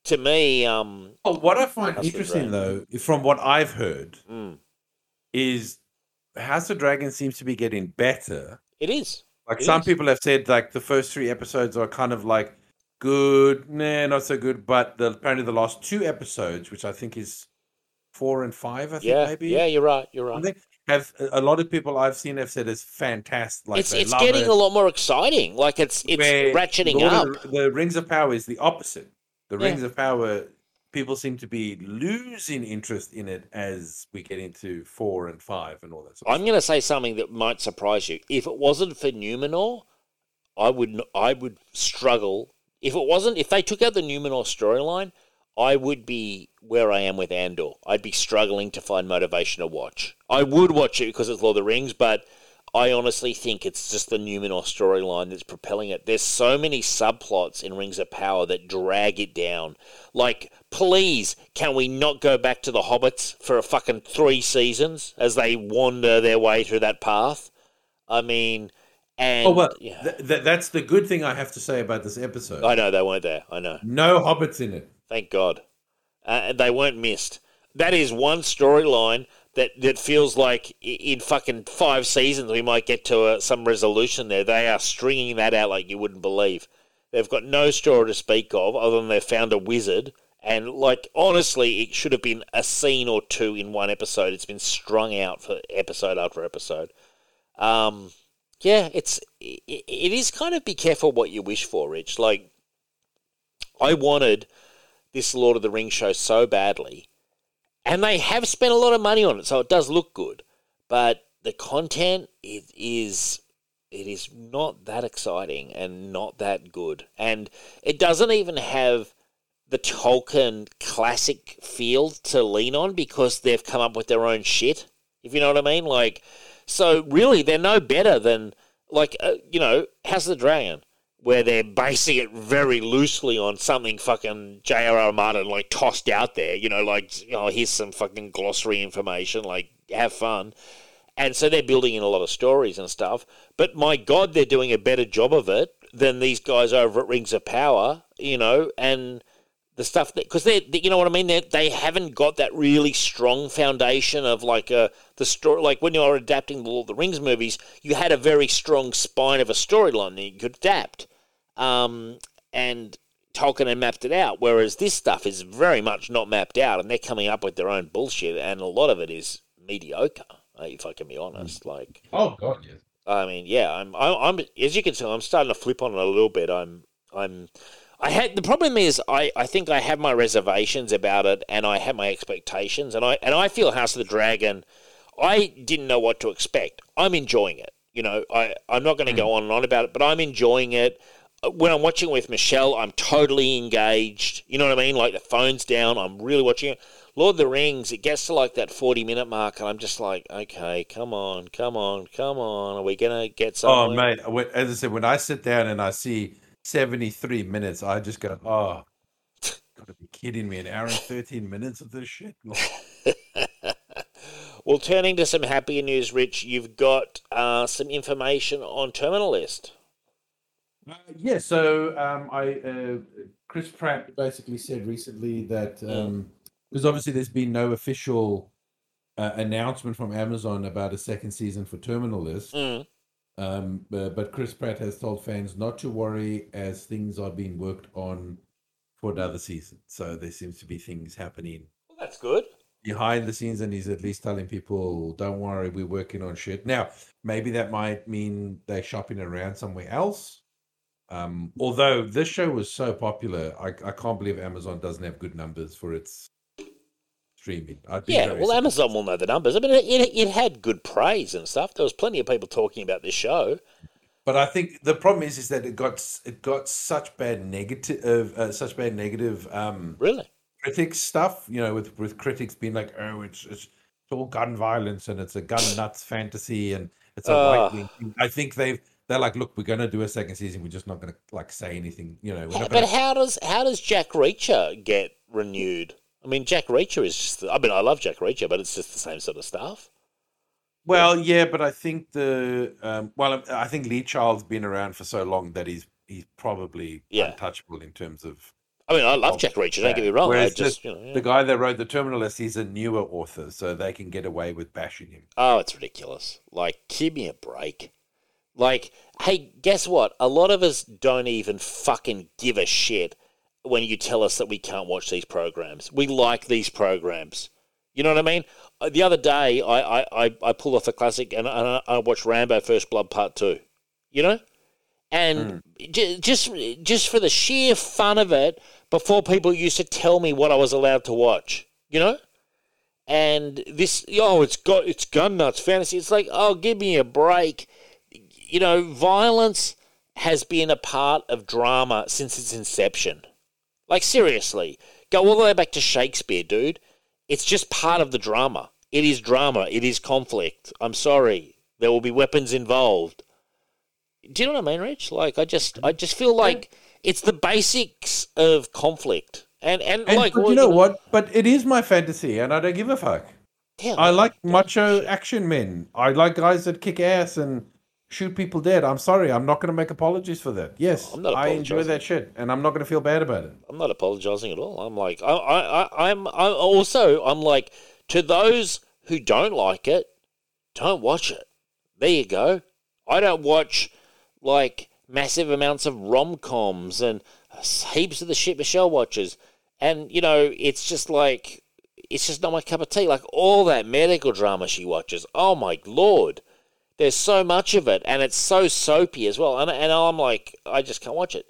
to me, um, Well, what I find House interesting, though, from what I've heard, mm, is House of the Dragon seems to be getting better. it is. Like It some is. people have said, like the first three episodes are kind of like good, nah, not so good. But the, apparently the last two episodes, which I think is four and five, I think Yeah, maybe. yeah, you're right. You're I right. think have a lot of people I've seen have said it's fantastic. Like it's it's getting it. a lot more exciting. Like it's it's Where ratcheting Lord up. The, the Rings of Power is the opposite. The Yeah. Rings of Power, people seem to be losing interest in it as we get into four and five and all that. Sort of I'm going to say something that might surprise you. If it wasn't for Numenor, I would I would struggle. If it wasn't, if they took out the Numenor storyline, I would be where I am with Andor. I'd be struggling to find motivation to watch. I would watch it because it's Lord of the Rings, but I honestly think it's just the Numenor storyline that's propelling it. There's so many subplots in Rings of Power that drag it down. Like, please, can we not go back to the Hobbits for a fucking three seasons as they wander their way through that path? I mean, and Oh well, yeah, th- th- that's the good thing I have to say about this episode. I know they weren't there. I know. No hobbits in it. Thank God. Uh, they weren't missed. That is one storyline that, that feels like in fucking five seasons we might get to uh some resolution there. They are stringing that out like you wouldn't believe. They've got no story to speak of other than they've found a wizard And like honestly, it should have been a scene or two in one episode. It's been strung out for episode after episode. Um, yeah, it's it, it is kind of be careful what you wish for, Rich. Like I wanted this Lord of the Rings show so badly, and they have spent a lot of money on it, so it does look good. But the content it is it is not that exciting and not that good, and it doesn't even have the Tolkien classic feel to lean on because they've come up with their own shit. If you know what I mean, like so really they're no better than like uh, you know House of the Dragon where they're basing it very loosely on something fucking J.R.R. Martin like tossed out there, you know, like, know, here's some fucking glossary information, like, have fun. And so they're building in a lot of stories and stuff. But my God, they're doing a better job of it than these guys over at Rings of Power, you know, and the stuff that, because they, you know what I mean? They, they haven't got that really strong foundation of like a, the story, like when you're adapting the Lord of the Rings movies, you had a very strong spine of a storyline that you could adapt um, and Tolkien had mapped it out. Whereas this stuff is very much not mapped out, and they're coming up with their own bullshit, and a lot of it is mediocre. uh, If I can be honest, like Oh God, yes. I mean, yeah, I'm, I'm, I'm, as you can tell, I'm starting to flip on it a little bit. I'm, I'm, I had the problem is I, I think I have my reservations about it, and I have my expectations, and I, and I feel House of the Dragon. I didn't know what to expect. I'm enjoying it. You know, I, I'm not going to go hmm. on and on about it, but I'm enjoying it. When I'm watching with Michelle, I'm totally engaged. You know what I mean? Like the phone's down, I'm really watching it. Lord of the Rings, it gets to like that 40 minute mark, and I'm just like, okay, come on, come on, come on. Are we going to get something? Oh, mate. As I said, when I sit down and I see 73 minutes, I just go, <laughs> oh, gotta be kidding me. An hour and 13 minutes of this shit? Well, turning to some happier news, Rich, you've got uh, some information on Terminal List. Uh, yeah, so um, I uh, Chris Pratt basically said recently that um, because obviously there's been no official uh, announcement from Amazon about a second season for Terminal List, Mm. Um, but, but Chris Pratt has told fans not to worry as things are being worked on for another season. So there seems to be things happening Well, that's good. behind the scenes, and he's at least telling people, "Don't worry, we're working on shit." Now, maybe that might mean they're shopping around somewhere else. Um, although this show was so popular, I, I can't believe Amazon doesn't have good numbers for its streaming. Yeah, well, surprised. Amazon will know the numbers. I mean, it, it, had good praise and stuff. There was plenty of people talking about this show. But I think the problem is, is that it got it got such bad negative, uh, such bad negative um, Really? critics stuff. You know, with with critics being like, "Oh, it's it's, it's all gun violence and it's a gun <sighs> nuts fantasy and it's a right wing." thing." I think they've they're like, "Look, we're going to do a second season. We're just not going to like say anything." You know, but to. how does how does Jack Reacher get renewed? I mean, Jack Reacher is just. I mean, I love Jack Reacher, but it's just the same sort of stuff. Well, yeah, but I think the um, well, I think Lee Child's been around for so long that he's he's probably Yeah. untouchable in terms of I mean, I love Jack Reacher. Don't get me wrong. I Whereas just, the- you know, yeah. the guy that wrote the Terminal List. He's a newer author, so they can get away with bashing him. Oh, it's ridiculous. Like, give me a break. Like, hey, guess what? A lot of us don't even fucking give a shit when you tell us that we can't watch these programs. We like these programs. You know what I mean? Uh, The other day, I, I, I, pulled off a classic and I, I watched Rambo First Blood Part 2. You know? And j- just just for the sheer fun of it, before people used to tell me what I was allowed to watch. You know? and this oh it's got it's gun nuts fantasy it's like oh give me a break you know violence has been a part of drama since its inception like seriously go all the way back to shakespeare dude. It's just part of the drama. It is drama. It is conflict. I'm sorry. There will be weapons involved. Do you know what i mean rich? Like i just i just feel like it's the basics of conflict. And and, And like well, you know what? But it is my fantasy, and I don't give a fuck. yeah, I like macho action men. I like guys that kick ass and shoot people dead. I'm sorry, I'm not going to make apologies for that. Yes, I'm not I enjoy that shit, and I'm not going to feel bad about it. I'm not apologizing at all. I'm like, I, I, I, I'm, I also, I'm like, to those who don't like it, don't watch it. There you go. I don't watch like massive amounts of rom coms and heaps of the shit Michelle watches. and you know, it's just like it's just not my cup of tea. Like all that medical drama she watches. Oh my lord, there's so much of it, and it's so soapy as well. And and I'm like, I just can't watch it.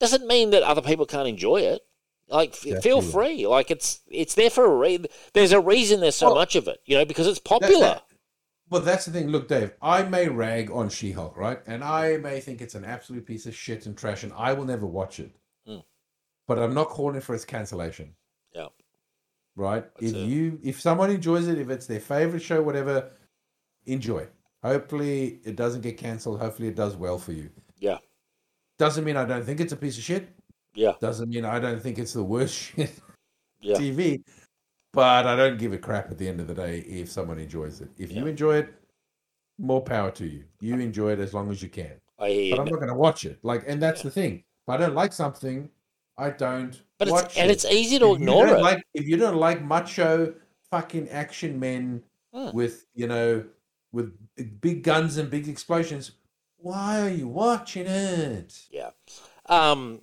Doesn't mean that other people can't enjoy it. Like, f- feel free. Like it's it's there for a reason. There's a reason there's so Well, much of it. You know, because it's popular. that- Well, that's the thing. Look, Dave, I may rag on She Hulk, right? And I may think it's an absolute piece of shit and trash, and I will never watch it. Mm. But I'm not calling for its cancellation. Yeah. Right? That's if it. you if someone enjoys it, if it's their favorite show, whatever, enjoy. Hopefully it doesn't get cancelled. Hopefully it does well for you. Yeah. Doesn't mean I don't think it's a piece of shit. Yeah. Doesn't mean I don't think it's the worst <laughs> shit Yeah. TV. But I don't give a crap at the end of the day if someone enjoys it. If you enjoy it, more power to you. You enjoy it as long as you can. I hear you. But I'm not going to watch it. Like, and that's the thing. If I don't like something, I don't But watch it's and it. it's easy to If ignore it. Like, if you don't like macho fucking action men Hmm. with you know with big guns and big explosions, why are you watching it? Yeah. Um,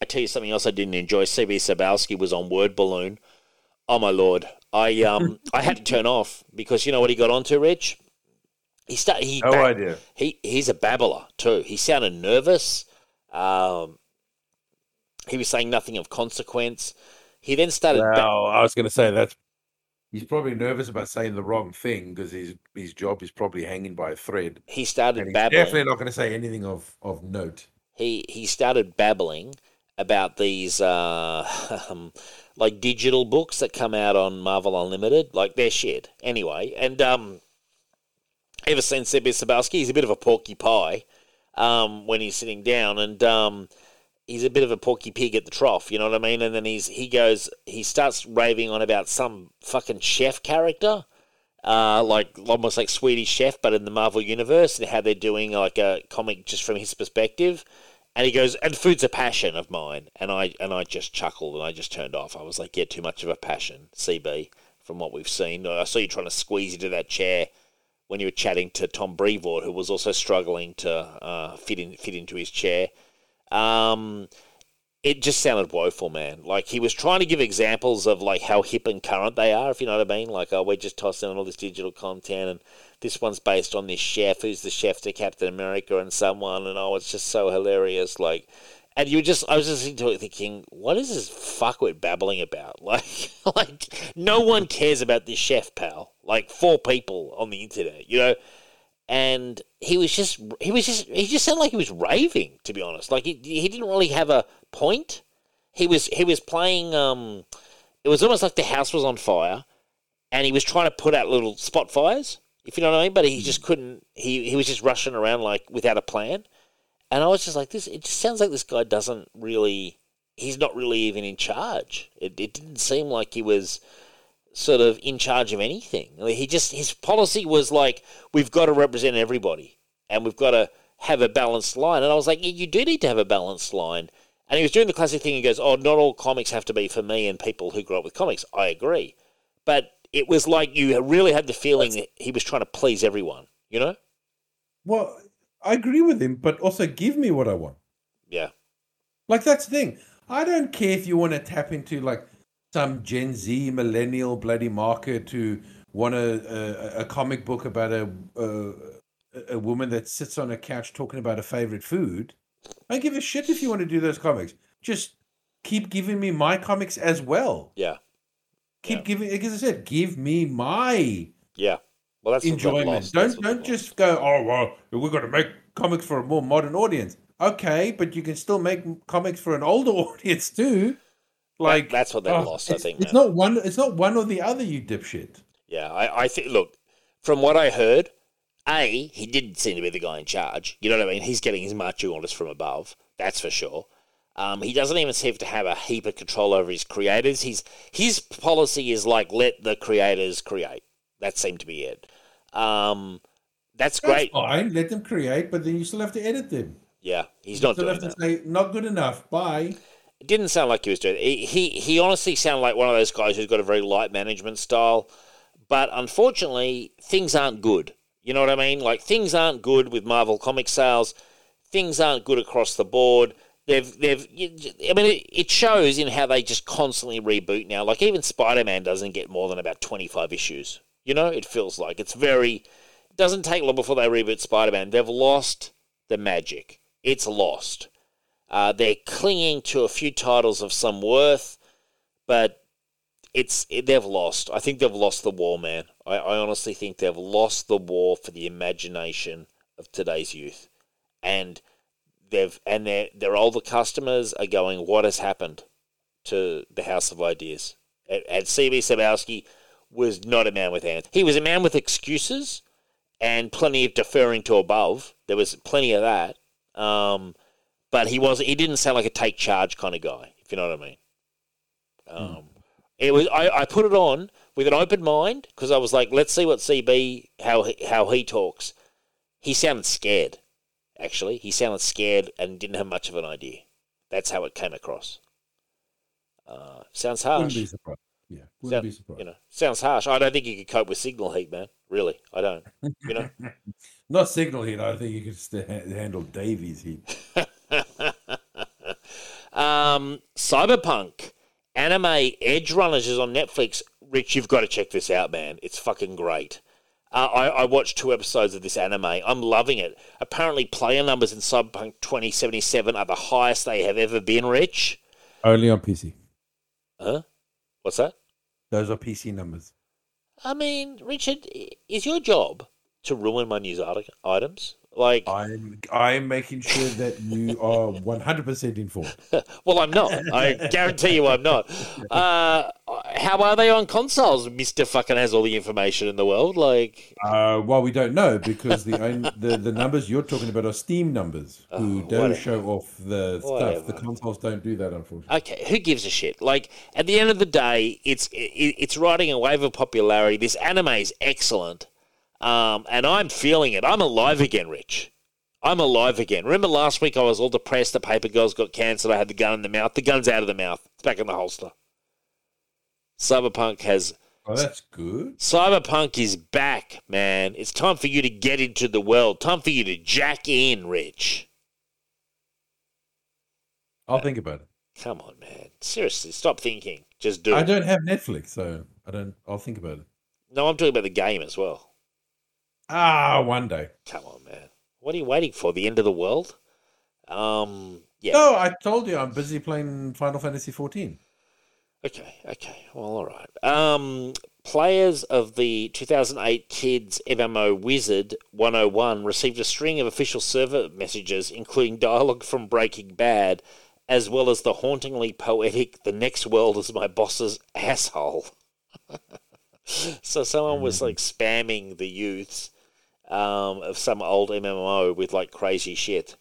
I tell you something else I didn't enjoy. CB Cebulski was on Word Balloon. Oh my lord! I um <laughs> I had to turn off because you know what he got onto, Rich. He start he No bab- idea. he he's a babbler too. He sounded nervous. Um, he was saying nothing of consequence. He then started. ba- Well, I was going to say that's he's probably nervous about saying the wrong thing because his his job is probably hanging by a thread. he started babbling. definitely not going to say anything of of note. he he started babbling about these uh, um, like digital books that come out on Marvel Unlimited, like they're shit anyway. And um, ever since Sebby Cebulski, he's a bit of a porky pie um, when he's sitting down, and um, he's a bit of a porky pig at the trough. You know what I mean? And then he's he goes he starts raving on about some fucking chef character. Uh, like almost like Swedish Chef, but in the Marvel universe, and how they're doing like a comic just from his perspective. And he goes, and food's a passion of mine. And I and I just chuckled and I just turned off. I was like, yeah, too much of a passion, CB, from what we've seen. I saw you trying to squeeze into that chair when you were chatting to Tom Brevoort, who was also struggling to uh, fit in fit into his chair. Um, it just sounded woeful, man. Like he was trying to give examples of like how hip and current they are, if you know what I mean. Like, oh, we're just tossing in all this digital content, and this one's based on this chef who's the chef to Captain America and someone, and oh, it's just so hilarious. Like, and you were just, I was just thinking, what is this fuckwit babbling about? <laughs> Like, like no one cares about this chef, pal. Like four people on the internet, you know and he was just he was just he just sounded like he was raving to be honest. Like he, he didn't really have a point. He was he was playing um it was almost like the house was on fire and he was trying to put out little spot fires if you know what i mean but he just couldn't he he was just rushing around like without a plan. And i was just like this it just sounds like this guy doesn't really he's not really even in charge. It, it didn't seem like he was sort of in charge of anything. I mean, He just his policy was like we've got to represent everybody and we've got to have a balanced line. And I was like, yeah, you do need to have a balanced line. And he was doing the classic thing. He goes, "Oh, not all comics have to be for me and people who grew up with comics." I agree, but it was like you really had the feeling that he was trying to please everyone. You know? Well, I agree with him, but also give me what I want. Yeah. Like that's the thing. I don't care if you want to tap into like some Gen Z millennial bloody market who want a uh, a, a comic book about a, a a woman that sits on a couch talking about a favorite food. I give a shit if you want to do those comics. Just keep giving me my comics as well. Yeah. Keep Yeah. giving, like I said, give me my Yeah. Well, that's enjoyment. Don't don't just go. Oh well, we're going to make comics for a more modern audience. Okay, but you can still make comics for an older <laughs> audience too. Like that's what they oh, lost, I think, it's not one. It's not one or the other. You dipshit. Yeah, I, I think. Look, from what I heard, a he didn't seem to be the guy in charge. You know what I mean? He's getting his marching orders from above. That's for sure. Um, he doesn't even seem to have a heap of control over his creators. He's his policy is like let the creators create. That seemed to be it. Um, that's That's great. fine. Let them create, but then you still have to edit them. Yeah, he's You not still doing have that. to say not good enough. Bye. It didn't sound like he was doing it. He, he he honestly sounded like one of those guys who's got a very light management style. But unfortunately, things aren't good. You know what I mean? Like things aren't good with Marvel comic sales. Things aren't good across the board. they've they've. I mean, it, it shows in how they just constantly reboot now. Like even Spider Man doesn't get more than about twenty five issues. You know, it feels like it's very. Doesn't take long before they reboot Spider Man. They've lost the magic. It's lost. Uh, they're clinging to a few titles of some worth, but it's it, they've lost. I think they've lost the war, man. I, I honestly think they've lost the war for the imagination of today's youth, and they've and their their older customers are going, "What has happened to the House of Ideas?" And, and CB Cebulski was not a man with hands. He was a man with excuses and plenty of deferring to above. There was plenty of that. Um, but he was he didn't sound like a take charge kind of guy, if you know what I mean. Um, It was I, I put it on with an open mind because I was like, let's see what CB how he, how he talks. He sounded scared. Actually, he sounded scared and didn't have much of an idea. That's how it came across. Uh, sounds Wouldn't harsh. be surprised. Yeah, wouldn't Sound- be surprised. You know, sounds harsh. I don't think you could cope with signal heat, man. Really, I don't. You know. <laughs> Not signal heat. I don't think you could st- handle Davies heat. <laughs> um, Cyberpunk anime Edgerunners is on Netflix. Rich, you've got to check this out, man. It's fucking great. Uh, I, I watched two episodes of this anime. I'm loving it. Apparently, player numbers in Cyberpunk 2077 are the highest they have ever been, Rich. Only on PC. Huh? What's that? Those are PC numbers. I mean, Richard, is your job to ruin my news items? Like, I'm I'm making sure that you are 100% informed. <laughs> well, I'm not. I guarantee you I'm not. Uh, how are they on consoles? Mister fucking has all the information in the world. Like, Uh, well, we don't know because the only, <laughs> the the numbers you're talking about are Steam numbers, who Oh, don't whatever. show off the stuff. Whatever. The consoles don't do that, unfortunately. okay, who gives a shit? Like, at the end of the day, it's it, it's riding a wave of popularity. This anime is excellent, um, and I'm feeling it. I'm alive again, Rich. I'm alive again. Remember last week I was all depressed. The Paper Girls got cancelled. I had the gun in the mouth. The gun's out of the mouth. It's back in the holster. Cyberpunk has Oh, that's good. Cyberpunk is back, man. It's time for you to get into the world. Time for you to jack in, Rich. I'll think about it. Come on, man. Seriously, stop thinking. Just do I it. I don't have Netflix, so I don't. I'll think about it. No, I'm talking about the game as well. Ah, one day. Come on, man. What are you waiting for? The end of the world? Um, yeah. No, I told you I'm busy playing Final Fantasy 14. Okay, okay. Well, all right. Um, players of the 2008 Kids MMO Wizard 101 received a string of official server messages, including dialogue from Breaking Bad, as well as the hauntingly poetic "The next world is my boss's asshole." <laughs> so someone was like spamming the youths um, of some old MMO with like crazy shit.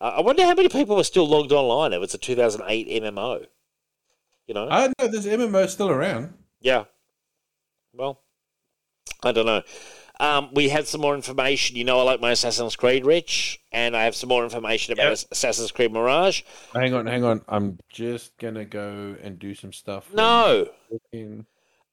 Uh, I wonder how many people are still logged online if it's a 2008 MMO. You know, I know this MMO still around. yeah. Well, I don't know. Um, we had some more information. You know, I like my Assassin's Creed, Rich, and I have some more information about Yep. Assassin's Creed Mirage. Hang on, hang on. I'm just gonna go and do some stuff. No.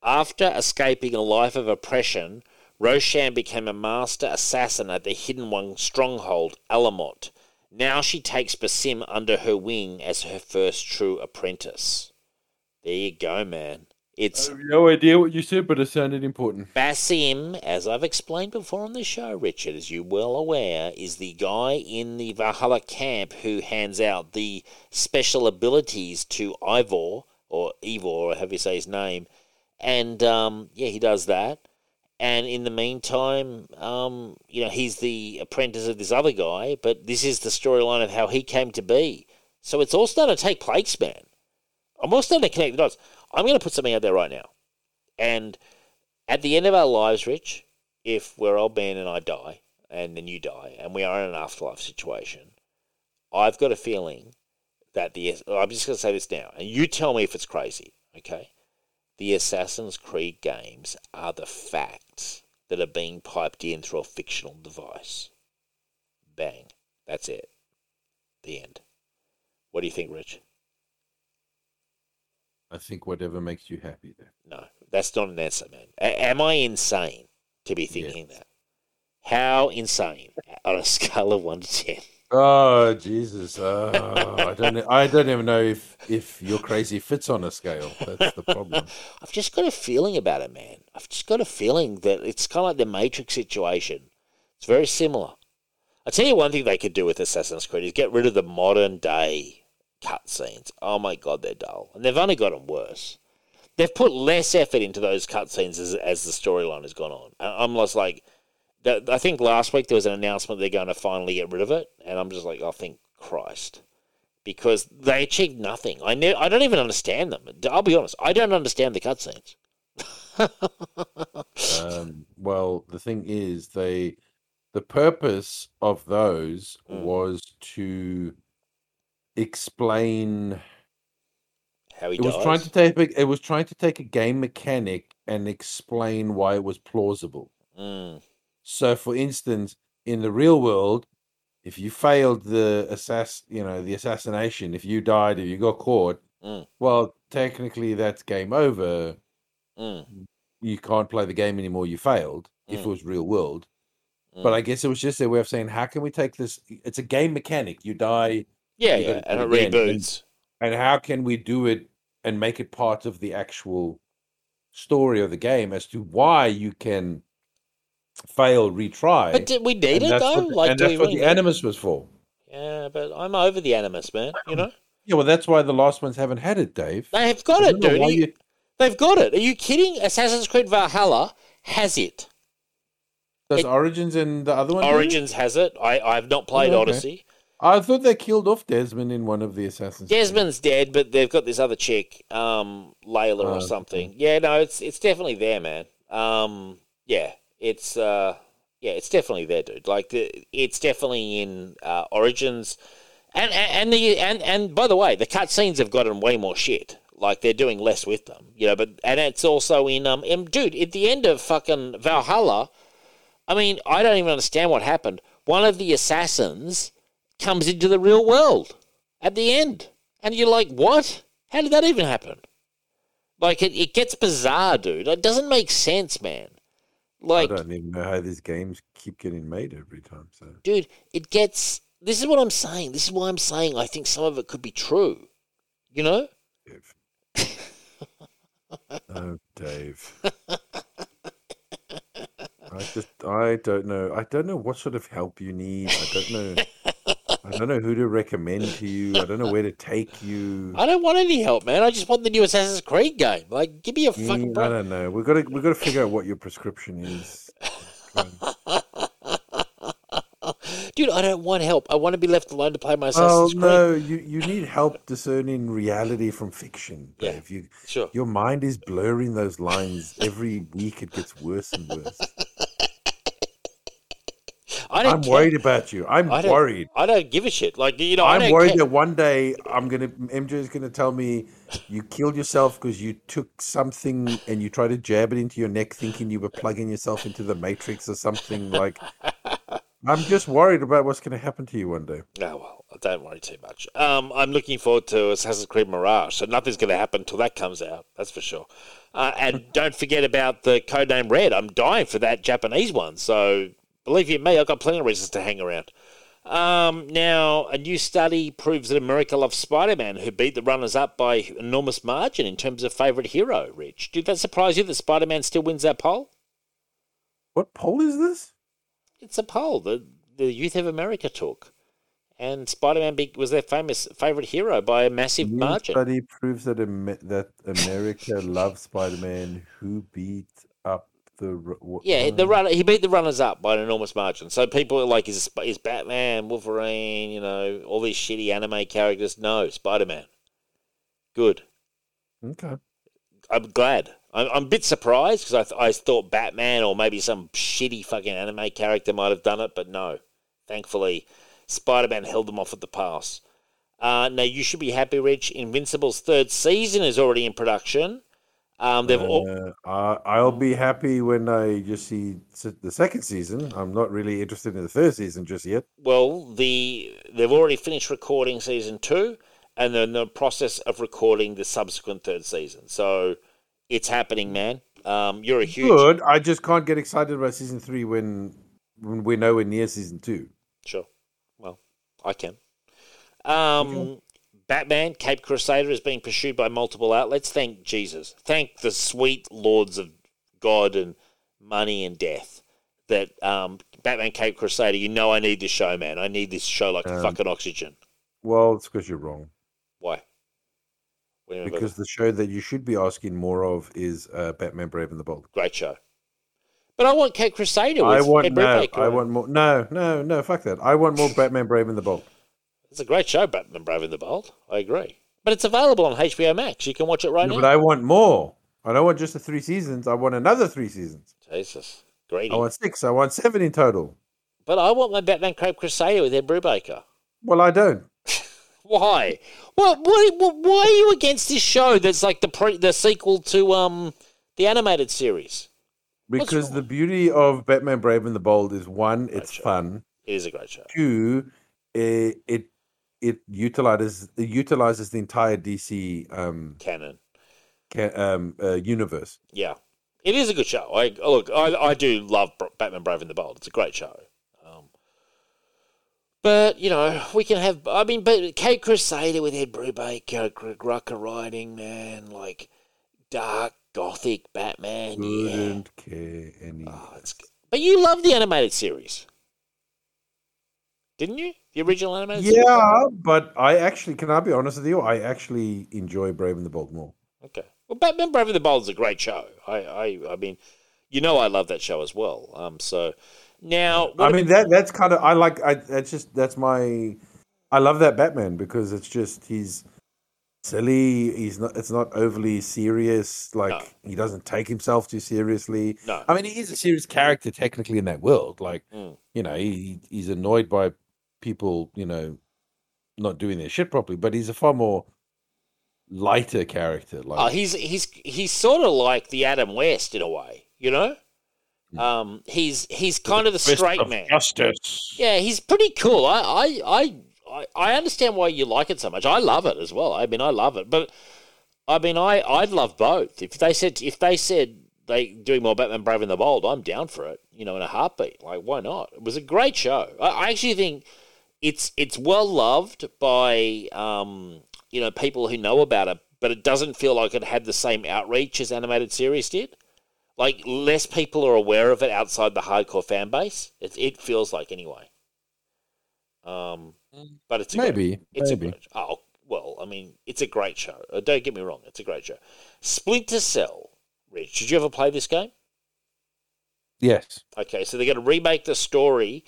After escaping a life of oppression, Roshan became a master assassin at the Hidden One stronghold, Alamut. Now she takes Basim under her wing as her first true apprentice. There you go, man. It's I have no idea what you said, but it sounded important. Basim, as I've explained before on the show, Richard, as you're well aware, is the guy in the Valhalla camp who hands out the special abilities to Ivor, or Ivor, or however you say his name. And, um, yeah, he does that. And in the meantime, um, you know, he's the apprentice of this other guy, but this is the storyline of how he came to be. So it's all starting to take place, man. I'm all starting to connect the dots. I'm going to put something out there right now. And at the end of our lives, Rich, if we're old man and I die, and then you die, and we are in an afterlife situation, I've got a feeling that the I'm just going to say this now, and you tell me if it's crazy, okay? The Assassin's Creed games are the facts that are being piped in through a fictional device. Bang. That's it. The end. What do you think, Rich? I think whatever makes you happy there. No, that's not an answer, man. A- am I insane to be thinking that? How insane <laughs> on a scale of 1 to 10? Oh Jesus! Uh, I don't. I don't even know if if your crazy fits on a scale. That's the problem. <laughs> I've just got a feeling about it, man. I've just got a feeling that it's kind of like the Matrix situation. It's very similar. I tell you one thing they could do with Assassin's Creed is get rid of the modern day cutscenes. Oh my god, they're dull, and they've only gotten worse. They've put less effort into those cutscenes as as the storyline has gone on. I'm just like, that- I think last week there was an announcement they're going to finally get rid of it, and I'm just like, oh, thank Christ, because they achieved nothing. I ne- I don't even understand them. I'll be honest, I don't understand the cutscenes. <laughs> Um, well, the thing is, they the purpose of those Mm. was to explain. How he It was trying to take a- it was trying to take a game mechanic and explain why it was plausible. Mm, So, for instance, in the real world, if you failed the assass, you know, the assassination, if you died, if you got caught, Mm. well, technically that's game over. mm, You can't play the game anymore. You failed. If it Mm. was real world, mm. but I guess it was just their way of saying, how can we take this? It's a game mechanic. You die, yeah, you yeah, and it do again, and- reboots. and how can we do it and make it part of the actual story of the game as to why you can fail, retry. But did we need it though? what like, and that's what really the animus was for. Yeah, but I'm over the animus, man. You know, Yeah, well, that's why the last ones haven't had it, Dave. they have got it, dude. you- They've got it. Are you kidding? Assassin's Creed Valhalla has it. Does it- Origins and the other one? Origins has it. I I've not played Oh, okay. Odyssey. I thought they killed off Desmond in one of the Assassins. Creed. Desmond's dead, but they've got this other chick, um, Layla Oh, or okay. something. Yeah, no, it's it's definitely there, man. Um, yeah, it's uh, yeah, it's definitely there, dude. Like the, it's definitely in uh, Origins, and and and the and and by the way, the cutscenes have gotten way more shit. Like they're doing less with them, you know. But and it's also in um, and dude, at the end of fucking Valhalla, I mean, I don't even understand what happened. One of the assassins comes into the real world at the end. And you're like, what? How did that even happen? Like, it, it gets bizarre, dude. It doesn't make sense, man. Like, I don't even know how these games keep getting made every time. So dude, it gets. This is what I'm saying. This is why I'm saying I think some of it could be true. You know? Dave. oh, Dave. I just, I don't know. I don't know what sort of help you need. I don't know. <laughs> I don't know who to recommend to you. I don't know where to take you. I don't want any help, man. I just want the new Assassin's Creed game. Like, give me a fucking Mm, I don't know. We've got to, we've got to figure out what your prescription is. Dude, I don't want help. I want to be left alone to play my Oh Assassin's Creed. no, you, you need help discerning reality from fiction, Yeah. Dave. You, Sure. your mind is blurring those lines every week. It gets worse and worse. I don't I'm care. worried about you. I'm I worried. I don't give a shit. Like, you know, I I'm worried care. that one day I'm gonna MJ is gonna tell me you killed yourself because you took something and you tried to jab it into your neck, thinking you were plugging yourself into the matrix or something. Like, I'm just worried about what's gonna happen to you one day. Oh well, don't worry too much. Um, I'm looking forward to Assassin's Creed Mirage, so nothing's going to happen until that comes out. That's for sure. Uh, and don't forget about the codename Red. I'm dying for that Japanese one. So believe you me, I've got plenty of reasons to hang around. Um, now, a new study proves that America loves Spider-Man, who beat the runners-up by enormous margin in terms of favourite hero. Rich, did that surprise you that Spider-Man still wins that poll? What poll is this? It's a poll that the Youth of America took, and Spider-Man was their famous favourite hero by a massive New margin. study proves that Am- that America loves Spider-Man, who beat up the ru- wha- Yeah, the uh, runner he beat the runners up by an enormous margin. So people are like, is is Batman, Wolverine, you know, all these shitty anime characters? No, Spider Man. Good. Okay. I'm glad. I'm, I'm a bit surprised because I, th- I thought Batman or maybe some shitty fucking anime character might have done it, but no. Thankfully, Spider Man held them off at the pass. Uh, now, you should be happy, Rich. Invincible's third season is already in production. Um, they've all, Uh, I'll be happy when I just see the second season. I'm not really interested in the third season just yet. Well, the they've already finished recording season two, and they're in the process of recording the subsequent third season. So it's happening, man. Um, you're a huge Good. I just can't get excited about season three when when we're nowhere near season two. sure. Well, I can. Um, Batman, Caped Crusader is being pursued by multiple outlets. Thank Jesus. Thank the sweet lords of God and money and death that um, Batman, Caped Crusader, you know I need this show, man. I need this show like Um, fucking oxygen. Well, it's because you're wrong. Why? You Because the show that you should be asking more of is uh, Batman Brave and the Bold. Great show. But I want Caped Crusader I want Ed no. Brubaker I want more. No, no, no. Fuck that. I want more Batman Brave and the Bold. It's a great show, Batman Brave and the Bold. I agree. But it's available on HBO Max. You can watch it right Yeah, now. but I want more. I don't want just the three seasons. I want another three seasons. Jesus. Greedy. I want six. I want seven in total. But I want my Batman Caped Crusader with Ed Brubaker. Well, I don't. <laughs> Why? What, what, why are you against this show that's like the pre, the sequel to um the animated series? Because the beauty of Batman Brave and the Bold is one, it's show. fun. It is a great show. Two, it it, it utilizes it utilizes the entire DC um Canon. ca- um uh, universe. Yeah, it is a good show. I look, I, I do love Batman Brave and the Bold. It's a great show. Um, but you know, we can have. I mean, but Caped Crusader with Ed Brubaker, Greg Rucka writing, man, like dark gothic Batman. Wouldn't care any. Oh. But you love the animated series, didn't you? The original animated series. Yeah, but I actually can I be honest with you? I actually enjoy Brave and the Bold more. Okay. Well, Batman Brave and the Bold is a great show. I, I, I mean, you know, I love that show as well. Um, so now, I mean that that's kind of I like I that's just that's my I love that Batman because it's just he's silly. He's not. It's not overly serious. Like No. he doesn't take himself too seriously. no, I mean, he is a serious character technically in that world. Like Mm. you know, he he's annoyed by people. You know, not doing their shit properly. But he's a far more lighter character. Like Oh, he's he's he's sort of like the Adam West in a way, you know. Hmm. Um, he's he's kind of the straight man. justice. Yeah, he's pretty cool. I, I I I I understand why you like it so much. I love it as well. I mean, I love it, but I mean, I I'd love both. If they said if they said they doing more Batman Brave and the Bold, I'm down for it. You know, in a heartbeat. Like, why not? It was a great show. I, I actually think it's it's well loved by um you know people who know about it, but it doesn't feel like it had the same outreach as animated series did. Like less people are aware of it outside the hardcore fan base. It it feels like anyway. Um, but it's a great- Maybe, it's maybe. a great, oh well, I mean, it's a great show. Uh, Don't get me wrong, it's a great show. Splinter Cell, Rich. Did you ever play this game? Yes. Okay, so they're going to remake the story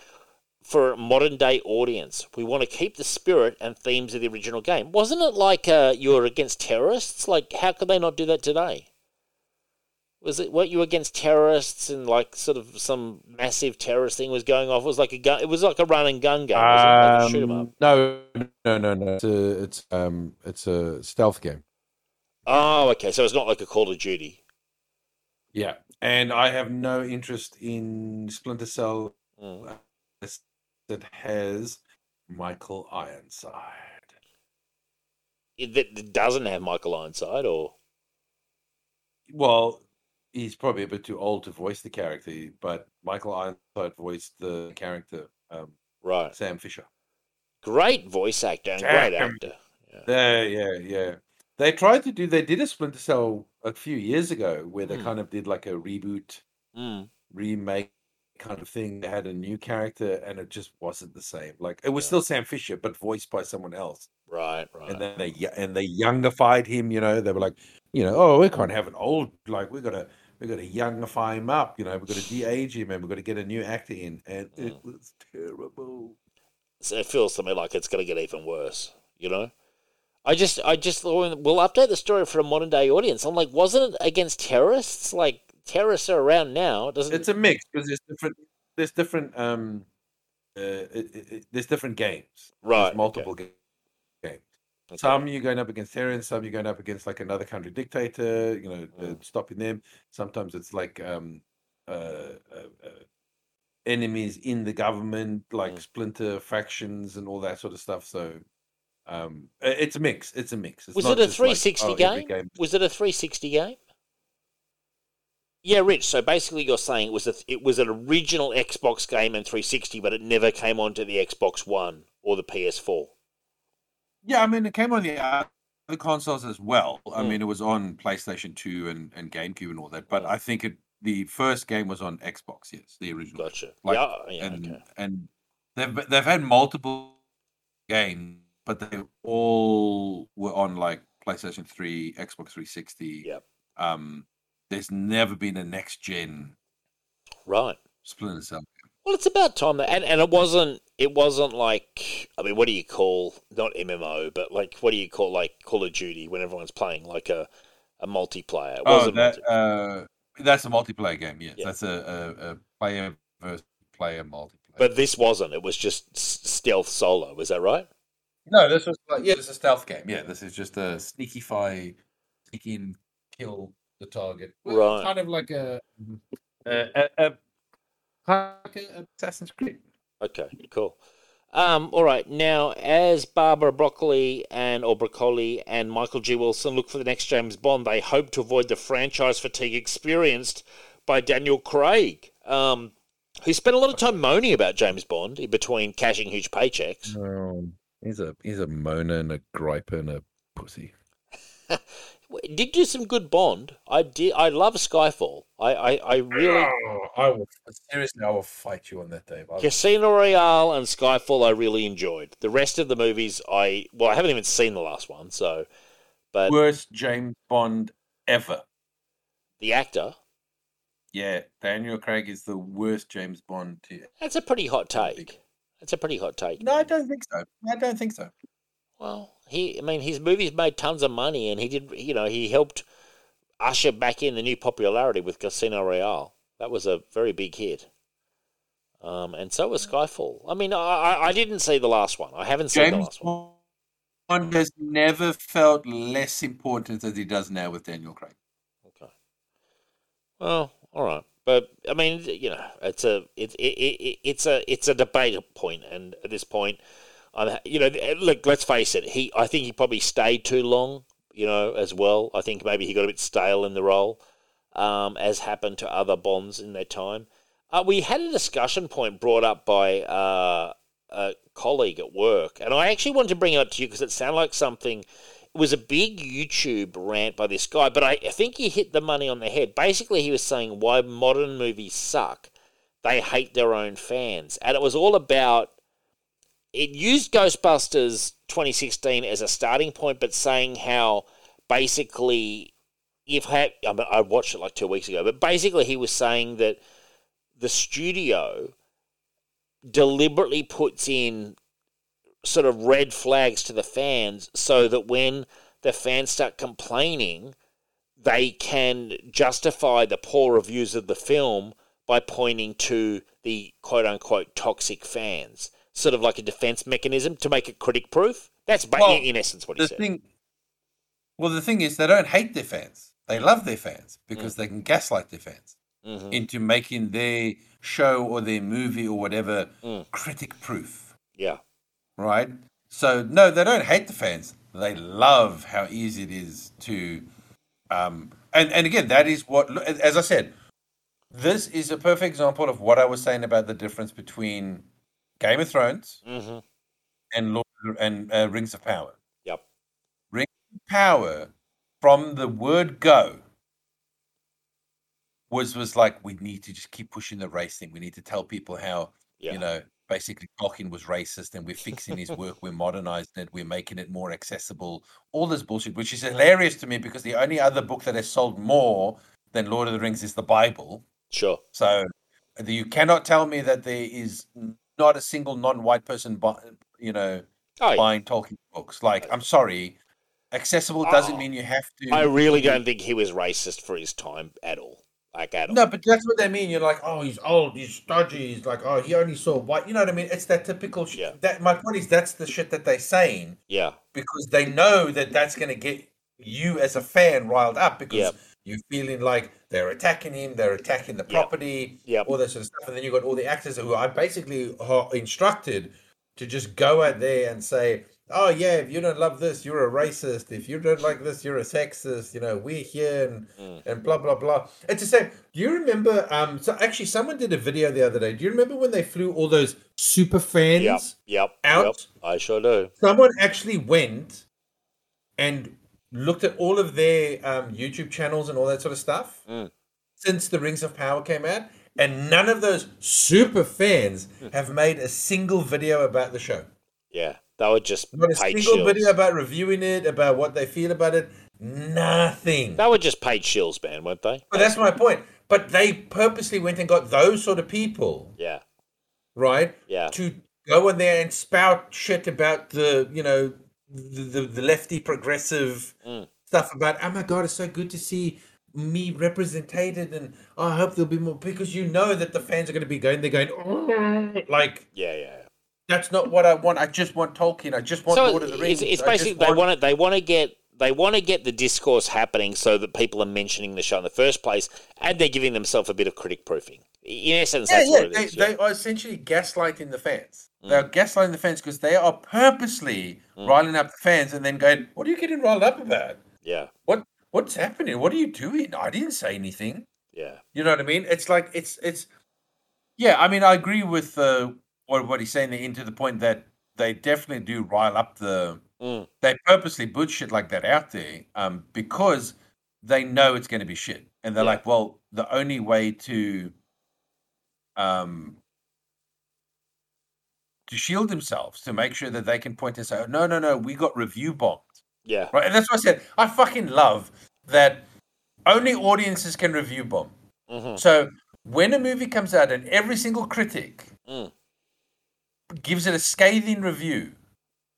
for a modern day audience. We want to keep the spirit and themes of the original game. Wasn't it like uh, you were against terrorists? Like, how could they not do that today? Was it weren't you against terrorists and like sort of some massive terrorist thing was going off? It was like a gun. It was like a run and gun game. wasn't? Like a shoot 'em up. Um, no, no, no, no. It's a, it's um, it's a stealth game. Oh, okay. So it's not like a Call of Duty. Yeah, and I have no interest in Splinter Cell Mm. That has Michael Ironside. That doesn't have Michael Ironside, or Well, he's probably a bit too old to voice the character, but Michael Ironside voiced the character um, right? Sam Fisher. Great voice actor and great actor. Yeah, yeah, yeah. They tried to do. They did a Splinter Cell a few years ago, where they Hmm. kind of did like a reboot, Mm. remake kind of thing. They had a new character, and it just wasn't the same. Like it was Yeah. still Sam Fisher, but voiced by someone else. Right, right. And then they and they youngified him. You know, they were like, you know, oh, we can't have an old like we gotta we gotta youngify him up. You know, we gotta de-age him, and we gotta get a new actor in, and it Mm. was terrible. So it feels to me like it's to get even worse. You know, I just, I just thought we'll update the story for a modern day audience. I'm like, wasn't it against terrorists? Like terrorists are around now. It doesn't. It's a mix because there's different. There's different. Um, uh, it, it, there's different games. right. There's multiple ga- games. okay. Some you're going up against terrorists. Some you're going up against like another country dictator. You know, uh, Mm. stopping them. Sometimes it's like um, uh, uh, uh, enemies in the government, like Mm. splinter factions and all that sort of stuff. So. Um, it's a mix. It's a mix. It's Was it a just like, 360 oh, game? Was it a 360 game? Yeah, Rich. So basically, you're saying it was a, it was an original Xbox game and 360, but it never came onto the Xbox One or the PS4? Yeah, I mean, it came on the other consoles as well. I Mm. mean, it was on PlayStation 2 and, and GameCube and all that, but I think it the first game was on Xbox, yes, the original. Gotcha. Like, yeah, yeah, and okay. and they've they've had multiple games, but they all were on like PlayStation 3, Xbox 360. Yep. Um, there's never been a next gen Right. Splinter Cell. Well, it's about time that, and, and it wasn't. It wasn't like. I mean, what do you call not MMO, but like what do you call like Call of Duty when everyone's playing like a a multiplayer? It Oh, wasn't that uh, that's a multiplayer game. Yes, Yeah. that's a, a, a player versus player multiplayer. but this wasn't. It was just stealth solo. Was that right? No, this was like yeah, it's a stealth game. Yeah, this is just a sneaky fi, sneak in, kill the target. Right. Kind of like a a, a, a like a Assassin's Creed. Okay, cool. Um, all right. Now, as Barbara Broccoli and or Broccoli and Michael G. Wilson look for the next James Bond, they hope to avoid the franchise fatigue experienced by Daniel Craig, um, who spent a lot of time moaning about James Bond in between cashing huge paychecks. Oh, he's a he's a moaner and a griper and a pussy. <laughs> Did do some good Bond. I did. I love Skyfall. I, I, I really Oh, I will seriously, I will fight you on that, Dave. I- Casino Royale and Skyfall. I really enjoyed. The rest of the movies, I well, I haven't even seen the last one. So, but Worst James Bond ever. the actor. Yeah, Daniel Craig is the worst James Bond. To... That's a pretty hot take. That's a pretty hot take. No, I don't think so. I don't think so. Well, he, I mean, his movies made tons of money, and he did, you know, he helped usher back in the new popularity with Casino Royale. That was a very big hit. Um, and so was Skyfall. I mean, I, I, I didn't see the last one. I haven't seen the last one. Bond has never felt less important as he does now with Daniel Craig. Okay. Well, all right, but I mean, you know, it's a it, it, it, it's a it's a debate point, and at this point, I'm you know, look, let's face it. He, I think he probably stayed too long, you know, as well. I think maybe he got a bit stale in the role, um, as happened to other Bonds in their time. Uh, we had a discussion point brought up by uh, a colleague at work, and I actually wanted to bring it up to you because it sounded like something. It was a big YouTube rant by this guy, but I I think he hit the money on the head. Basically, he was saying why modern movies suck. They hate their own fans, and it was all about. It used Ghostbusters 2016 as a starting point, but saying how basically, if had I, mean, I watched it like two weeks ago, but basically he was saying that the studio deliberately puts in sort of red flags to the fans so that when the fans start complaining, they can justify the poor reviews of the film by pointing to the quote unquote toxic fans. Sort of like a defense mechanism to make it critic proof. That's Well, in essence what he said. thing, well, the thing is, they don't hate their fans. They love their fans because they can gaslight their fans Mhm. into making their show or their movie or whatever Mm. critic proof, Yeah. right? So no, they don't hate the fans. They love how easy it is to, um, and and again, that is what, as I said, this is a perfect example of what I was saying about the difference between Game of Thrones hmm and Lord and uh, Rings of Power. Yep. Rings of Power, from the word go, was was like we need to just keep pushing the race thing. We need to tell people how Yeah. you know basically Tolkien was racist, and we're fixing his work, we're modernizing it, we're making it more accessible. All this bullshit, which is hilarious to me because the only other book that has sold more than Lord of the Rings is the Bible. Sure. So you cannot tell me that there is not a single non-white person, bu- you know, Oh, yeah. buying Tolkien books. Like, I'm sorry, accessible doesn't Oh, mean you have to. I really don't think he was racist for his time at all. Like at all. No, but that's what they mean. You're like, oh, he's old, he's stodgy, he's like, oh, he only saw white. You know what I mean? It's that typical shit. Yeah. That my point is that's the shit that they're saying Yeah. because they know that that's going to get you as a fan riled up because Yep. You're feeling like they're attacking him, they're attacking the property, Yep. all that sort of stuff, and then you've got all the actors who are basically instructed to just go out there and say, oh yeah, if you don't love this, you're a racist. If you don't like this, you're a sexist. You know, we're here and Mm. and blah blah blah. It's the same. Do you remember? Um, so actually, someone did a video the other day. Do you remember when they flew all those super fans? Yep, yep, Out. yep. I sure do. Someone actually went and looked at all of their um, YouTube channels and all that sort of stuff Mm. since the Rings of Power came out, and none of those super fans Hmm. have made a single video about the show. Yeah, they were just Not a single video about reviewing it, about what they feel about it. Nothing. They were just paid shills, man, weren't they? But that's my point. But they purposely went and got those sort of people, Yeah, right? yeah, To go in there and spout shit about the, you know, the, the, the lefty progressive Mm. stuff about, oh my God, it's so good to see me represented and oh, I hope there'll be more because you know that the fans are going to be going, they're going, "Oh," like, yeah, yeah. that's not what I want. I just want Tolkien. I just want So Lord of the Rings. it's, it's basically they want- want to they want to get they want to get the discourse happening so that people are mentioning the show in the first place, and they're giving themselves a bit of critic proofing. In essence, Yeah, that's yeah. what it They, is. yeah. they are essentially gaslighting the fans. Mm. They're gaslighting the fans because they are purposely riling up the fans and then going, "What are you getting riled up about? yeah, What what's happening? What are you doing? I didn't say anything." yeah, You know what I mean? It's like it's it's. Yeah, I mean, I agree with uh, what what he's saying there, into the point that they definitely do rile up the. Mm. They purposely put shit like that out there, um, because they know it's going to be shit, and they're Yeah. like, well, the only way to, um, to shield themselves to make sure that they can point and say, no, no, no, we got review bombed. yeah, Right. And that's what I said. I fucking love that only audiences can review bomb. hmm So when a movie comes out and every single critic Mm. gives it a scathing review,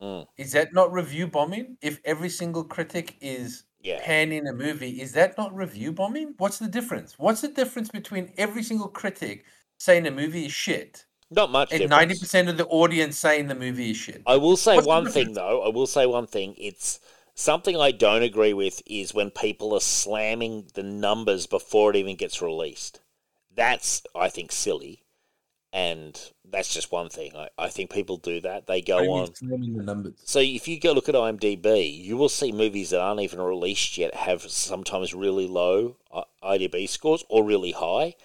Mm. is that not review bombing? If every single critic is yeah. panning a movie, is that not review bombing? What's the difference? What's the difference between every single critic saying a movie is shit Not much. and ninety percent of the audience saying the movie is shit? I will say What's one thing though. I will say one thing. It's something I don't agree with is when people are slamming the numbers before it even gets released. That's I think silly, and that's just one thing. I, I think people do that. They go on. slamming the numbers. So if you go look at IMDb, you will see movies that aren't even released yet have sometimes really low uh, IMDb scores or really high,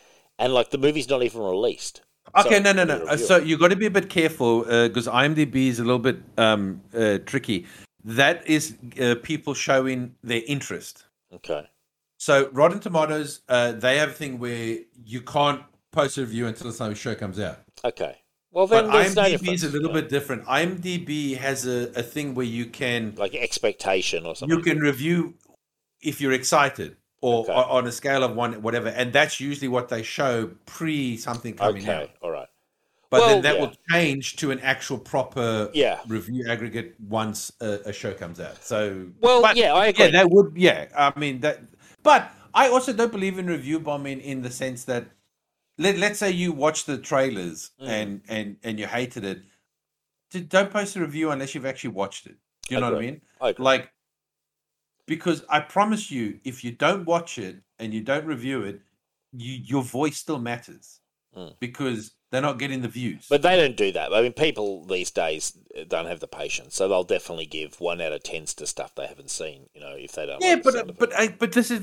and like the movie's not even released. Okay, no, no, no. Uh. So you got to be a bit careful because IMDb is a little bit um, uh, tricky. That is uh, people showing their interest. okay, So Rotten Tomatoes, uh, they have a thing where you can't post a review until the show comes out. okay. Well then, But no IMDb difference. is a little yeah. bit different. IMDb has a, a thing where you can like expectation or something. you can review if you're excited or Okay. on a scale of one, whatever, and that's usually what they show pre something coming out. Okay, all right. But Well, then that yeah. will change to an actual proper Yeah. review aggregate once a, a show comes out. So, Well, but, yeah, I agree. yeah, that would, yeah. I mean that, but I also don't believe in review bombing in the sense that let let's say you watch the trailers Mm. and and and you hated it, don't post a review unless you've actually watched it. Do you know what I mean? I. Like, because I promise you, if you don't watch it and you don't review it, you your voice still matters Mm. because they're not getting the views. But they don't do that. I mean, people these days don't have the patience, so they'll definitely give one out of tens to stuff they haven't seen. You know, if they don't. yeah, like but but I, but this is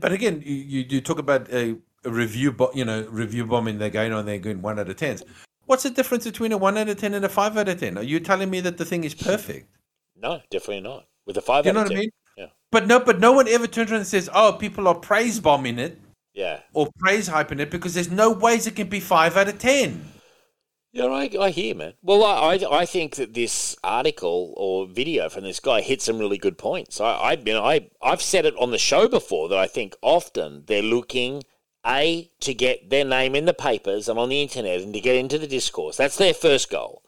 but again, you, you talk about a, a review, bo- you know, review bombing. They're going on, they're going one out of tens. What's the difference between a one out of ten and a five out of ten? Are you telling me that the thing is perfect? no, definitely not. With a five You out know of what I 10. mean? But no, but no one ever turns around and says, "Oh, people are praise bombing it yeah, or praise hyping it," because there's no ways it can be five out of ten. yeah. I, I hear, man. Well, I, I I think that this article or video from this guy hit some really good points. I I you know I I've said it on the show before that I think often they're looking a to get their name in the papers and on the internet and to get into the discourse. That's their first goal.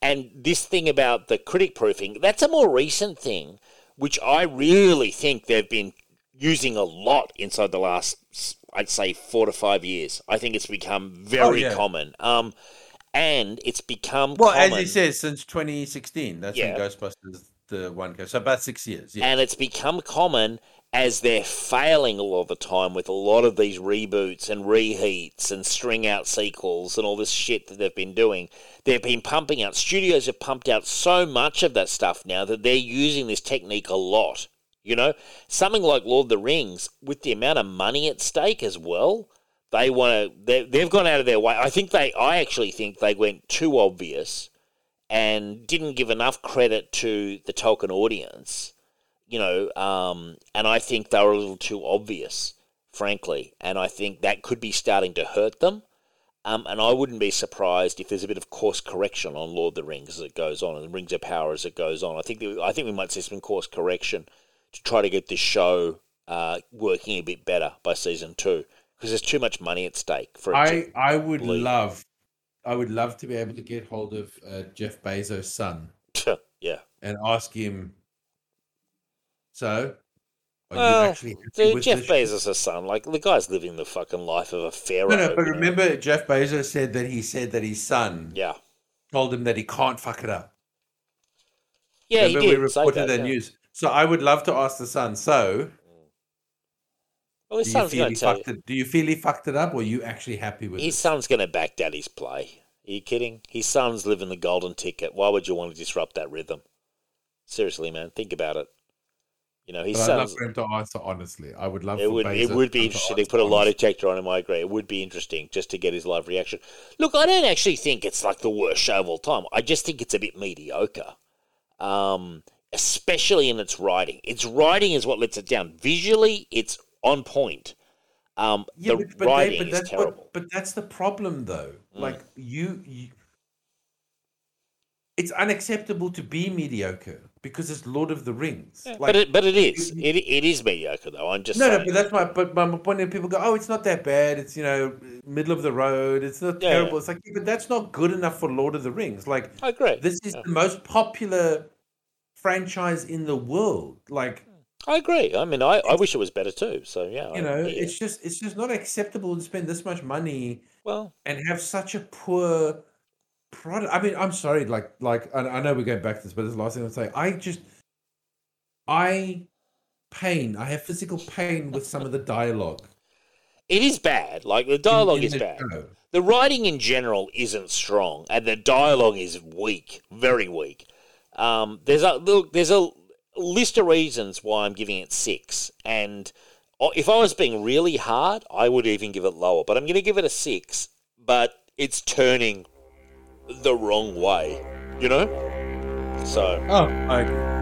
And this thing about the critic proofing, that's a more recent thing, which I really think they've been using a lot inside the last, I'd say, four to five years. I think it's become very yeah. common. Um, and it's become Well, common. as he says, since 2016, that's Yeah. when Ghostbusters the one go. So about six years. Yeah. and it's become common as they're failing a lot of the time with a lot of these reboots and reheats and string out sequels and all this shit that they've been doing. They've been pumping out, studios have pumped out so much of that stuff now that they're using this technique a lot. You know, something like Lord of the Rings, with the amount of money at stake as well, they want to, they've gone out of their way. I think they, I actually think they went too obvious and didn't give enough credit to the Tolkien audience you know, um, and I think they were a little too obvious, frankly, and I think that could be starting to hurt them. Um, and I wouldn't be surprised if there's a bit of course correction on Lord of the Rings as it goes on, and the Rings of Power as it goes on. I think I think we might see some course correction to try to get this show uh, working a bit better by season two because there's too much money at stake for. I I would love, I would love to be able to get hold of uh, Jeff Bezos' son <laughs> yeah, and ask him. So, are Well, you actually dude, Jeff? Bezos' son, like the guy's living the fucking life of a pharaoh. No, no, but know? remember, Jeff Bezos said that he said that his son yeah, told him that he can't fuck it up. yeah, he did. we reported that, yeah. news. So I would love to ask the son. So, Well, his do you son's feel going he to tell you. fucked it? Do you feel he fucked it up, or are you actually happy with His it? son's going to back daddy's play. Are you kidding? His son's living the golden ticket. Why would you want to disrupt that rhythm? Seriously, man, think about it. You know, his But I'd love for him to answer honestly. I would love. It would it would be interesting to answer put a lie detector on him. I agree. It would be interesting just to get his live reaction. Look, I don't actually think it's like the worst show of all time. I just think it's a bit mediocre, um, especially in its writing. Its writing is what lets it down. Visually, it's on point. Um, Yeah, the but, but, writing Dave, but is that's terrible. what, but that's the problem, though. Mm. Like you, you, it's unacceptable to be mediocre because it's Lord of the Rings. Yeah, Like, but it, but it is it, it is mediocre though. I'm just no, no, saying. but that's my but my point. is people go, oh, it's not that bad. It's you know middle of the road. It's not Yeah, terrible. yeah. It's like, yeah, but that's not good enough for Lord of the Rings. Like I agree. this is Yeah. the most popular franchise in the world. Like I agree. I mean, I, I wish it was better too. So yeah, I- you know, yeah. it's just it's just not acceptable to spend this much money well, and have such a poor product. I mean, I'm sorry, like like I, I know we're going back to this, but this last thing I'll say. I just I pain. I have physical pain with some of the dialogue. it is bad. Like the dialogue in is the bad. show. The writing in general isn't strong, and the dialogue is weak, very weak. Um, there's a look, there's a list of reasons why I'm giving it six, and if I was being really hard, I would even give it lower. But I'm going to give it a six. But it's turning the wrong way, you know. So Oh, I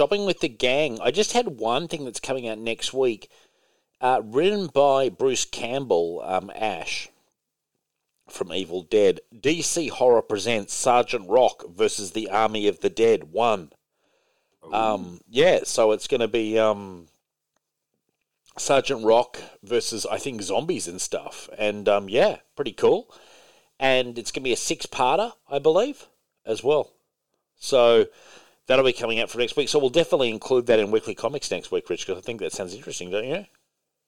shopping with the gang. I just had one thing that's coming out next week, uh, written by Bruce Campbell, um, Ash from Evil Dead. DC Horror presents Sergeant Rock versus the Army of the Dead. One. Um, yeah, so it's going to be um, Sergeant Rock versus I think zombies and stuff, and um, yeah, pretty cool. And it's going to be a six-parter, I believe, as well. So that'll be coming out for next week. So we'll definitely include that in Weekly Comics next week, Rich, because I think that sounds interesting, don't you?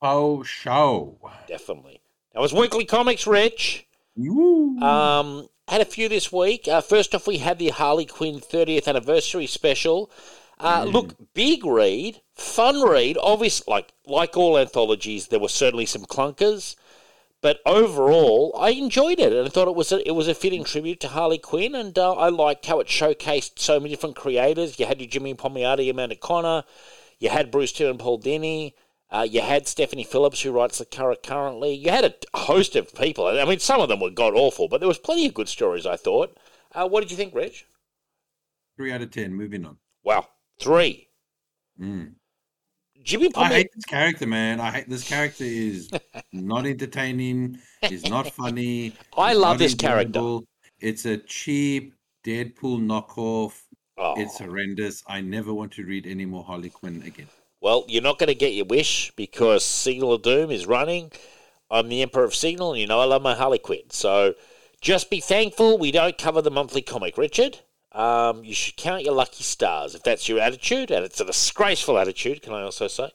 Oh, show. Definitely. That was Weekly Comics, Rich. Woo. Um, had a few this week. Uh, first off, we had the Harley Quinn 30th anniversary special. Uh, Look, big read, fun read. Obviously, like like all anthologies, there were certainly some clunkers, but overall, I enjoyed it, and I thought it was a, it was a fitting tribute to Harley Quinn, and uh, I liked how it showcased so many different creators. You had your Jimmy Palmiotti, Amanda Conner, you had Bruce Timm and Paul Dini. Uh, you had Stephanie Phillips, who writes the Current currently. You had a host of people. I mean, some of them were god awful, but there was plenty of good stories. I thought. Uh, what did you think, Rich? Three out of ten. Moving on. Wow, three. Mm. Jimmy I hate this character, man. I hate this character. is <laughs> not entertaining. Is not funny. I love this character. It's a cheap Deadpool knockoff. Oh. It's horrendous. I never want to read any more Harley Quinn again. Well, you're not going to get your wish because Signal of Doom is running. I'm the Emperor of Signal, and you know I love my Harley Quinn. So just be thankful we don't cover the monthly comic, Richard. Um, you should count your lucky stars if that's your attitude, and it's a disgraceful attitude, can I also say.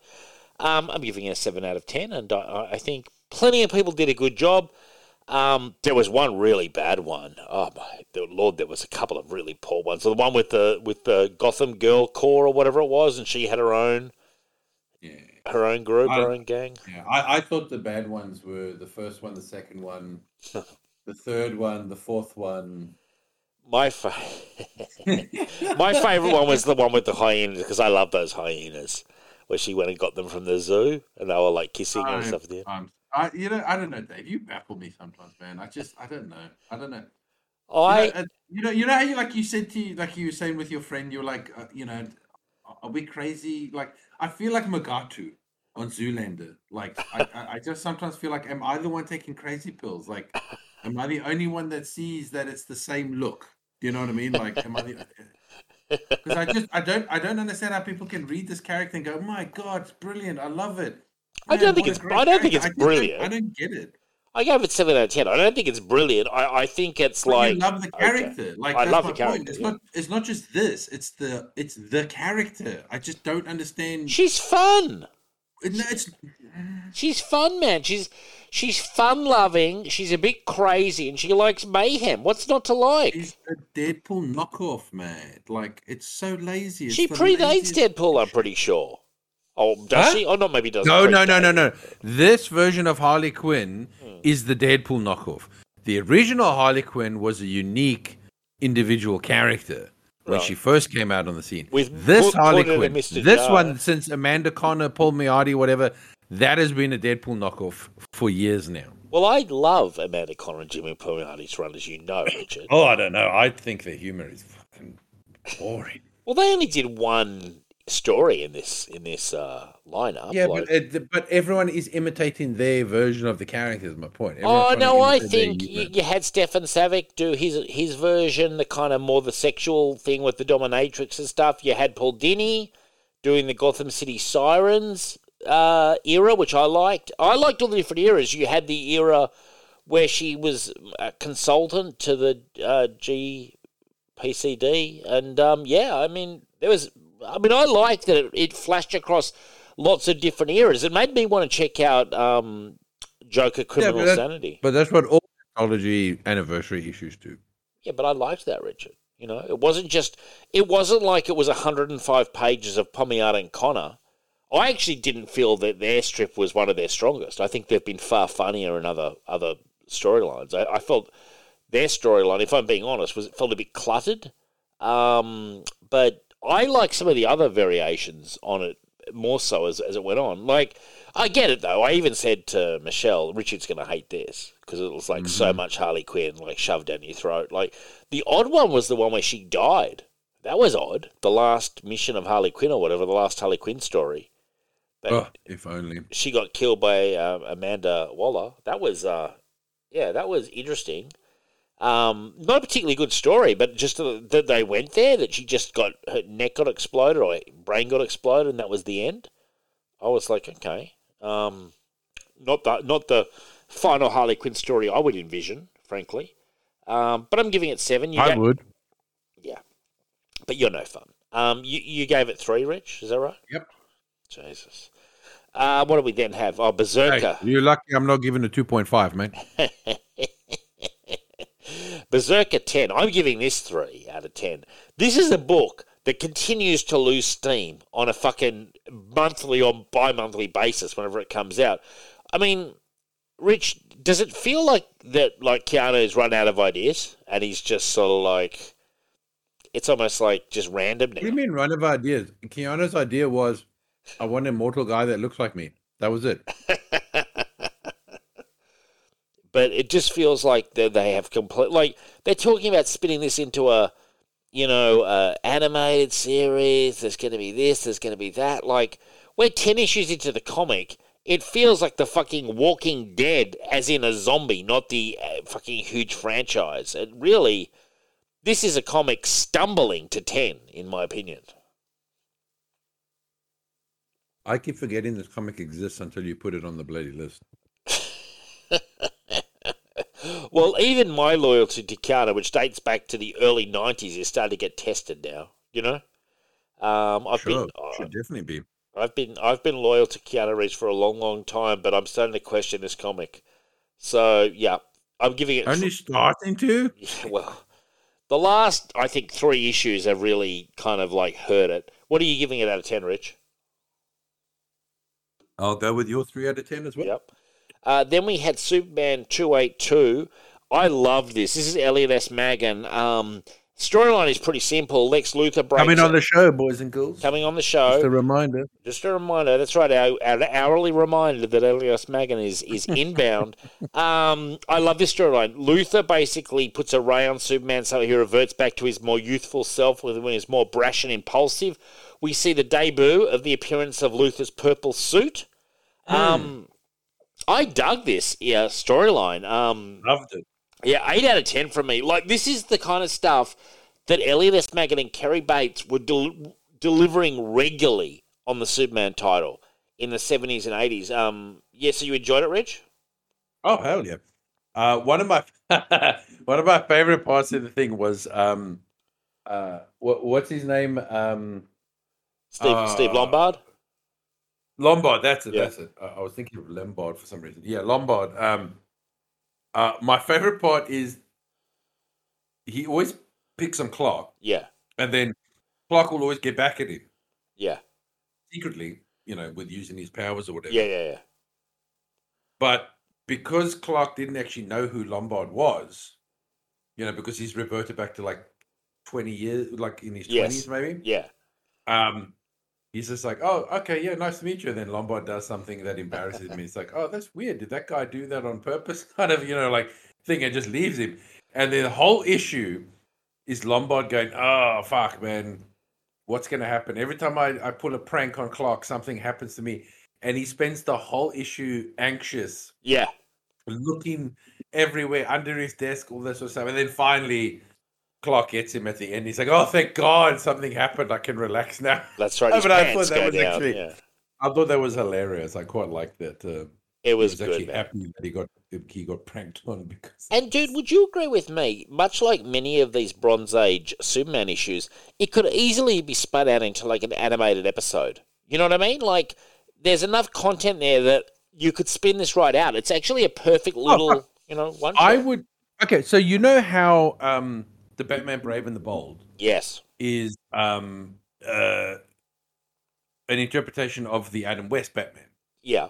Um, I'm giving it a 7 out of 10, and I, I think plenty of people did a good job. Um, there was one really bad one. Oh my the lord, there was a couple of really poor ones. So the one with the with the Gotham Girl Core or whatever it was, and she had her own Yeah. her own group, I- her own gang. Yeah, I, I thought the bad ones were the first one, the second one, <laughs> the third one, the fourth one. My fa- <laughs> my favorite one was the one with the hyenas because I love those hyenas. Where she went and got them from the zoo, and they were like kissing and I- stuff. There. I, you know, I don't know, Dave. You baffle me sometimes, man. I just, I don't know. I don't know. I you know, uh, you know, you know how you like you said to you, like you were saying with your friend, you're like, uh, you know, are we crazy? Like, I feel like Mugatu on Zoolander. Like, I, I, I just sometimes feel like, am I the one taking crazy pills? Like, am I the only one that sees that it's the same look? Do you know what I mean? Like, am I the? <laughs> Because I just, I don't, I don't understand how people can read this character and go, "My God, it's brilliant! I love it." I don't think it's- I don't think it's brilliant. I don't get it. I gave it seven out of ten. I don't think it's brilliant. I, I think it's But like you love the okay. character. Like I love the character, Point. It's yeah. not. It's not just this. It's the. It's the character. I just don't understand. She's fun. It- no, it's She's fun, man. She's she's fun loving. She's a bit crazy, and she likes mayhem. What's not to like? she's a Deadpool knockoff, man. Like it's so lazy. It's She predates laziest- Deadpool, I'm pretty sure. Oh, does Huh? she? Oh, no, maybe doesn't. No, no, no, no, no. This version of Harley Quinn hmm. is the Deadpool knockoff. The original Harley Quinn was a unique individual character when Right. she first came out on the scene. With this put- Harley put Quinn, this Jar. one since Amanda Conner, Paul Miotti, whatever, that has been a Deadpool knockoff for years now. Well, I love Amanda Conner and Jimmy Palmiotti's run, as you know, Richard. Oh, I don't know. I think the humor is fucking boring. Well, they only did one story in this in this uh, lineup. Yeah, like- but it, but everyone is imitating their version of the characters. is My point. Everyone's Oh no, I think you, you had Stefan Savick do his his version, the kind of more the sexual thing with the dominatrix and stuff. You had Paul Dini doing the Gotham City Sirens uh, era, which I liked. I liked all the different eras. You had the era where she was a consultant to the uh, GCPD, and um, yeah, I mean there was. I mean, I liked that it, it flashed across lots of different eras. It made me want to check out um, Joker Criminal that- Sanity. But that's what all anthology anniversary issues do. Yeah, but I liked that, Richard. You know, it wasn't just. It wasn't like it was 105 pages of Palmiotti and Connor. I actually didn't feel that their strip was one of their strongest. I think they've been far funnier in other other storylines. I, I felt their storyline, if I'm being honest, was felt a bit cluttered. Um, but I like some of the other variations on it more so as, as it went on. Like, I get it though. I even said to Michelle, Richard's going to hate this because it was like so much Harley Quinn like shoved down your throat. Like, the odd one was the one where she died. That was odd. The last mission of Harley Quinn or whatever, the last Harley Quinn story. But Oh, if only. she got killed by uh, Amanda Waller. That was, uh, yeah, that was interesting. Um, not a particularly good story, but just that that they went there, that she just got her neck got exploded or her brain got exploded, and that was the end. I was like, okay, um, not the not the final Harley Quinn story I would envision, frankly. Um, but I'm giving it seven. You I ga- would. yeah, but you're no fun. Um, you you gave it three, Rich. Is that right? Yep. Jesus. Uh, what do we then have? Oh, Berserker. Hey, you're lucky I'm not giving a 2.5, mate. <laughs> Berserker 10. I'm giving this 3 out of 10. This is a book that continues to lose steam on a fucking monthly or bi monthly basis whenever it comes out. I mean, Rich, does it feel like that, like Keanu's run out of ideas and he's just sort of like, it's almost like just random What do you mean run of ideas? Keanu's idea was, I want an immortal guy that looks like me. That was it. <laughs> but it just feels like they they have complete like they're talking about spinning this into a you know uh, animated series. There's going to be this there's going to be that. Like we're 10 issues into the comic. It feels like the fucking walking dead as in a zombie not the uh, fucking huge franchise. It really this is a comic stumbling to 10 in my opinion I keep forgetting this comic exists until you put it on the bloody list. <laughs> well even my loyalty to Keanu, which dates back to the early 90s is starting to get tested now you know um, I've Sure, been, uh, should definitely be. I've been I've been loyal to Keanu Reeves for a long, long time, but I'm starting to question this comic. So yeah, I'm giving it. Only starting to? Yeah, <laughs> well, the last I think three issues have really kind of like hurt it. What are you giving it out of ten, Rich? I'll go with your three out of ten as well. Yep. Uh, then we had Superman two eight two. I love this. This is Elliot S. Maggin. Um, storyline is pretty simple. Lex Luthor breaks Coming on the show, boys and girls. coming on the show. Just a reminder. Just a reminder. That's right. Our, our hourly reminder that Elliot S. Maggin is is <laughs> inbound. um, I love this storyline. Luthor basically puts a ray on Superman, so he reverts back to his more youthful self, when he's more brash and impulsive. We see the debut of the appearance of Luthor's purple suit. Um, I dug this yeah, storyline. Um, Loved it. Yeah, eight out of ten from me. Like this is the kind of stuff that Elliot S. Maggin and Cary Bates were del- delivering regularly on the Superman title in the seventies and eighties. Um, yeah, so you enjoyed it, Rich? Oh hell yeah! Uh, one of my <laughs> one of my favorite parts of the thing was um, uh, what, what's his name? Um, Steve Uh, Steve Lombard. Lombard. That's it. Yeah. That's it. Uh, I was thinking of Lombard for some reason. Yeah, Lombard. Um, uh, my favorite part is he always picks on Clark, Yeah, and then Clark will always get back at him yeah, secretly, you know, with using his powers or whatever. yeah, yeah, yeah. But because Clark didn't actually know who Lombard was, you know, because he's reverted back to like 20 years, like in his Yes. 20s maybe, yeah. um, he's just like, oh, okay, yeah, nice to meet you. And then Lombard does something that embarrasses me. It's like, oh, that's weird. Did that guy do that on purpose? <laughs> Kind of, you know, like thing and just leaves him. And the whole issue is Lombard going, oh, fuck, man. what's going to happen. Every time I, I pull a prank on Clark, something happens to me. And he spends the whole issue anxious, Yeah, looking everywhere under his desk, all that sort of stuff. And then finally, Clark gets him at the end. He's like, oh, thank God something happened. I can relax now. that's right. Oh, <laughs> but I thought that was down. actually- yeah. I thought that was hilarious. I quite liked that. Uh, It was, was good. actually man. happy that he got he got pranked on because And dude, would you agree with me? Much like many of these Bronze Age Superman issues, it could easily be spun out into like an animated episode. You know what I mean? Like, there's enough content there that you could spin this right out. It's actually a perfect little, you know, one. I would. Okay, so you know how um, the Batman Brave and the Bold Yes. is um, uh, an interpretation of the Adam West Batman, Yeah.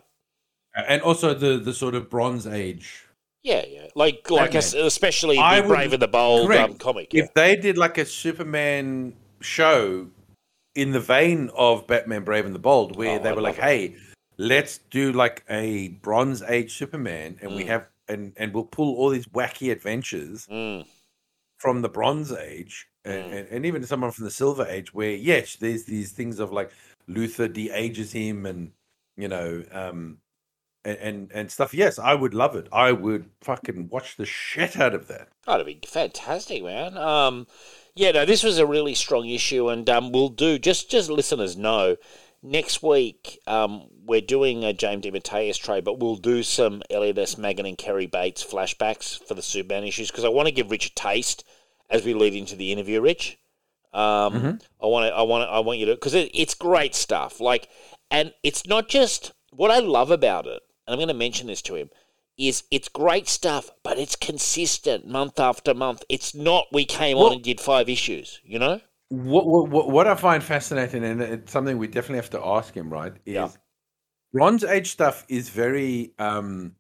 and also the the sort of Bronze Age. Yeah, yeah. Like, like es- especially I the would- Brave and the Bold um, comic. Yeah. If they did like a Superman show in the vein of Batman Brave and the Bold, where Oh, they I'd were like, it. "Hey, let's do like a Bronze Age Superman, and we Mm. have and and we'll pull all these wacky adventures." Mm, from the Bronze Age and, Mm. and, even someone from the Silver Age, where yes, there's these things of like Luthor de-ages him and you know um and, and and stuff. Yes, I would love it. I would fucking watch the shit out of that. that'd be fantastic, man. Um, yeah, no, this was a really strong issue, and um, we'll do just just listeners know. Next week, um, we're doing a James DeMatteis trade, but we'll do some Elliot S. Maggin and Cary Bates flashbacks for the Superman issues because I want to give Rich a taste as we lead into the interview, Rich. Um, Mhm. I want to, I want to, I want you to, because it, it's great stuff. Like, and it's not just what I love about it, and I'm going to mention this to him, is it's great stuff, but it's consistent month after month. It's not we came Well- on and did five issues, you know? What, what what I find fascinating, and it's something we definitely have to ask him, right? Is Yeah. Bronze Age stuff is very um,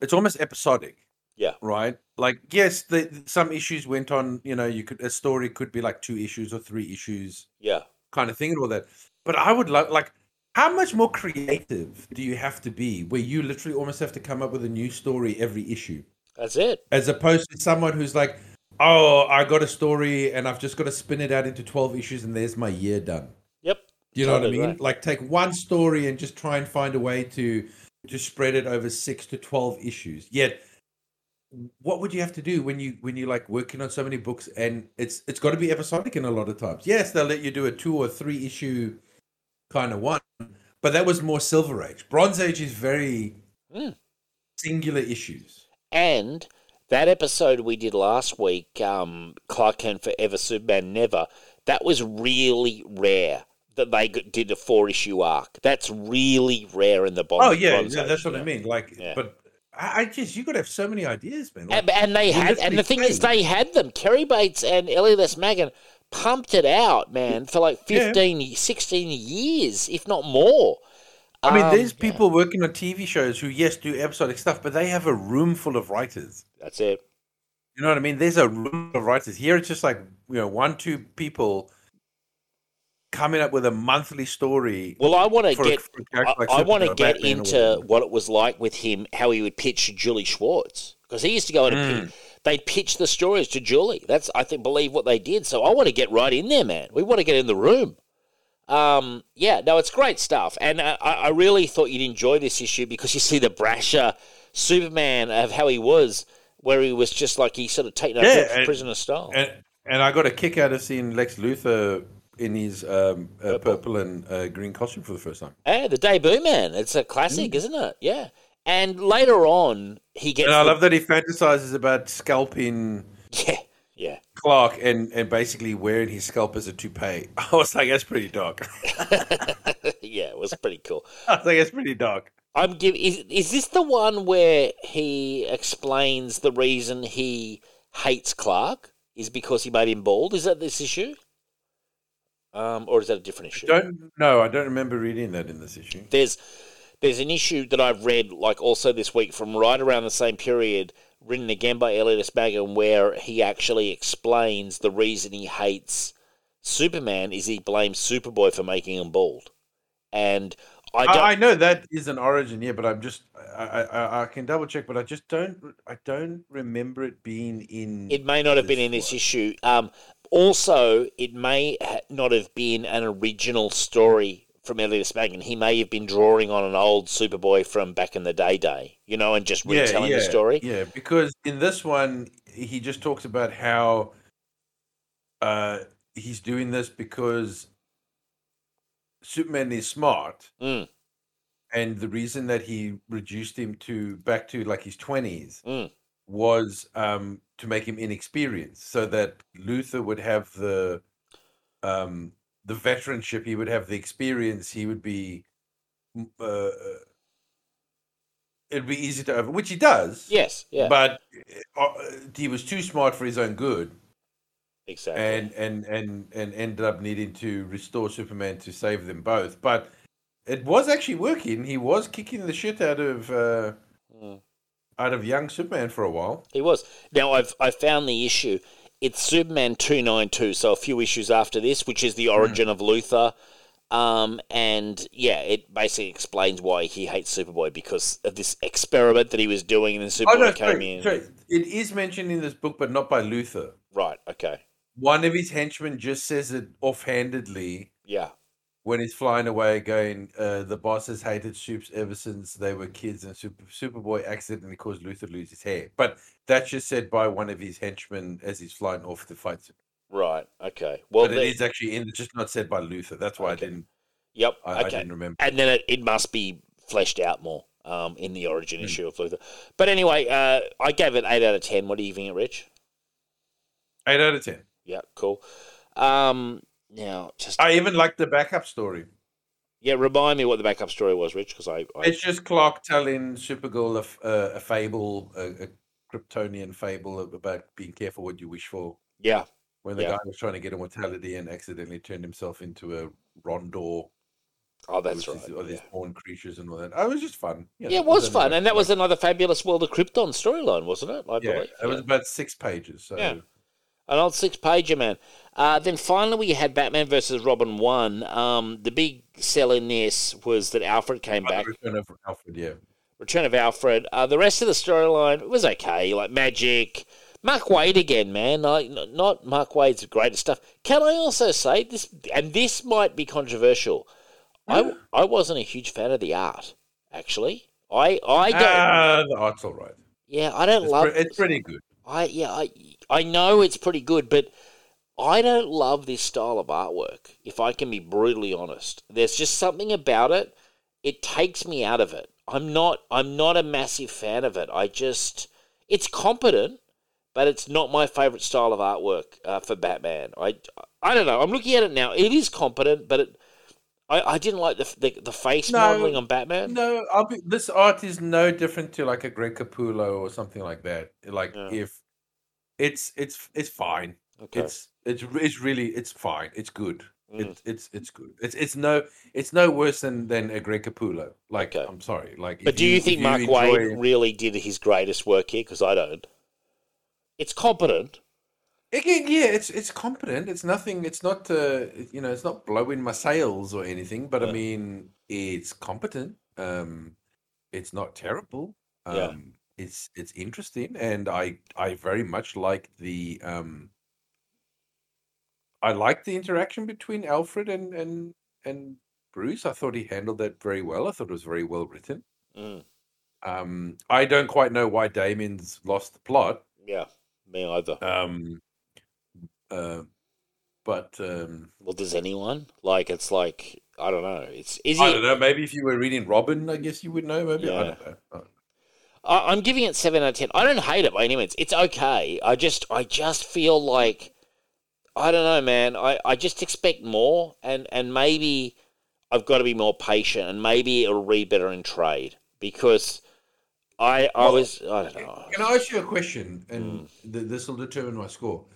it's almost episodic. Yeah. Right. Like yes, the, some issues went on. You know, you could a story could be like two issues or three issues. Yeah. kind of thing and all that. But I would love like how much more creative do you have to be where you literally almost have to come up with a new story every issue That's it. as opposed to someone who's like oh I got a story and I've just got to spin it out into 12 issues and there's my year done. Yep. Do you know Totally what I mean? right. Like take one story and just try and find a way to to spread it over 6 to 12 issues. Yet what would you have to do when you when you like working on so many books and it's it's got to be episodic in a lot of times yes they'll let you do a two or three issue kind of one but that was more silver age bronze age is very Mm. singular issues And that episode we did last week, um, Clark Kent Forever, Superman Never, that was really rare that they did a four issue arc. That's really rare in the Bond. oh yeah, yeah that's what i mean like Yeah. but I, I just you gotta have so many ideas man Like, And, and they had, and the thing is, they had them. Cary Bates and Elliot S. Maggin pumped it out, man, for like Yeah. 15, 16 years, if not more. I mean, Um, there's yeah, people working on TV shows who, yes, do episodic stuff, but they have a room full of writers. That's it. You know what I mean? There's a room of writers. Here it's just like, you know, one, two people coming up with a monthly story. Well, I want to get. I, like I want to get Batman into what it was like with him, how he would pitch Julie Schwartz, because he used to go and pitch, they'd pitch the stories to Julie. That's I think believe what they did. So I want to get right in there, man. We want to get in the room. Um, yeah, no, it's great stuff, and I I really thought you'd enjoy this issue because you see the brasher Superman of how he was, where he was just like he sort of taken Yeah, over and- prisoner style. And, and I got a kick out of seeing Lex Luthor in his um, uh, Purple. and uh, green costume for the first time. Yeah, the debut man. It's a classic, isn't it? Yeah. And later on, he gets. Mm. And I the- love that he fantasizes about scalping <laughs> Yeah, yeah. Clark and, and basically wearing his scalp as a toupee. <laughs> I was like, that's pretty dark. <laughs> yeah, it was pretty cool. I was like, that's pretty dark. I'm give. Is is this the one where he explains the reason he hates Clark is because he made him bald? Is that this issue? Um, or is that a different issue? I Don't no, I don't remember reading that in this issue. there's there's an issue that I've read like also this week from right around the same period, written again by Elliot S. Maggin, where he actually explains the reason he hates Superman is he blames Superboy for making him bald, and I. I, I know that is an origin, yeah, but I'm just I, I I- can double check, but I just don't I don't remember it being in. It may not have been in this one. issue. Um, Also, it may ha- not have been an original story from Elliot S. Maggin. He may have been drawing on an old Superboy from back in the day, day, you know, and just retelling the story. Yeah, because in this one, he just talks about how uh, he's doing this because Superman is smart, Mm, and the reason that he reduced him to back to like his twenties mm, was um, to make him inexperienced, so that Luthor would have the um, the veteranship, he would have the experience, he would be. Uh, uh, it'd be easy to over, which he does. yes, yeah, But uh, he was too smart for his own good, exactly. and and and and ended up needing to restore Superman to save them both. But it was actually working. He was kicking the shit out of uh, Mm. out of young Superman for a while. He was. Now I've I found the issue. It's Superman two nine two, so a few issues after this, which is the origin of Luthor. Um, and yeah, it basically explains why he hates Superboy because of this experiment that he was doing, and then Superboy Oh no, came sorry, in. sorry. It is mentioned in this book, but not by Luthor. Right. Okay. One of his henchmen just says it offhandedly Yeah. when he's flying away, going, uh, "The boss has hated Supes ever since they were kids, and Super Superboy accidentally caused Luthor to lose his hair." But that's just said by one of his henchmen as he's flying off to fight. Right. Okay. Well, but it the- is actually in, just not said by Luthor. That's why Okay. I didn't. Yep. I, I okay. didn't remember. and then it, it must be fleshed out more um, in the origin Hmm. issue of Luthor. But anyway, uh, I gave it eight out of ten. What do you think, Rich? Eight out of ten. Yeah, cool. Um, now, just I even like the backup story. yeah, remind me what the backup story was, Rich, because I, I It's just Clark telling Supergirl a, uh, a fable, a, a Kryptonian fable about being careful what you wish for. yeah, When the Yeah. guy was trying to get immortality and accidentally turned himself into a Rondor. oh, that's right. is all these yeah. born creatures and all that. Oh, it was just fun. you Yeah, it was fun, and that was another fabulous World of Krypton storyline, wasn't it? I yeah, believe. it was about six pages. So Yeah. An old six pager, man. Uh, then finally, we had Batman versus Robin 1. Um, the big sell in this was that Alfred came the back. Return of Alfred, yeah. Return of Alfred. Uh, the rest of the storyline was okay, like magic. Mark Waid again, man. Like not Mark Waid's greatest stuff. Can I also say this? And this might be controversial. I I wasn't a huge fan of the art. Actually, I I don't. Ah, the art's all right. yeah, I don't It's, love. pre- it's pretty good. I yeah, I I know it's pretty good, but I don't love this style of artwork. If I can be brutally honest, there's just something about it. It takes me out of it. I'm not. I'm not a massive fan of it. I just. It's competent, but it's not my favorite style of artwork uh, for Batman. I. I don't know. I'm looking at it now. It is competent, but it. I, I didn't like the the, the face No, modeling on Batman. No, I'll be, this art is no different to like a Greg Capullo or something like that. Like Yeah. if it's it's it's fine. Okay. It's it's it's really it's fine. It's good. Mm. It's it's it's good. It's it's no it's no worse than than a Greg Capullo. Like Okay. I'm sorry. Like, But do you if think Mark enjoy- Waid really did his greatest work here? Because I don't. It's competent. Again, yeah, it's it's competent. It's nothing. It's not uh, you know, it's not blowing my sails or anything. But I mean, it's competent. Um, it's not terrible. Um, Yeah. It's it's interesting, and I I very much like the um. I like the interaction between Alfred and and and Bruce. I thought he handled that very well. I thought it was very well written. Mm, Um, I don't quite know why Damian's lost the plot. yeah, me either. Um, uh, but um, Well, does anyone like? It's like I don't know. It's is I don't know. Maybe if you were reading Robin, I guess you would know. Maybe I Yeah. don't know. I, I'm giving it seven out of ten. I don't hate it by any means. It's okay. I just I just feel like I don't know, man. I, I just expect more, and and maybe I've got to be more patient, and maybe it'll read better in trade because I I Well, was I don't know. Can I ask you a question? Mm. And th- this will determine my score.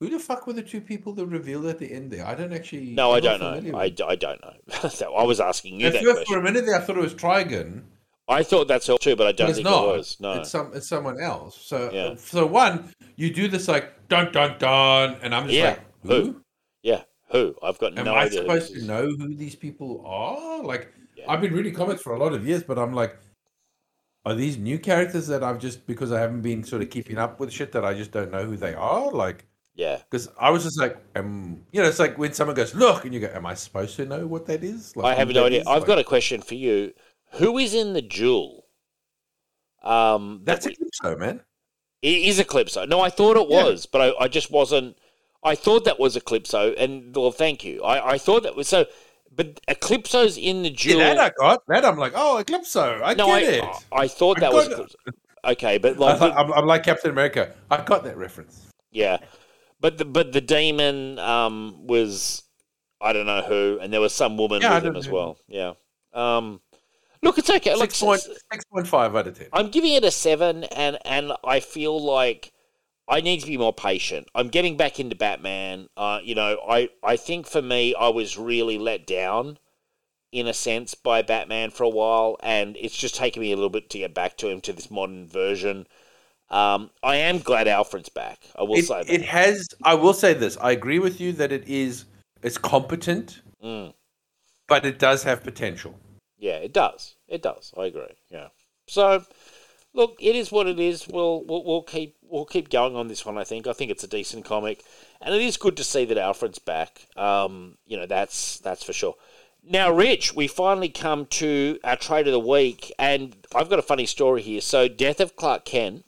Who the fuck were the two people that revealed at the end there? I don't actually. No, I don't know. I. I don't know. <laughs> so I was asking you At that for a minute there, I thought it was Trigon. I thought that's all too, but I don't it's think not. it was. No. It's some. It's someone else. So, Yeah. so one, you do this like dun dun dun, and I'm just Yeah. like, who? Who? Yeah. Who? I've got Am no I idea. who supposed to know who these people are? Like, Yeah. I've been reading comics for a lot of years, but I'm like, are these new characters that I've just because I haven't been sort of keeping up with shit that I just don't know who they are? Like, Yeah. Because I was just like, um, you know, it's like when someone goes, "Look," and you go, "Am I supposed to know what that is?" Like, I have no idea. is? I've Like, got a question for you. Who is in the duel? Um, that That's Eclipso, man. It is Eclipso. No, I thought it Yeah. was, but I, I just wasn't. I thought that was Eclipso, and well, thank you. I, I thought that was so, but Eclipso's in the Yeah, duel. that I got. That I'm like, oh, Eclipso. I no, get I, it. I thought that was. Eclipso. Okay, but <laughs> like, I'm, I'm like Captain America. I got that reference. yeah, but the but the demon um was I don't know who, and there was some woman Yeah, with him as well. Yeah. Um, look, it's okay. Look, Six point six point five out of ten. I'm giving it a seven, and and I feel like I need to be more patient. I'm getting back into Batman. Uh, you know, I I think for me, I was really let down in a sense by Batman for a while, and it's just taken me a little bit to get back to him to this modern version. Um, I am glad Alfred's back. I will It, say that. it has. I will say this. I agree with you that it is. It's competent, Mm. but it does have potential. Yeah, it does. It does. I agree. Yeah. So, look, it is what it is. We'll we'll, we'll keep we'll keep going on this one. I think. I think it's a decent comic, and it is good to see that Alfred's back. Um, you know, that's that's for sure. Now, Rich, we finally come to our trade of the week, and I've got a funny story here. So, Death of Clark Kent.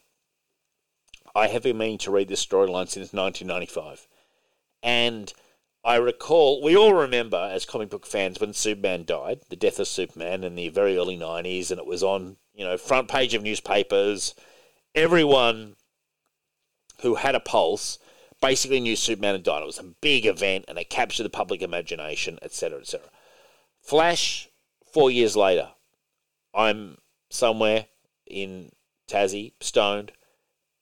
I have been meaning to read this storyline since 1995, and I recall, we all remember as comic book fans when Superman died, the death of Superman in the very early 90s, and it was on, you know, front page of newspapers. Everyone who had a pulse basically knew Superman had died. It was a big event and it captured the public imagination, etc., etc. Flash, four years later, I'm somewhere in Tassie, stoned.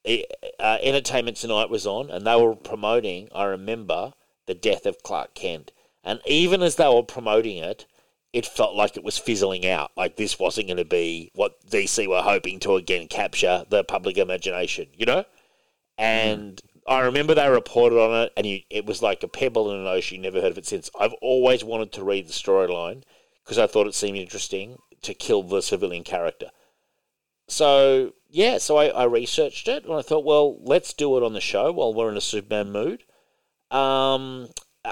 Uh, Entertainment Tonight was on, and they were promoting, I remember, the death of Clark Kent. And even as they were promoting it, it felt like it was fizzling out. Like this wasn't going to be what DC were hoping to again capture the public imagination, you know? And I remember they reported on it, and you, it was like a pebble in an ocean. You never heard of it since. I've always wanted to read the storyline because I thought it seemed interesting to kill the civilian character. So yeah, so I, I researched it and I thought, well, let's do it on the show while we're in a Superman mood. Um,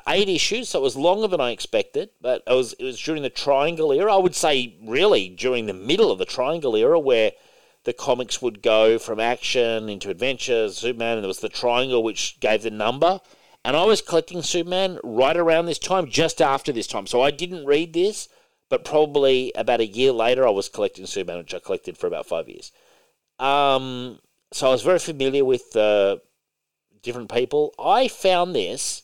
eight issues, so it was longer than I expected, but it was it was during the Triangle era. I would say really during the middle of the Triangle era, where the comics would go from action into adventure, Superman, and there was the Triangle which gave the number. And I was collecting Superman right around this time, just after this time. So I didn't read this, but probably about a year later, I was collecting Superman, which I collected for about five years. Um, so I was very familiar with uh, different people. I found this,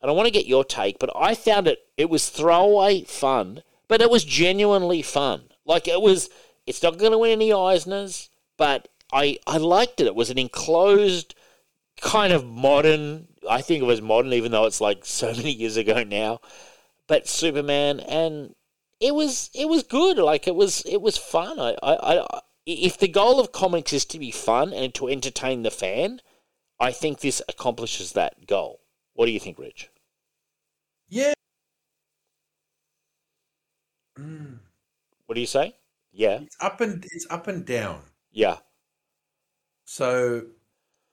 and I want to get your take, but I found it, it was throwaway fun, but it was genuinely fun. Like it was, it's not going to win any Eisners, but I, I liked it. It was an enclosed, kind of modern, I think it was modern, even though it's like so <laughs> many years ago now, but Superman, and it was, it was good. Like it was, it was fun. I, I, I if the goal of comics is to be fun and to entertain the fan, I think this accomplishes that goal. What do you think, Rich? Yeah. Mm. What do you say? Yeah, It's up and it's up and down. yeah, So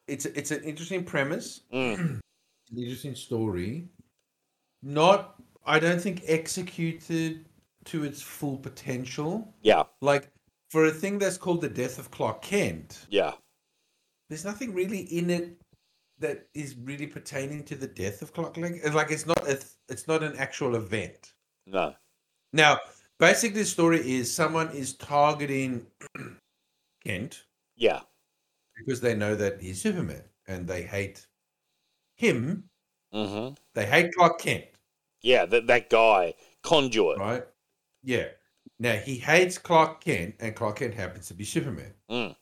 it's it's an interesting premise, mm, <clears throat> An interesting story. Not, I don't think executed to its full potential. yeah, like for a thing that's called the death of Clark Kent. yeah, There's nothing really in it that is really pertaining to the death of Kent. It's like it's not a, it's not an actual event. no, Now, basically, the story is someone is targeting <clears throat> Kent yeah, because they know that he's Superman and they hate him. mm-hmm. They hate Clark Kent, yeah. That that guy conduit. right? Yeah. Now he hates Clark Kent, and Clark Kent happens to be Superman. Mm,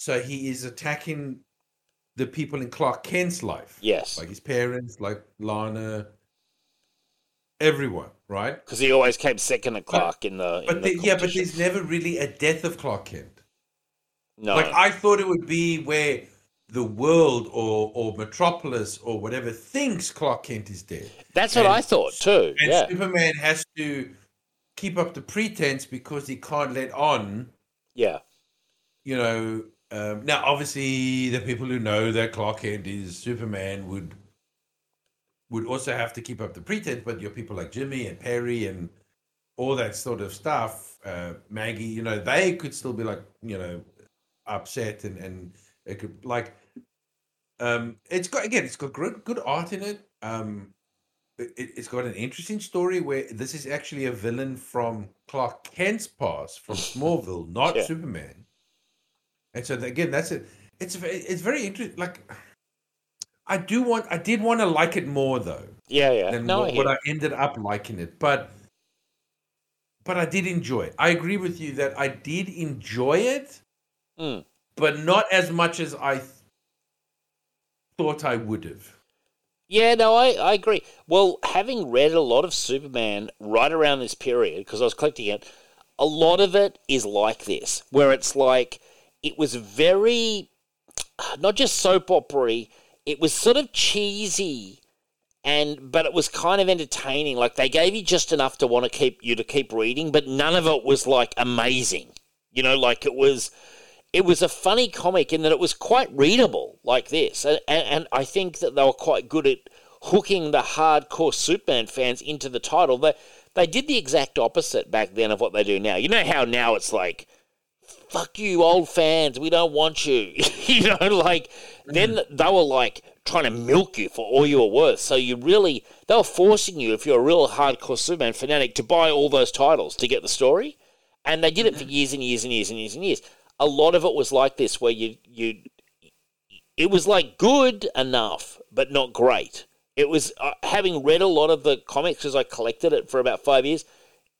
So he is attacking the people in Clark Kent's life, yes, like his parents, like Lana, everyone, right? because he always came second to Clark in the. in But the the, yeah, but there's never really a death of Clark Kent. no. Like I thought it would be where the world or or Metropolis or whatever thinks Clark Kent is dead, That's what I thought too. and Yeah, Superman has to keep up the pretense because he can't let on, yeah, you know, Um, now, obviously, the people who know that Clark Kent is Superman would would also have to keep up the pretense, but your people like Jimmy and Perry and all that sort of stuff, uh, Maggie, you know, they could still be like, you know, upset and and it could like, um, it's got again, it's got good good art in it. Um, it, it's got an interesting story where this is actually a villain from Clark Kent's past, from <laughs> Smallville, not Yeah. Superman. And so again, that's it. It's it's very interesting. Like, I do want, I did want to like it more though Yeah, yeah. than no, I what, hear what I ended up liking it. But but I did enjoy it. I agree with you that I did enjoy it, Mm. but not as much as I th- thought I would have. Yeah, no, I, I agree. Well, having read a lot of Superman right around this period, because I was collecting it, a lot of it is like this, where it's like it was very not just soap opera it was sort of cheesy and but it was kind of entertaining. Like they gave you just enough to want to keep you to keep reading but none of it was like amazing. You know like it was it was a funny comic in that it was quite readable like this. And, and, and i think that they were quite good at hooking the hardcore superman fans into the title. They, they did the exact opposite back then of what they do now. You know how now it's like fuck you, old fans, we don't want you. <laughs> you know, like, then they were like trying to milk you for all you were worth. So you really, they were forcing you, if you're a real hardcore Superman fanatic, to buy all those titles to get the story. And they did it for years and years and years and years and years. A lot of it was like this, where you, you, it was like good enough, but not great. It was, uh, having read a lot of the comics as I collected it for about five years,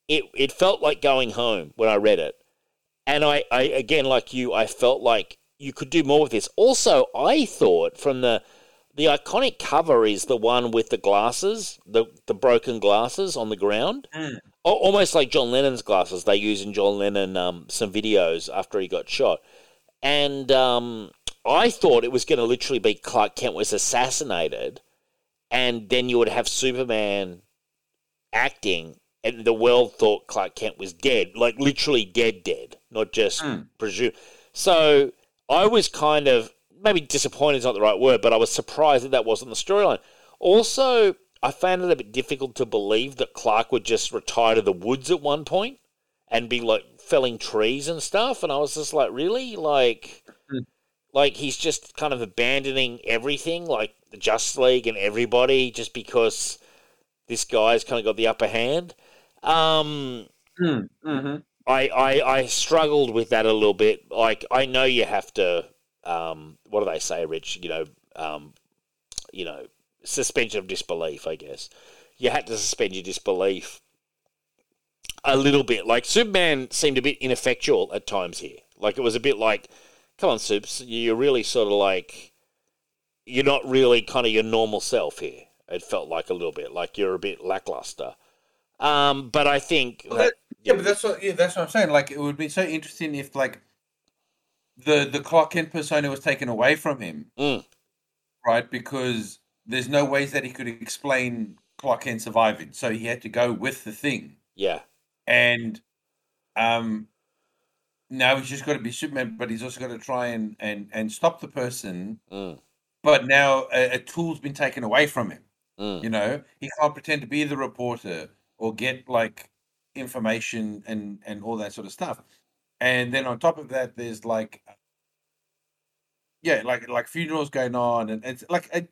it, it felt like going home when I read it and I, I again like you i felt like you could do more with this. Also i thought from the the iconic cover is the one with the glasses the the broken glasses on the ground. Mm. Al- almost like john lennon's glasses. They use in john lennon um, some videos after he got shot. And um, i thought it was going to literally be clark kent was assassinated and then you would have superman acting and the world thought Clark Kent was dead, like literally dead, dead, not just Mm. presume. So I was kind of maybe disappointed is not the right word, but I was surprised that that wasn't the storyline. Also, I found it a bit difficult to believe that Clark would just retire to the woods at one point and be like felling trees and stuff, and I was just like, really, like. Mm. Like he's just kind of abandoning everything, like the Justice League and everybody, just because this guy's kind of got the upper hand. Um, Mm-hmm. I, I I struggled with that a little bit. Like I know you have to, um, what do they say, Rich? You know, um, you know, suspension of disbelief. I guess you had to suspend your disbelief a little bit. Like Superman seemed a bit ineffectual at times here. Like it was a bit like, come on, Supes, you're really sort of like, you're not really kind of your normal self here. It felt like a little bit like you're a bit lackluster. Um, but I think Well, that- that- yeah, but that's what yeah, that's what I'm saying. Like, it would be so interesting if like the the Clark Kent persona was taken away from him, Mm. right? Because there's no ways that he could explain Clark Kent surviving, so he had to go with the thing, yeah, and um, now he's just got to be Superman, but he's also got to try and and and stop the person. mm, But now a, a tool's been taken away from him. mm. You know, he can't pretend to be the reporter or get like information and and all that sort of stuff. And then on top of that, there's like, yeah, like like funerals going on, and it's like it,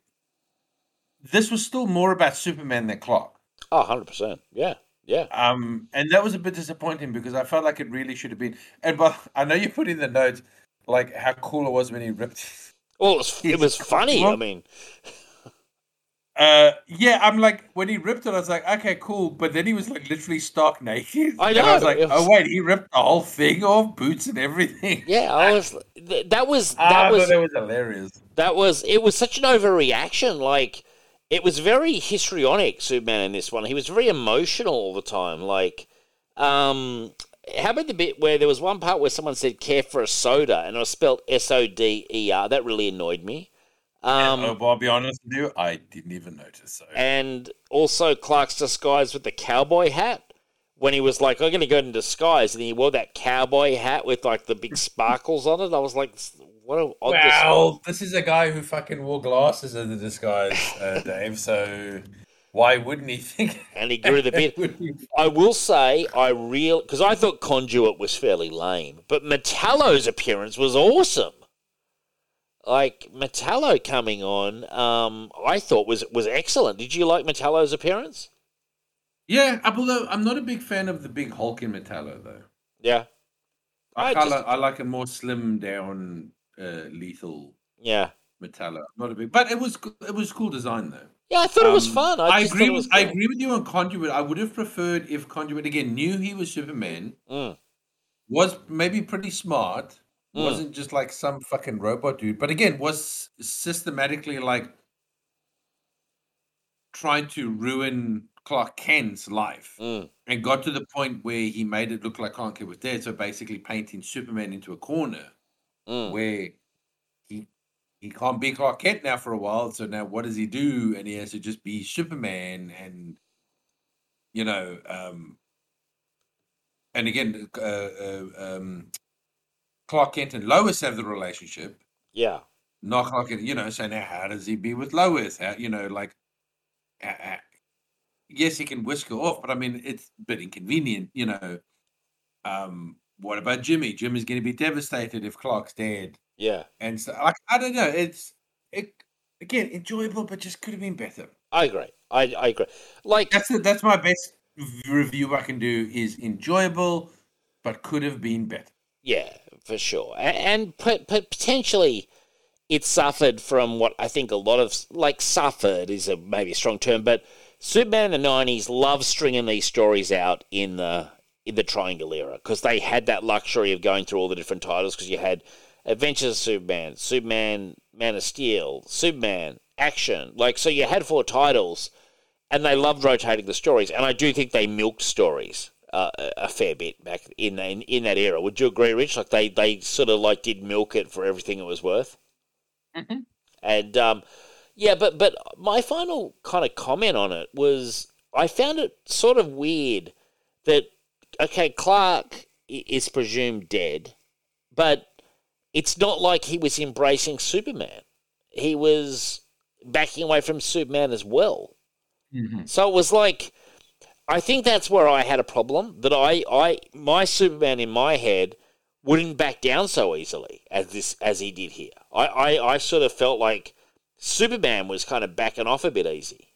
this was still more about Superman than Clark. Oh, 100%. Yeah, yeah. Um, and that was a bit disappointing because I felt like it really should have been. And but I know you put in the notes like how cool it was when he ripped. Well, it was, it was <laughs> funny. I mean, Uh, yeah, I'm like when he ripped it, I was like, okay, cool. But then he was like literally stark naked. I <laughs> And I was like, was- oh wait, he ripped the whole thing off, boots and everything. yeah, I was. That was. Ah, That I was. thought that was hilarious. that was it was such an overreaction like it was very histrionic superman in this one he was very emotional all the time like um how about the bit where there was one part where someone said care for a soda and it was spelled s-o-d-e-r that really annoyed me um oh, but I'll be honest with you, I didn't even notice. So and also Clark's disguise with the cowboy hat when he was like, "I'm going to go in disguise," and he wore that cowboy hat with like the big <laughs> sparkles on it. I was like, What a odd Well, this is a guy who fucking wore glasses as a disguise, uh, <laughs> Dave. So why wouldn't he think? <laughs> and he grew the beard. I will say, I real because I thought Conduit was fairly lame, but Metallo's appearance was awesome. Like Metallo coming on, um, I thought was was excellent. Did you like Metallo's appearance? yeah, although I'm not a big fan of the big Hulk in Metallo, though. Yeah, I, I just- I like a more slim down, uh, lethal yeah, Metallo. Not a big, but it was it was cool design though. yeah. I thought it was Um, fun. I, I, agree. With, was I agree with you on Conduit. I would have preferred if Conduit again knew he was Superman, Mm, was maybe pretty smart, Mm. wasn't just like some fucking robot dude, but again was systematically like trying to ruin Clark Kent's life. mm, And got to the point where he made it look like Clark Kent was dead, so basically painting Superman into a corner mm. where he he can't be Clark Kent now for a while. So now what does he do? And he has to just be Superman, and you know, um, and again, uh, uh, um, Clark Kent and Lois have the relationship, Yeah, not Clark Kent. You know, so now how does he be with Lois? How, you know, like. Uh, uh, yes, he can whisk her off, but I mean, it's a bit inconvenient, you know. Um, what about Jimmy? Jimmy's going to be devastated if Clark's dead yeah. and so like I don't know, it's it again enjoyable, but just could have been better. I agree. I I agree. Like That's the, that's my best review I can do is enjoyable, but could have been better. Yeah, for sure. And pot- potentially it suffered from what I think a lot of, like, suffered is a maybe a strong term, but Superman in the 90s loved stringing these stories out in the in the Triangle era because they had that luxury of going through all the different titles because you had Adventures of Superman, Superman, Man of Steel, Superman, Action. Like, so you had four titles and they loved rotating the stories. And I do think they milked stories uh, a- a fair bit back in, in in that era. Would you agree, Rich? Like they they sort of like did milk it for everything it was worth. And um, yeah, but but my final kind of comment on it was I found it sort of weird that okay, Clark is presumed dead, but it's not like he was embracing Superman. He was backing away from Superman as well. So it was like, I think that's where I had a problem. That I, I, my Superman in my head wouldn't back down so easily as this as he did here. I, I, I sort of felt like Superman was kind of backing off a bit easy.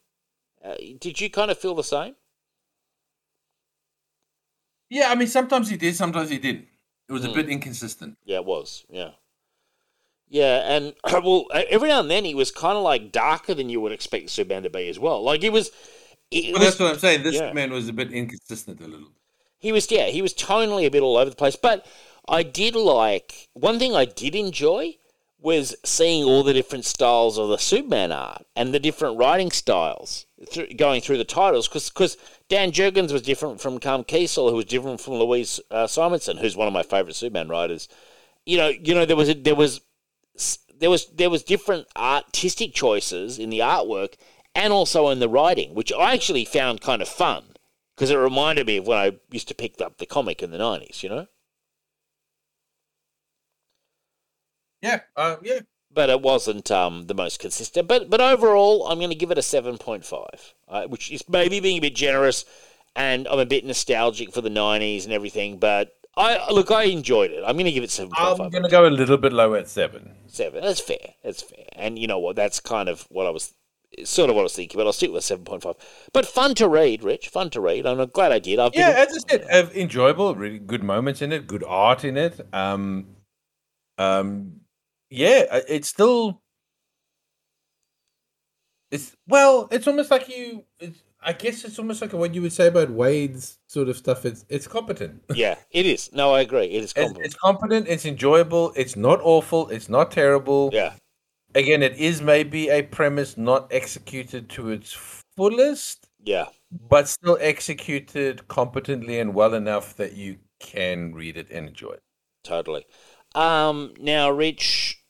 Uh, did you kind of feel the same? Yeah, I mean sometimes he did, sometimes he didn't. It was a Hmm. bit inconsistent. Yeah, it was. Yeah. Yeah, and <clears throat> well, every now and then he was kind of like darker than you would expect Superman to be as well. Like he was, Well, was that's what I'm saying. This yeah. man was a bit inconsistent a little. He was, yeah, he was tonally a bit all over the place. But I did like one thing I did enjoy was seeing all the different styles of the Superman art and the different writing styles through, going through the titles. Because Dan Jurgens was different from Karl Kesel, who was different from Louise uh, Simonson, who's one of my favorite Superman writers. You know, you know, there was a, there was there was there was different artistic choices in the artwork and also in the writing, which I actually found kind of fun because it reminded me of when I used to pick up the comic in the nineties, you know. Yeah, uh, yeah. But it wasn't um, the most consistent. But but overall, I'm going to give it a seven point five, uh, which is maybe being a bit generous, and I'm a bit nostalgic for the '90s and everything. But I look, I enjoyed it. I'm going to give it seven I'm gonna go a little bit lower at seven. Seven. That's fair. That's fair. And you know what? That's kind of what I was, sort of what I was thinking. But I'll stick with seven point five. But fun to read, Rich. Fun to read. I'm glad I did. I've Yeah, been, as I said, uh, enjoyable, really good moments in it, good art in it. Um, um, yeah, uh, it's still, it's well, it's almost like you. It's, I guess it's almost like what you would say about Waid's sort of stuff. It's it's competent. <laughs> yeah, it is. No, I agree. It is It's, competent. it's competent. It's enjoyable. It's not awful. It's not terrible. yeah, Again, it is maybe a premise not executed to its fullest, yeah. but still executed competently and well enough that you can read it and enjoy it. Totally. Um, now, Rich,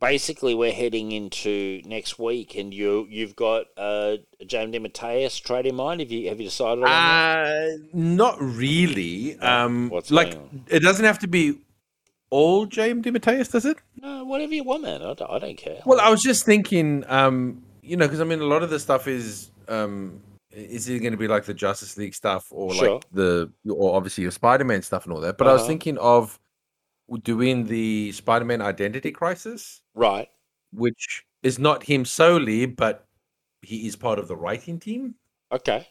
basically, we're heading into next week, and you you've got uh, a James DeMatteis trade in mind. Have you have you decided on that? Uh, not really. Oh, Um, what's like going on? it doesn't have to be all James DeMatteis, does it? No, whatever you want, man. I don't, I don't care. Well, I was just thinking, um, you know, because I mean, a lot of the stuff is, um, is it going to be like the Justice League stuff, or Sure. like the, or obviously your Spider Man stuff and all that. But I was Uh-huh. thinking of doing the Spider Man Identity Crisis, right. which is not him solely, but he is part of the writing team. Okay.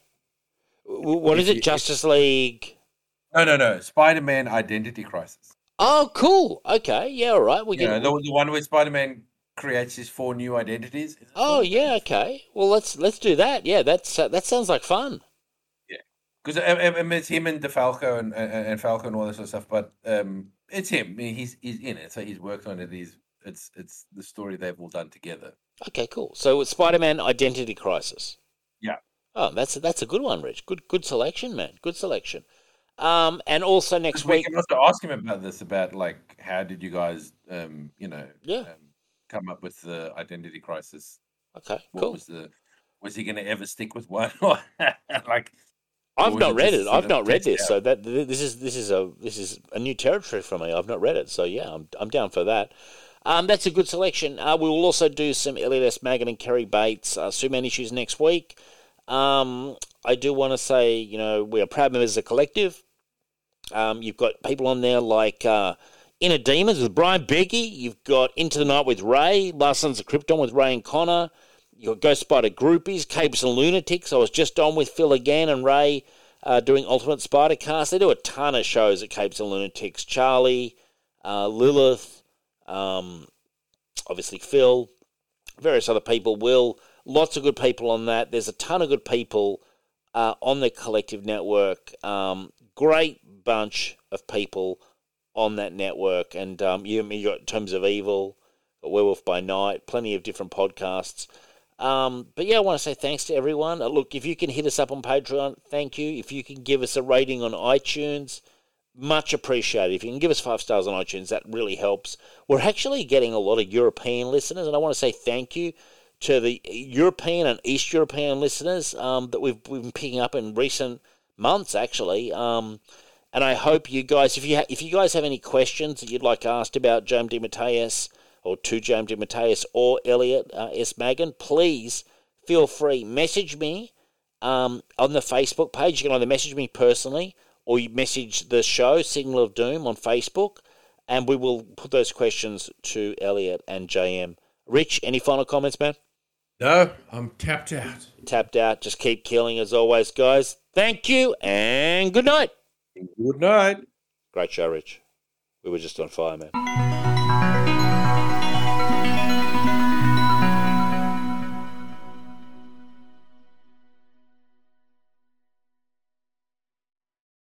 W- What If is it? Justice League. No, no, no, Spider Man Identity Crisis. Oh, cool. Okay. Yeah. All right. We know, can. the, the one where Spider Man creates his four new identities. Oh yeah. Okay. Well, let's let's do that. Yeah. That's uh, that sounds like fun. Yeah. Because um, um, um, it's him and DeFalco and, and and Falco and all this sort of stuff. But um, it's him. I mean, he's he's in it, so he's worked on it. He's it's it's the story they've all done together. Okay. Cool. So it's Spider-Man Identity Crisis. Yeah. Oh, that's that's a good one, Rich. Good good selection, man. Good selection. Um, and also next we week. can also ask him about this. About like, how did you guys, um, you know, Yeah. um, come up with the identity crisis? Okay. What Cool. was the was he going to ever stick with one? <laughs> Like, I've not read it. I've not read this, out? so that this is this is a this is a new territory for me. I've not read it, so yeah, I'm I'm down for that. Um, that's a good selection. Uh, we will also do some Elliot S. Maggin and Cary Bates uh, Superman issues next week. Um, I do want to say, you know, we are proud members of the collective. Um, you've got people on there like uh, Inner Demons with Brian Beggy. You've got Into the Night with Ray, Last Sons of Krypton with Ray and Connor. You've got Ghost Spider Groupies, Capes and Lunatics. I was just on with Phil again and Ray uh, doing Ultimate Spider Cast. They do a ton of shows at Capes and Lunatics. Charlie, uh, Lilith, um, obviously Phil, various other people. Will lots of good people on that. There's a ton of good people uh, on the collective network. Um, great bunch of people on that network, and um, you, you got Terms of Evil, Werewolf by Night, plenty of different podcasts. Um, but yeah, I want to say thanks to everyone. Uh, look, if you can hit us up on Patreon, thank you. If you can give us a rating on iTunes, much appreciated. If you can give us five stars on iTunes, that really helps. We're actually getting a lot of European listeners, and I want to say thank you to the European and East European listeners um, that we've, we've been picking up in recent months, actually. Um, and I hope you guys, if you ha- if you guys have any questions that you'd like asked about James DeMatteis or to James DeMatteis or Elliot uh, S. Maggin, please feel free message me um, on the Facebook page. You can either message me personally or you message the show Signal of Doom on Facebook, and we will put those questions to Elliot and JM. Rich, any final comments, man? No, I'm tapped out. Tapped out. Just keep killing as always, guys. Thank you and good night. Good night. Great show, Rich. We were just on fire, man.